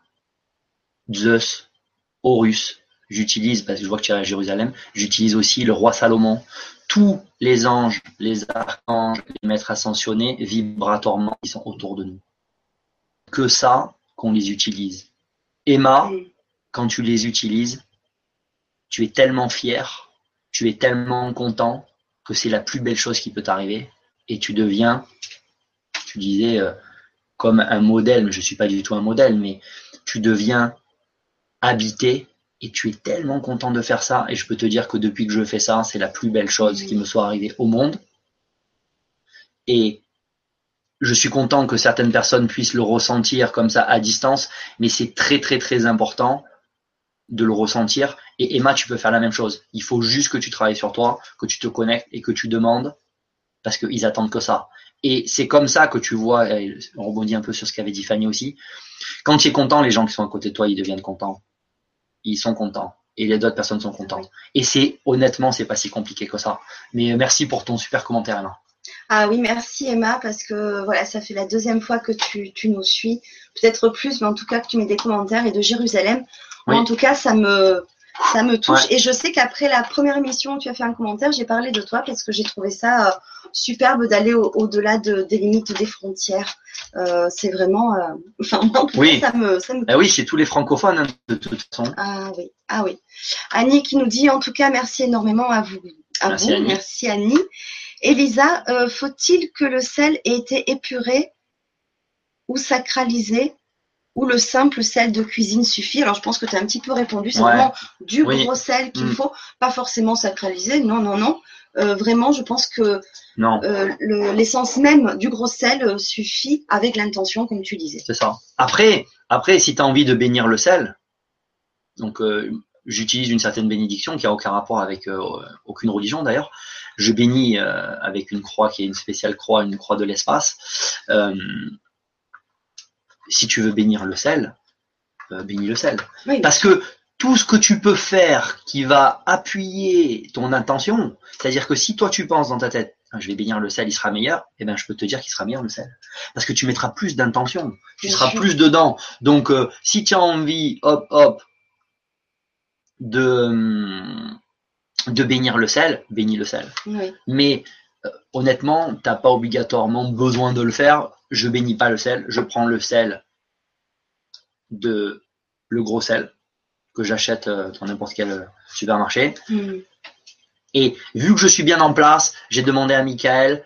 Zeus, Horus, j'utilise, parce que je vois que tu es à Jérusalem, j'utilise aussi le roi Salomon. Tous les anges, les archanges, les maîtres ascensionnés, vibratoirement, ils sont autour de nous. Que ça, qu'on les utilise. Emma, quand tu les utilises, tu es tellement fier, tu es tellement content que c'est la plus belle chose qui peut t'arriver et tu deviens, tu disais, euh, comme un modèle, mais je ne suis pas du tout un modèle, mais tu deviens habité et tu es tellement content de faire ça et je peux te dire que depuis que je fais ça, c'est la plus belle chose qui me soit arrivée au monde. Et je suis content que certaines personnes puissent le ressentir comme ça à distance, mais c'est très très très important de le ressentir. Et Emma, tu peux faire la même chose. Il faut juste que tu travailles sur toi, que tu te connectes et que tu demandes, parce qu'ils attendent que ça. Et c'est comme ça que tu vois, on rebondit un peu sur ce qu'avait dit Fanny aussi, quand tu es content, les gens qui sont à côté de toi, ils deviennent contents. Ils sont contents. Et les autres personnes sont contentes. Et c'est, honnêtement, c'est pas si compliqué que ça. Mais merci pour ton super commentaire, Emma. Ah oui, merci Emma, parce que voilà, ça fait la deuxième fois que tu, nous suis. Peut-être plus, mais en tout cas que tu mets des commentaires et de Jérusalem. En tout cas, ça me, ça me touche. Et je sais qu'après la première émission, tu as fait un commentaire, j'ai parlé de toi parce que j'ai trouvé ça euh, superbe d'aller au-delà des limites des frontières. Euh, c'est vraiment, euh, enfin moi, oui. ça me, ça me. Ah oui, c'est tous les francophones hein, de toute façon. Ah oui, ah oui. Annie qui nous dit en tout cas merci énormément à vous, à merci vous, Annie. merci Annie. Elisa, faut-il que le sel ait été épuré ou sacralisé ou le simple sel de cuisine suffit Alors, je pense que tu as un petit peu répondu. C'est vraiment du gros sel qu'il mm. faut, pas forcément sacraliser. Non, non, non. Euh, vraiment, je pense que euh, l'essence même du gros sel suffit avec l'intention, comme tu disais. C'est ça. Après, après, si tu as envie de bénir le sel, donc euh, j'utilise une certaine bénédiction qui a aucun rapport avec aucune religion d'ailleurs. Je bénis avec une croix qui est une spéciale croix, une croix de l'espace si tu veux bénir le sel, euh, bénis le sel. Parce que tout ce que tu peux faire qui va appuyer ton intention, c'est-à-dire que si toi tu penses dans ta tête, ah, je vais bénir le sel, il sera meilleur, eh ben je peux te dire qu'il sera meilleur le sel. Parce que tu mettras plus d'intention, tu seras plus dedans. Donc euh, si tu as envie, hop, hop, de, de bénir le sel, bénis le sel. Mais honnêtement, t'as pas obligatoirement besoin de le faire je bénis pas le sel, je prends le sel de le gros sel que j'achète euh, dans n'importe quel euh, supermarché. Hmm. Et vu que je suis bien en place, j'ai demandé à Michael,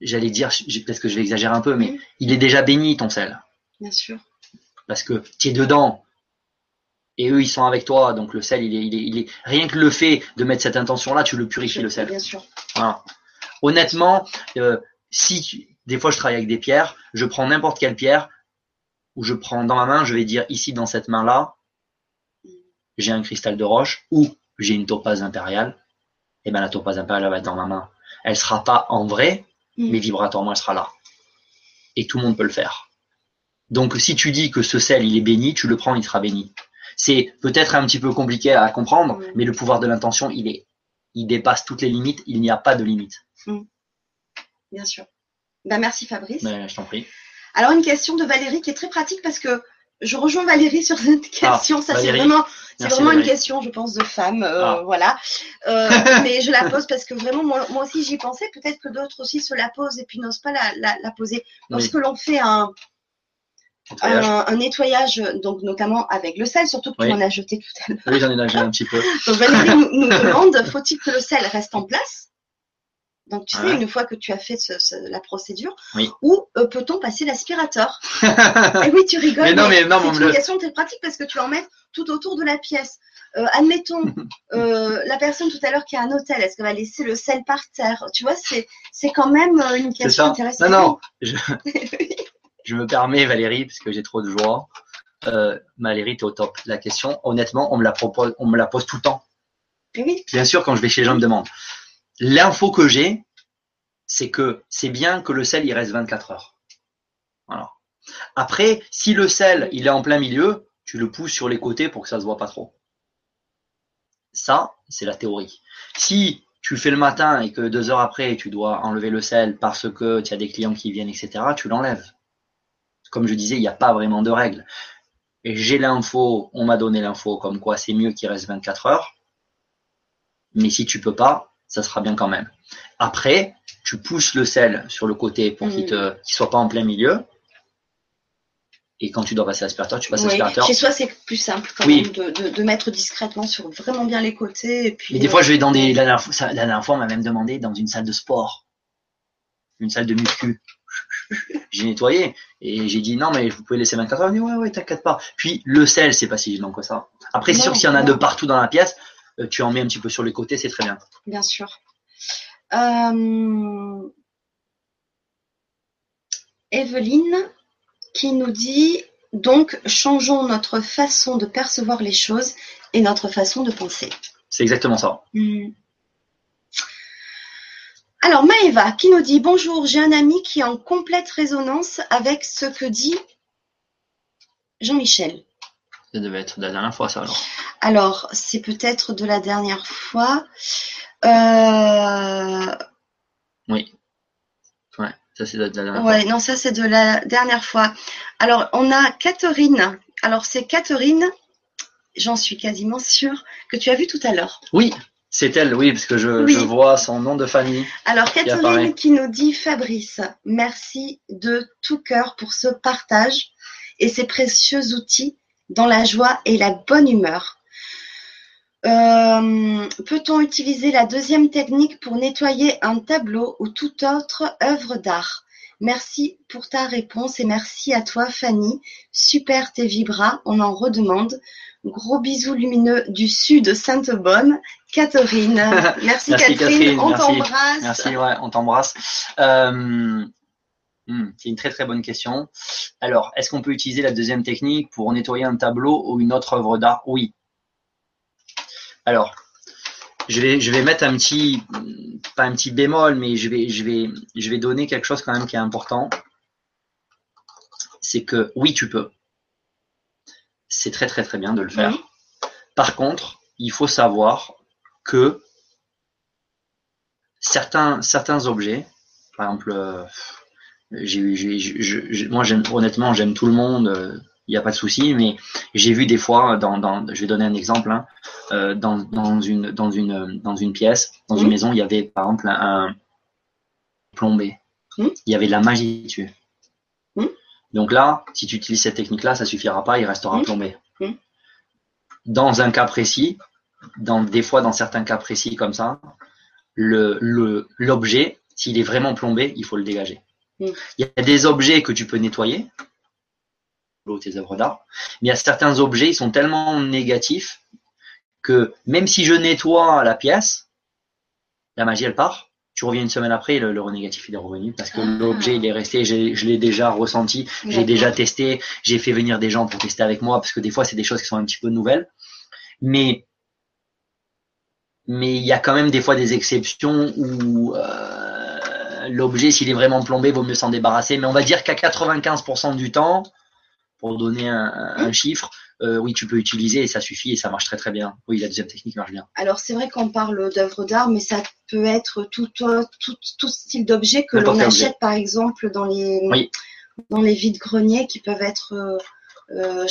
j'allais dire, peut-être que je vais exagérer un peu, mais hmm. il est déjà béni ton sel. Bien sûr. Parce que tu es dedans. Et eux, ils sont avec toi. Donc le sel, il est, il est, rien que le fait de mettre cette intention-là, tu le purifies le sel. Bien sûr. Honnêtement, euh, si des fois je travaille avec des pierres, je prends n'importe quelle pierre, ou je prends dans ma main, je vais dire ici dans cette main-là, j'ai un cristal de roche, ou j'ai une topaze impériale, et bien la topaze impériale va être dans ma main. Elle sera pas en vrai, mm. mais vibratoirement elle sera là. Et tout le monde peut le faire. Donc si tu dis que ce sel il est béni, tu le prends, il sera béni. C'est peut-être un petit peu compliqué à comprendre, mm. mais le pouvoir de l'intention, il est, il dépasse toutes les limites. Il n'y a pas de limite. Mm bien sûr. Ben, merci Fabrice. Ben, je t'en prie. Alors une question de Valérie qui est très pratique parce que je rejoins Valérie sur cette ah, question. ça c'est vraiment, c'est vraiment une question, je pense, de femme, euh, ah. voilà. Euh, mais je la pose parce que vraiment moi, aussi j'y pensais. Peut-être que d'autres aussi se la posent et puis n'osent pas la, poser. Lorsque l'on fait un, un, nettoyage, donc notamment avec le sel, surtout que tu en as jeté tout à l'heure. Oui, j'en ai nagé un petit peu. Donc Valérie nous, nous demande, faut-il que le sel reste en place? Donc, tu sais, une fois que tu as fait la procédure, ou euh, peut-on passer l'aspirateur? Et eh oui, tu rigoles. Mais non, mais, non, c'est une question très pratique parce que tu en mets tout autour de la pièce. Euh, admettons, euh, la personne tout à l'heure qui a un hôtel, est-ce qu'elle va laisser le sel par terre? Tu vois, c'est, c'est quand même une question intéressante. Non, non, je, je, me permets, Valérie, parce que j'ai trop de joie. Valérie, tu es au top. La question, honnêtement, on me la propose, on me la pose tout le temps. Eh oui. Bien sûr, quand je vais chez les gens, me demandent l'info que j'ai, c'est que c'est bien que le sel il reste 24 heures. Voilà. Après, si le sel il est en plein milieu, tu le pousses sur les côtés pour que ça se voit pas trop. Ça, c'est la théorie. Si tu fais le matin et que deux heures après tu dois enlever le sel parce que tu as des clients qui viennent, etc., tu l'enlèves. Comme je disais, il n'y a pas vraiment de règle. J'ai l'info, on m'a donné l'info comme quoi c'est mieux qu'il reste 24 heures. Mais si tu peux pas, ça sera bien quand même. Après, tu pousses le sel sur le côté pour qu'il ne mm. soit pas en plein milieu. Et quand tu dois passer l'aspirateur, tu passes l'aspirateur. Chez soi, c'est plus simple quand même de, mettre discrètement sur vraiment bien les côtés. Et puis, Mais des fois, je vais dans des. La dernière fois, on m'a même demandé dans une salle de sport, une salle de muscu. j'ai nettoyé et j'ai dit non, mais vous pouvez laisser 24 heures. dit ouais, ouais, t'inquiète pas. Puis le sel, c'est pas si gênant que ça. Après, c'est sûr y en a de partout dans la pièce, euh, tu en mets un petit peu sur les côtés, c'est très bien. Bien sûr. Euh, Evelyne qui nous dit donc changeons notre façon de percevoir les choses et notre façon de penser. C'est exactement ça. Hmm. Alors Maëva qui nous dit bonjour, j'ai un ami qui est en complète résonance avec ce que dit Jean-Michel. Ça devait être de la dernière fois, ça alors. Alors, c'est peut-être de la dernière fois. Euh, oui. Ouais, ça c'est de la dernière ouais, non, ça c'est de la dernière fois. Alors, on a Catherine. Alors, c'est Catherine, j'en suis quasiment sûre, que tu as vu tout à l'heure. Oui, c'est elle, oui, parce que je, vois son nom de famille. Alors, Catherine qui nous dit Fabrice, merci de tout cœur pour ce partage et ces précieux outils dans la joie et la bonne humeur. Euh, peut-on utiliser la deuxième technique pour nettoyer un tableau ou toute autre œuvre d'art? Merci pour ta réponse et merci à toi Fanny. Super tes vibras, on en redemande. Gros bisous lumineux du sud Sainte-Bonne. Catherine. Merci, Catherine, on t'embrasse. Merci, ouais, on t'embrasse. Euh, hmm, c'est une très très bonne question. Alors, est-ce qu'on peut utiliser la deuxième technique pour nettoyer un tableau ou une autre œuvre d'art? Oui. Alors, je vais, je vais mettre un petit, pas un petit bémol, mais je vais, je vais, je vais donner quelque chose quand même qui est important. C'est que oui, tu peux. C'est très très très bien de le faire. Par contre, il faut savoir que certains, certains objets, par exemple, euh, moi j'aime honnêtement j'aime tout le monde, euh, il n'y a pas de souci, mais j'ai vu des fois, dans, dans, je vais donner un exemple, hein, euh, dans, dans, une, dans, une, dans une pièce, dans une maison, il y avait par exemple un, plombé. Il y avait de la magie dessus. Donc là, si tu utilises cette technique-là, ça suffira pas, il restera plombé. Dans un cas précis, dans, des fois dans certains cas précis comme ça, le, l'objet, s'il est vraiment plombé, il faut le dégager. Il y a des objets que tu peux nettoyer, tes œuvres d'art. Mais il y a certains objets, ils sont tellement négatifs que même si je nettoie la pièce, la magie elle part. Tu reviens une semaine après, le, le négatif il est revenu parce que ah. l'objet il est resté. Je l'ai déjà ressenti, j'ai déjà testé, j'ai fait venir des gens pour tester avec moi parce que des fois c'est des choses qui sont un petit peu nouvelles. Mais mais il y a quand même des fois des exceptions où euh, l'objet s'il est vraiment plombé vaut mieux s'en débarrasser. Mais on va dire qu'à 95% du temps, pour donner un, chiffre, euh, oui, tu peux utiliser et ça suffit et ça marche très très bien. Oui, la deuxième technique marche bien. Alors c'est vrai qu'on parle d'œuvres d'art, mais ça peut être tout, tout, tout style d'objet que l'on achète par exemple dans les, dans les vides-greniers qui peuvent être euh,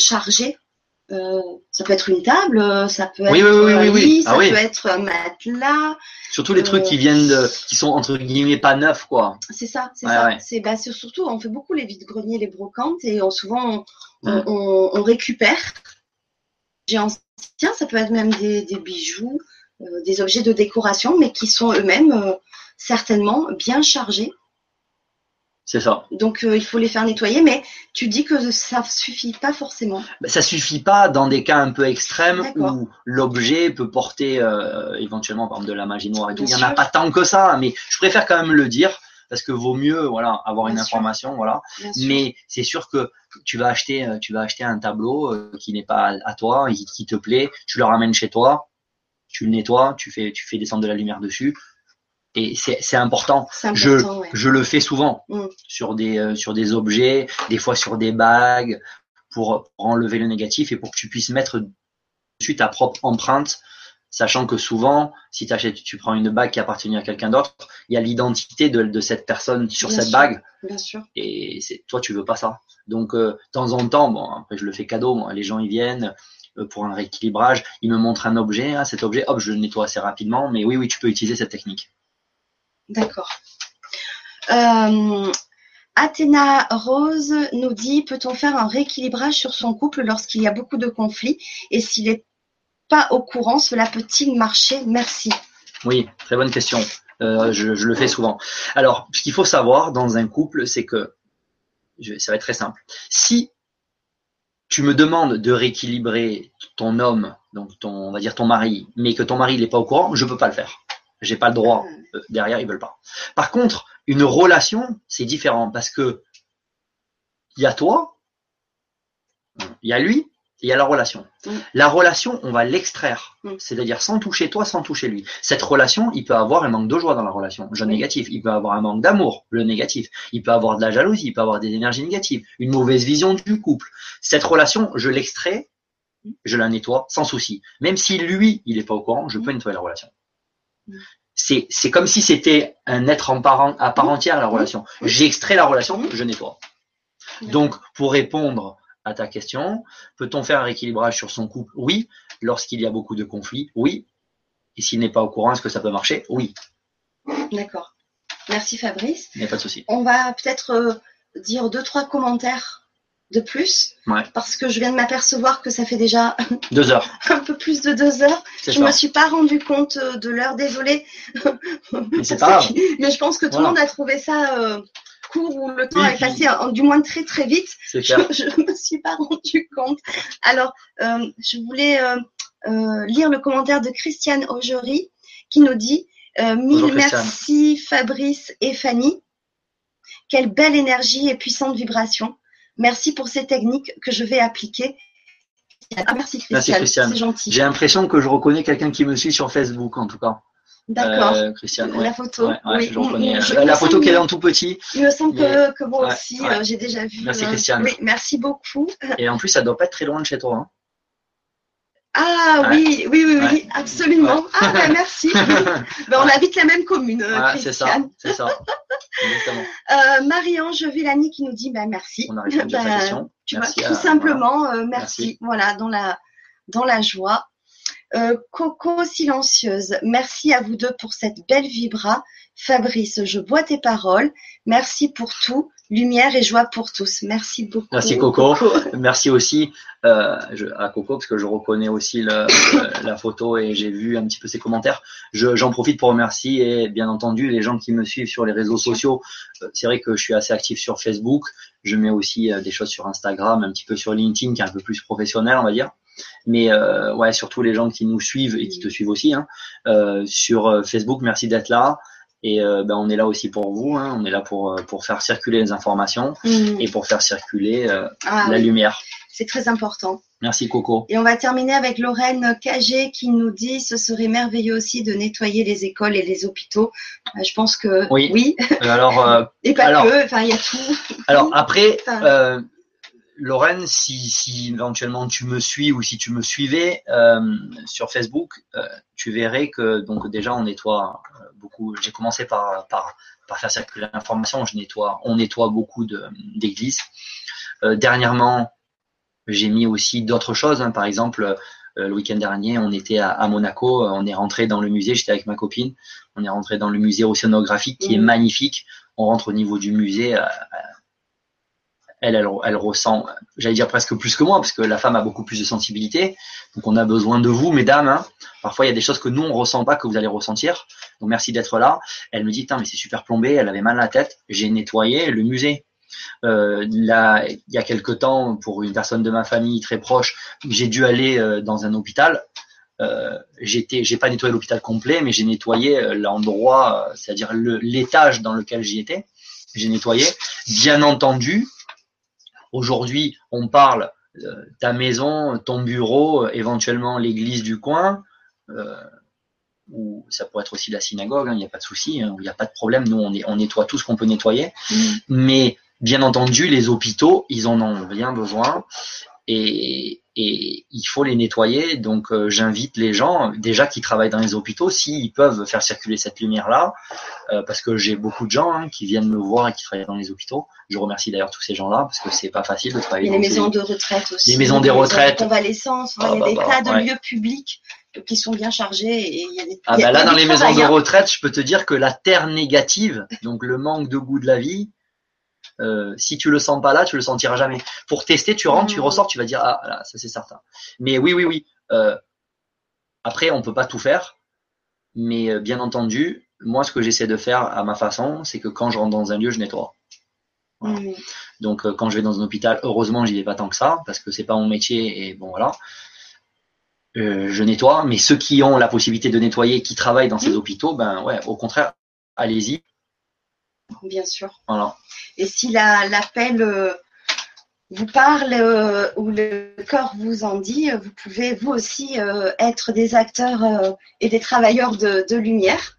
euh, ça peut être une table, ça peut être un lit, ça peut être un matelas. Surtout les trucs qui viennent de, qui sont entre guillemets pas neufs, quoi. C'est ça, c'est ça. C'est bah, surtout, on fait beaucoup les vides-greniers, les brocantes, et on, souvent on, récupère. J'ai ancien, ça peut être même des, bijoux, euh, des objets de décoration, mais qui sont eux-mêmes euh, certainement bien chargés. C'est ça. Donc euh, il faut les faire nettoyer, mais tu dis que ça suffit pas forcément. Ben, ça suffit pas dans des cas un peu extrêmes où l'objet peut porter éventuellement par exemple de la magie noire et tout. il n'y en a pas tant que ça, mais je préfère quand même le dire parce que vaut mieux voilà avoir une information voilà mais c'est sûr que tu vas acheter euh, tu vas acheter un tableau euh, qui n'est pas à toi qui, te plaît tu le ramènes chez toi tu le nettoies tu fais tu fais descendre de la lumière dessus et c'est important. Je, je le fais souvent mm. sur des euh, sur des objets, des fois sur des bagues pour, pour enlever le négatif et pour que tu puisses mettre dessus ta propre empreinte sachant que souvent, si achètes, tu prends une bague qui appartient à quelqu'un d'autre, il y a l'identité de, cette personne sur cette bague. Bien sûr. Et toi, tu veux pas ça. Donc, euh, de temps en temps, bon, après, je le fais cadeau, moi, les gens, ils viennent euh, pour un rééquilibrage, ils me montrent un objet, hein, cet objet, hop, je le nettoie assez rapidement, mais oui, oui, tu peux utiliser cette technique. D'accord. Euh, Athéna Rose nous dit peut-on faire un rééquilibrage sur son couple lorsqu'il y a beaucoup de conflits? Et s'il est pas au courant, cela peut-il marcher? Merci. Oui, très bonne question. Euh, je, le fais souvent. Alors, ce qu'il faut savoir dans un couple, c'est que ça va être très simple. Si tu me demandes de rééquilibrer ton homme, donc ton, on va dire ton mari, mais que ton mari n'est pas au courant, je peux pas le faire. J'ai pas le droit. Derrière, ils veulent pas. Par contre, une relation, c'est différent parce que il y a toi, il y a lui, il y a la relation. Mm. La relation, on va l'extraire, mm. c'est-à-dire sans toucher toi, sans toucher lui. Cette relation, il peut avoir un manque de joie dans la relation, le négatif. Il peut avoir un manque d'amour, le négatif. Il peut avoir de la jalousie, il peut avoir des énergies négatives, une mauvaise vision du couple. Cette relation, je l'extrais, je la nettoie sans souci. Même si lui, il n'est pas au courant, je peux mm. nettoyer la relation. C'est comme si c'était un être en parent, à part entière la relation. J'extrais la relation, je nettoie. Donc, pour répondre à ta question. Peut-on faire un rééquilibrage sur son couple? Oui. Lorsqu'il y a beaucoup de conflits? Oui. Et s'il n'est pas au courant, est-ce que ça peut marcher? Oui. D'accord. Merci Fabrice. Il n'y a pas de souci. On va peut-être euh, dire deux, trois commentaires de plus. Ouais. Parce que je viens de m'apercevoir que ça fait déjà deux heures. un peu plus de deux heures. Je ne me suis pas rendu compte euh, de l'heure, désolé. Mais c'est pas grave. Mais je pense que tout le monde a trouvé ça. Euh, coup où le temps est passé, du moins très très vite. Je ne me suis pas rendu compte. Alors, euh, je voulais euh, lire le commentaire de Christiane Augery qui nous dit Mille merci Fabrice et Fanny. Quelle belle énergie et puissante vibration. Merci pour ces techniques que je vais appliquer. Ah, merci Christiane. C'est gentil. J'ai l'impression que je reconnais quelqu'un qui me suit sur Facebook en tout cas. D'accord. Euh, Christiane. La photo. oui. je reconnais. la photo qu'elle est en tout petit. Il me semble que, que moi aussi, euh, j'ai déjà vu. Merci euh, Christiane. oui, merci beaucoup. Et en plus, ça doit pas être très loin de chez toi. Hein. Ah oui, oui, oui, oui, absolument. Ah ben merci. ben, on habite la même commune, C'est ça, c'est ça. euh, Marie-Ange Villani qui nous dit ben merci. On arrive à tu vois, tout simplement, merci. merci. Voilà, dans la dans la joie. Euh, Coco silencieuse, merci à vous deux pour cette belle vibra. Fabrice, je bois tes paroles. Merci pour tout. Lumière et joie pour tous. Merci beaucoup. Merci Coco. Merci aussi euh, à Coco parce que je reconnais aussi la photo et j'ai vu un petit peu ses commentaires. J'en profite pour remercier et bien entendu les gens qui me suivent sur les réseaux sociaux. Euh, c'est vrai que je suis assez actif sur Facebook. Je mets aussi des choses sur Instagram, un petit peu sur LinkedIn qui est un peu plus professionnel, on va dire mais euh, ouais, surtout les gens qui nous suivent et qui te suivent aussi hein, euh, sur euh, Facebook. Merci d'être là. Et ben, on est là aussi pour vous. Hein. On est là pour pour faire circuler les informations mmh. et pour faire circuler ah la lumière. C'est très important. Merci Coco. Et on va terminer avec Lorraine Cagé qui nous dit ce serait merveilleux aussi de nettoyer les écoles et les hôpitaux. je pense que oui. oui. Alors et pas que. Enfin il y a tout. Alors après. Lorraine, si, si, éventuellement tu me suis ou si tu me suivais euh, sur Facebook, euh, tu verrais que donc déjà on nettoie euh, beaucoup. J'ai commencé par, par, par faire circuler l'information. Je nettoie, on nettoie beaucoup d'églises. dernièrement, j'ai mis aussi d'autres choses. Hein. Par exemple, le week-end dernier, on était à, Monaco. On est rentré dans le musée. J'étais avec ma copine. On est rentré dans le musée océanographique qui est mmh. magnifique. On rentre au niveau du musée elle, ressent, j'allais dire presque plus que moi, parce que la femme a beaucoup plus de sensibilité. Donc on a besoin de vous, mesdames. Hein. Parfois il y a des choses que nous on ressent pas, que vous allez ressentir. Donc merci d'être là. Elle me dit, mais c'est super plombé. Elle avait mal à la tête. J'ai nettoyé le musée. Euh, là, il y a quelque temps, pour une personne de ma famille très proche, j'ai dû aller euh, dans un hôpital. Euh, j'ai pas nettoyé l'hôpital complet, mais j'ai nettoyé l'endroit, c'est-à-dire l'étage dans lequel j'y étais. J'ai nettoyé. Bien entendu, Aujourd'hui, on parle euh, ta maison, ton bureau, éventuellement l'église du coin, euh, ou ça pourrait être aussi la synagogue, hein, il n'y a pas de souci, hein, il n'y a pas de problème. Nous, on, on nettoie tout ce qu'on peut nettoyer. Mm. Mais bien entendu, les hôpitaux, ils en ont bien besoin. Et, et il faut les nettoyer. Donc euh, j'invite les gens déjà qui travaillent dans les hôpitaux s'ils peuvent faire circuler cette lumière là, euh, parce que j'ai beaucoup de gens hein, qui viennent me voir et qui travaillent dans les hôpitaux. Je remercie d'ailleurs tous ces gens-là parce que c'est pas facile de travailler. dans les maisons de retraite aussi. Les maisons des retraites. Convalescence, il y a ah, des bah, tas de lieux publics qui sont bien chargés et il y a des. Ah bah là dans les maisons de retraite, je peux te dire que la terre négative, donc le manque de goût de la vie, euh, si tu le sens pas là, tu le sentiras jamais. Pour tester, tu rentres, tu mmh. ressors, tu vas dire ah là, ça c'est certain. Mais oui, oui, oui. Euh, après, on peut pas tout faire, mais euh, bien entendu, moi, ce que j'essaie de faire à ma façon, c'est que quand je rentre dans un lieu, je nettoie. Mmh. Donc, quand je vais dans un hôpital, heureusement, j'y vais pas tant que ça, parce que c'est pas mon métier et bon voilà. je nettoie, mais ceux qui ont la possibilité de nettoyer, qui travaillent dans ces mmh. hôpitaux, ben ouais, au contraire, allez-y, Bien sûr. Voilà. Et si l'appel euh, vous parle euh, ou le corps vous en dit, vous pouvez vous aussi euh, être des acteurs et des travailleurs de, lumière.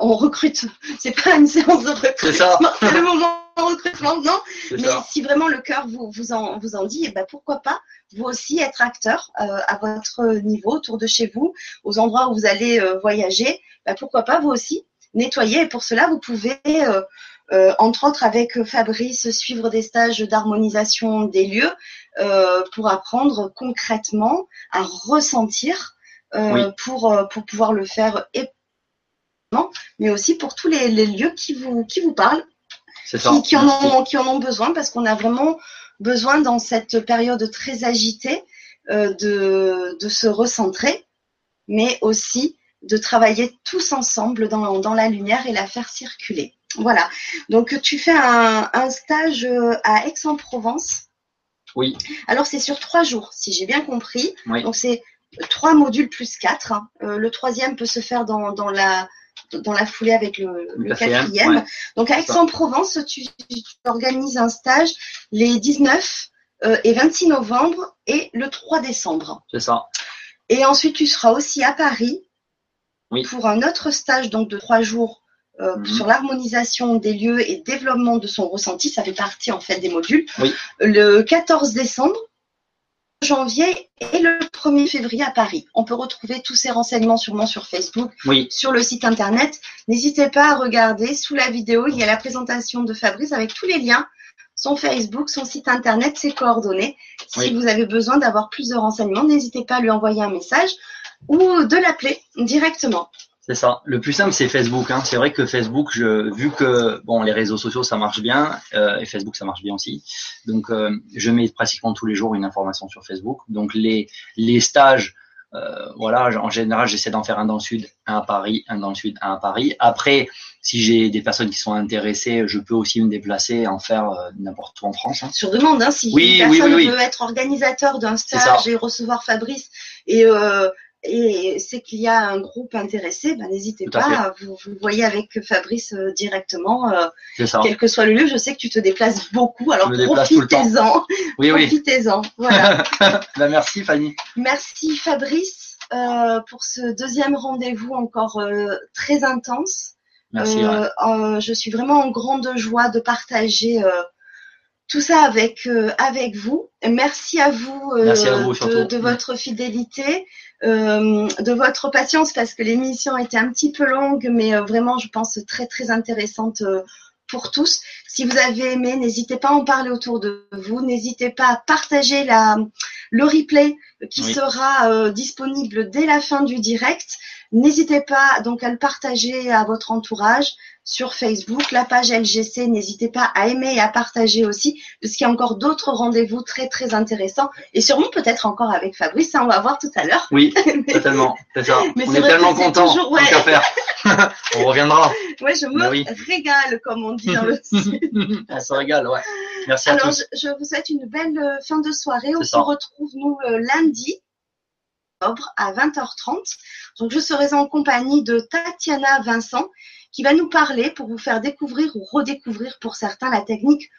on recrute. C'est pas une séance de recrutement. C'est le moment de recrutement, non. Mais si vraiment le cœur vous, vous, en, vous en dit, eh ben pourquoi pas vous aussi être acteur à votre niveau, autour de chez vous, aux endroits où vous allez voyager. Ben pourquoi pas vous aussi nettoyer. Et pour cela, vous pouvez, euh, euh, entre autres avec Fabrice, suivre des stages d'harmonisation des lieux euh, pour apprendre concrètement à ressentir pour, pour pouvoir le faire et mais aussi pour tous les, lieux qui vous, qui vous parlent, qui, qui, en ont, qui en ont besoin, parce qu'on a vraiment besoin dans cette période très agitée de, de se recentrer, mais aussi de travailler tous ensemble dans, dans la lumière et la faire circuler. Voilà. Donc tu fais un, un stage à Aix-en-Provence. Oui. Alors c'est sur trois jours, si j'ai bien compris. Oui. Donc c'est trois modules plus quatre. Euh, le troisième peut se faire dans, dans la dans la foulée avec le, le quatrième. ouais. Donc à Aix-en-Provence, tu, tu organises un stage les 19 euh, et 26 novembre et le 3 décembre. C'est ça. Et ensuite, tu seras aussi à Paris Oui. pour un autre stage donc de trois jours euh, Mhm. sur l'harmonisation des lieux et développement de son ressenti. Ça fait partie en fait des modules. Oui. Le 14 décembre, janvier et le 1er février à Paris. On peut retrouver tous ces renseignements sûrement sur Facebook, Oui, sur le site internet. N'hésitez pas à regarder sous la vidéo. Il y a la présentation de Fabrice avec tous les liens. Son Facebook, son site internet, ses coordonnées. Si Oui. vous avez besoin d'avoir plus de renseignements, n'hésitez pas à lui envoyer un message ou de l'appeler directement. c'est ça. Le plus simple, c'est Facebook. Hein. C'est vrai que Facebook, je, vu que bon, les réseaux sociaux, ça marche bien, euh, et Facebook, ça marche bien aussi. Donc, euh, je mets pratiquement tous les jours une information sur Facebook. Donc, les les stages, euh, voilà, en général, j'essaie d'en faire un dans le sud, un à Paris, un dans le sud, un à Paris. Après, si j'ai des personnes qui sont intéressées, je peux aussi me déplacer et en faire euh, n'importe où en France. Hein. Sur demande, hein, si Oui, une personne oui, oui. veut être organisateur d'un stage et recevoir Fabrice et euh, et c'est qu'il y a un groupe intéressé, ben, n'hésitez pas, fait. vous, vous voyez avec Fabrice euh, directement. euh, quel que soit le lieu, je sais que tu te déplaces beaucoup, alors profitez-en. Oui. Profitez-en. Voilà. Ben, merci, Fanny. Merci Fabrice euh, pour ce deuxième rendez-vous encore très intense. Merci. Ouais. je suis vraiment en grande joie de partager tout ça avec euh, avec vous. Merci à vous, euh, Merci à vous, de, surtout. de votre fidélité, euh, de votre patience parce que l'émission était un petit peu longue, mais euh, vraiment, je pense très très intéressante euh, pour tous. Si vous avez aimé, n'hésitez pas à en parler autour de vous. N'hésitez pas à partager la, le replay qui Oui. sera euh, disponible dès la fin du direct. N'hésitez pas donc à le partager à votre entourage sur Facebook, la page LGC. N'hésitez pas à aimer et à partager aussi, parce qu'il y a encore d'autres rendez-vous très très intéressants et sûrement peut-être encore avec Fabrice. Ça, on va voir tout à l'heure. Oui, totalement. C'est ça. Mais On est vrai tellement contents. toujours- ouais. Tant qu'à faire. On reviendra. Ouais, je me Bah oui. régale, comme on dit dans le. On se régale, ouais. Merci à Alors, tous. je, je vous souhaite une belle euh, fin de soirée. On se retrouve, nous, le lundi octobre à 20h30. Donc, je serai en compagnie de Tatiana Vincent qui va nous parler pour vous faire découvrir ou redécouvrir pour certains la technique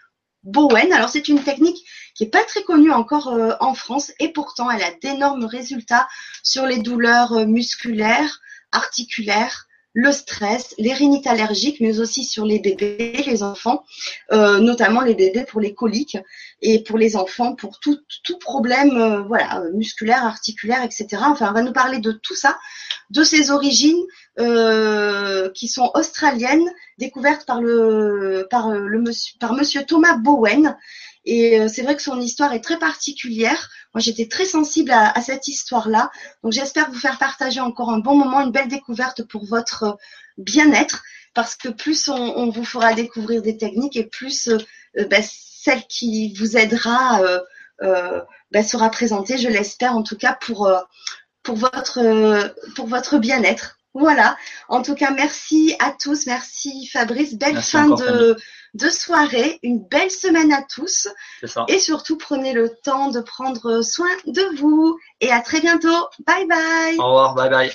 Bowen. Alors, c'est une technique qui est pas très connue encore euh, en France et pourtant, elle a d'énormes résultats sur les douleurs euh, musculaires, articulaires, le stress, les rhinites allergiques, mais aussi sur les bébés, les enfants, euh, notamment les bébés pour les coliques et pour les enfants pour tout, problème euh, musculaire, articulaire, etc. Enfin, on va nous parler de tout ça, de ses origines euh, qui sont australiennes, découvertes par le Thomas Bowen. Et euh, c'est vrai que son histoire est très particulière. Moi, j'étais très sensible à, à cette histoire-là. Donc, j'espère vous faire partager encore un bon moment, une belle découverte pour votre euh, bien-être. Parce que plus on, on vous fera découvrir des techniques et plus euh, euh, bah, celle qui vous aidera euh, euh, bah, sera présentée, je l'espère en tout cas pour, pour votre, pour votre bien-être. Voilà. En tout cas, merci à tous. Merci Fabrice. Belle Merci fin de, de soirée. Une belle semaine à tous. Ça. Et surtout, prenez le temps de prendre soin de vous. Et à très bientôt. Bye bye. Au revoir. Bye bye.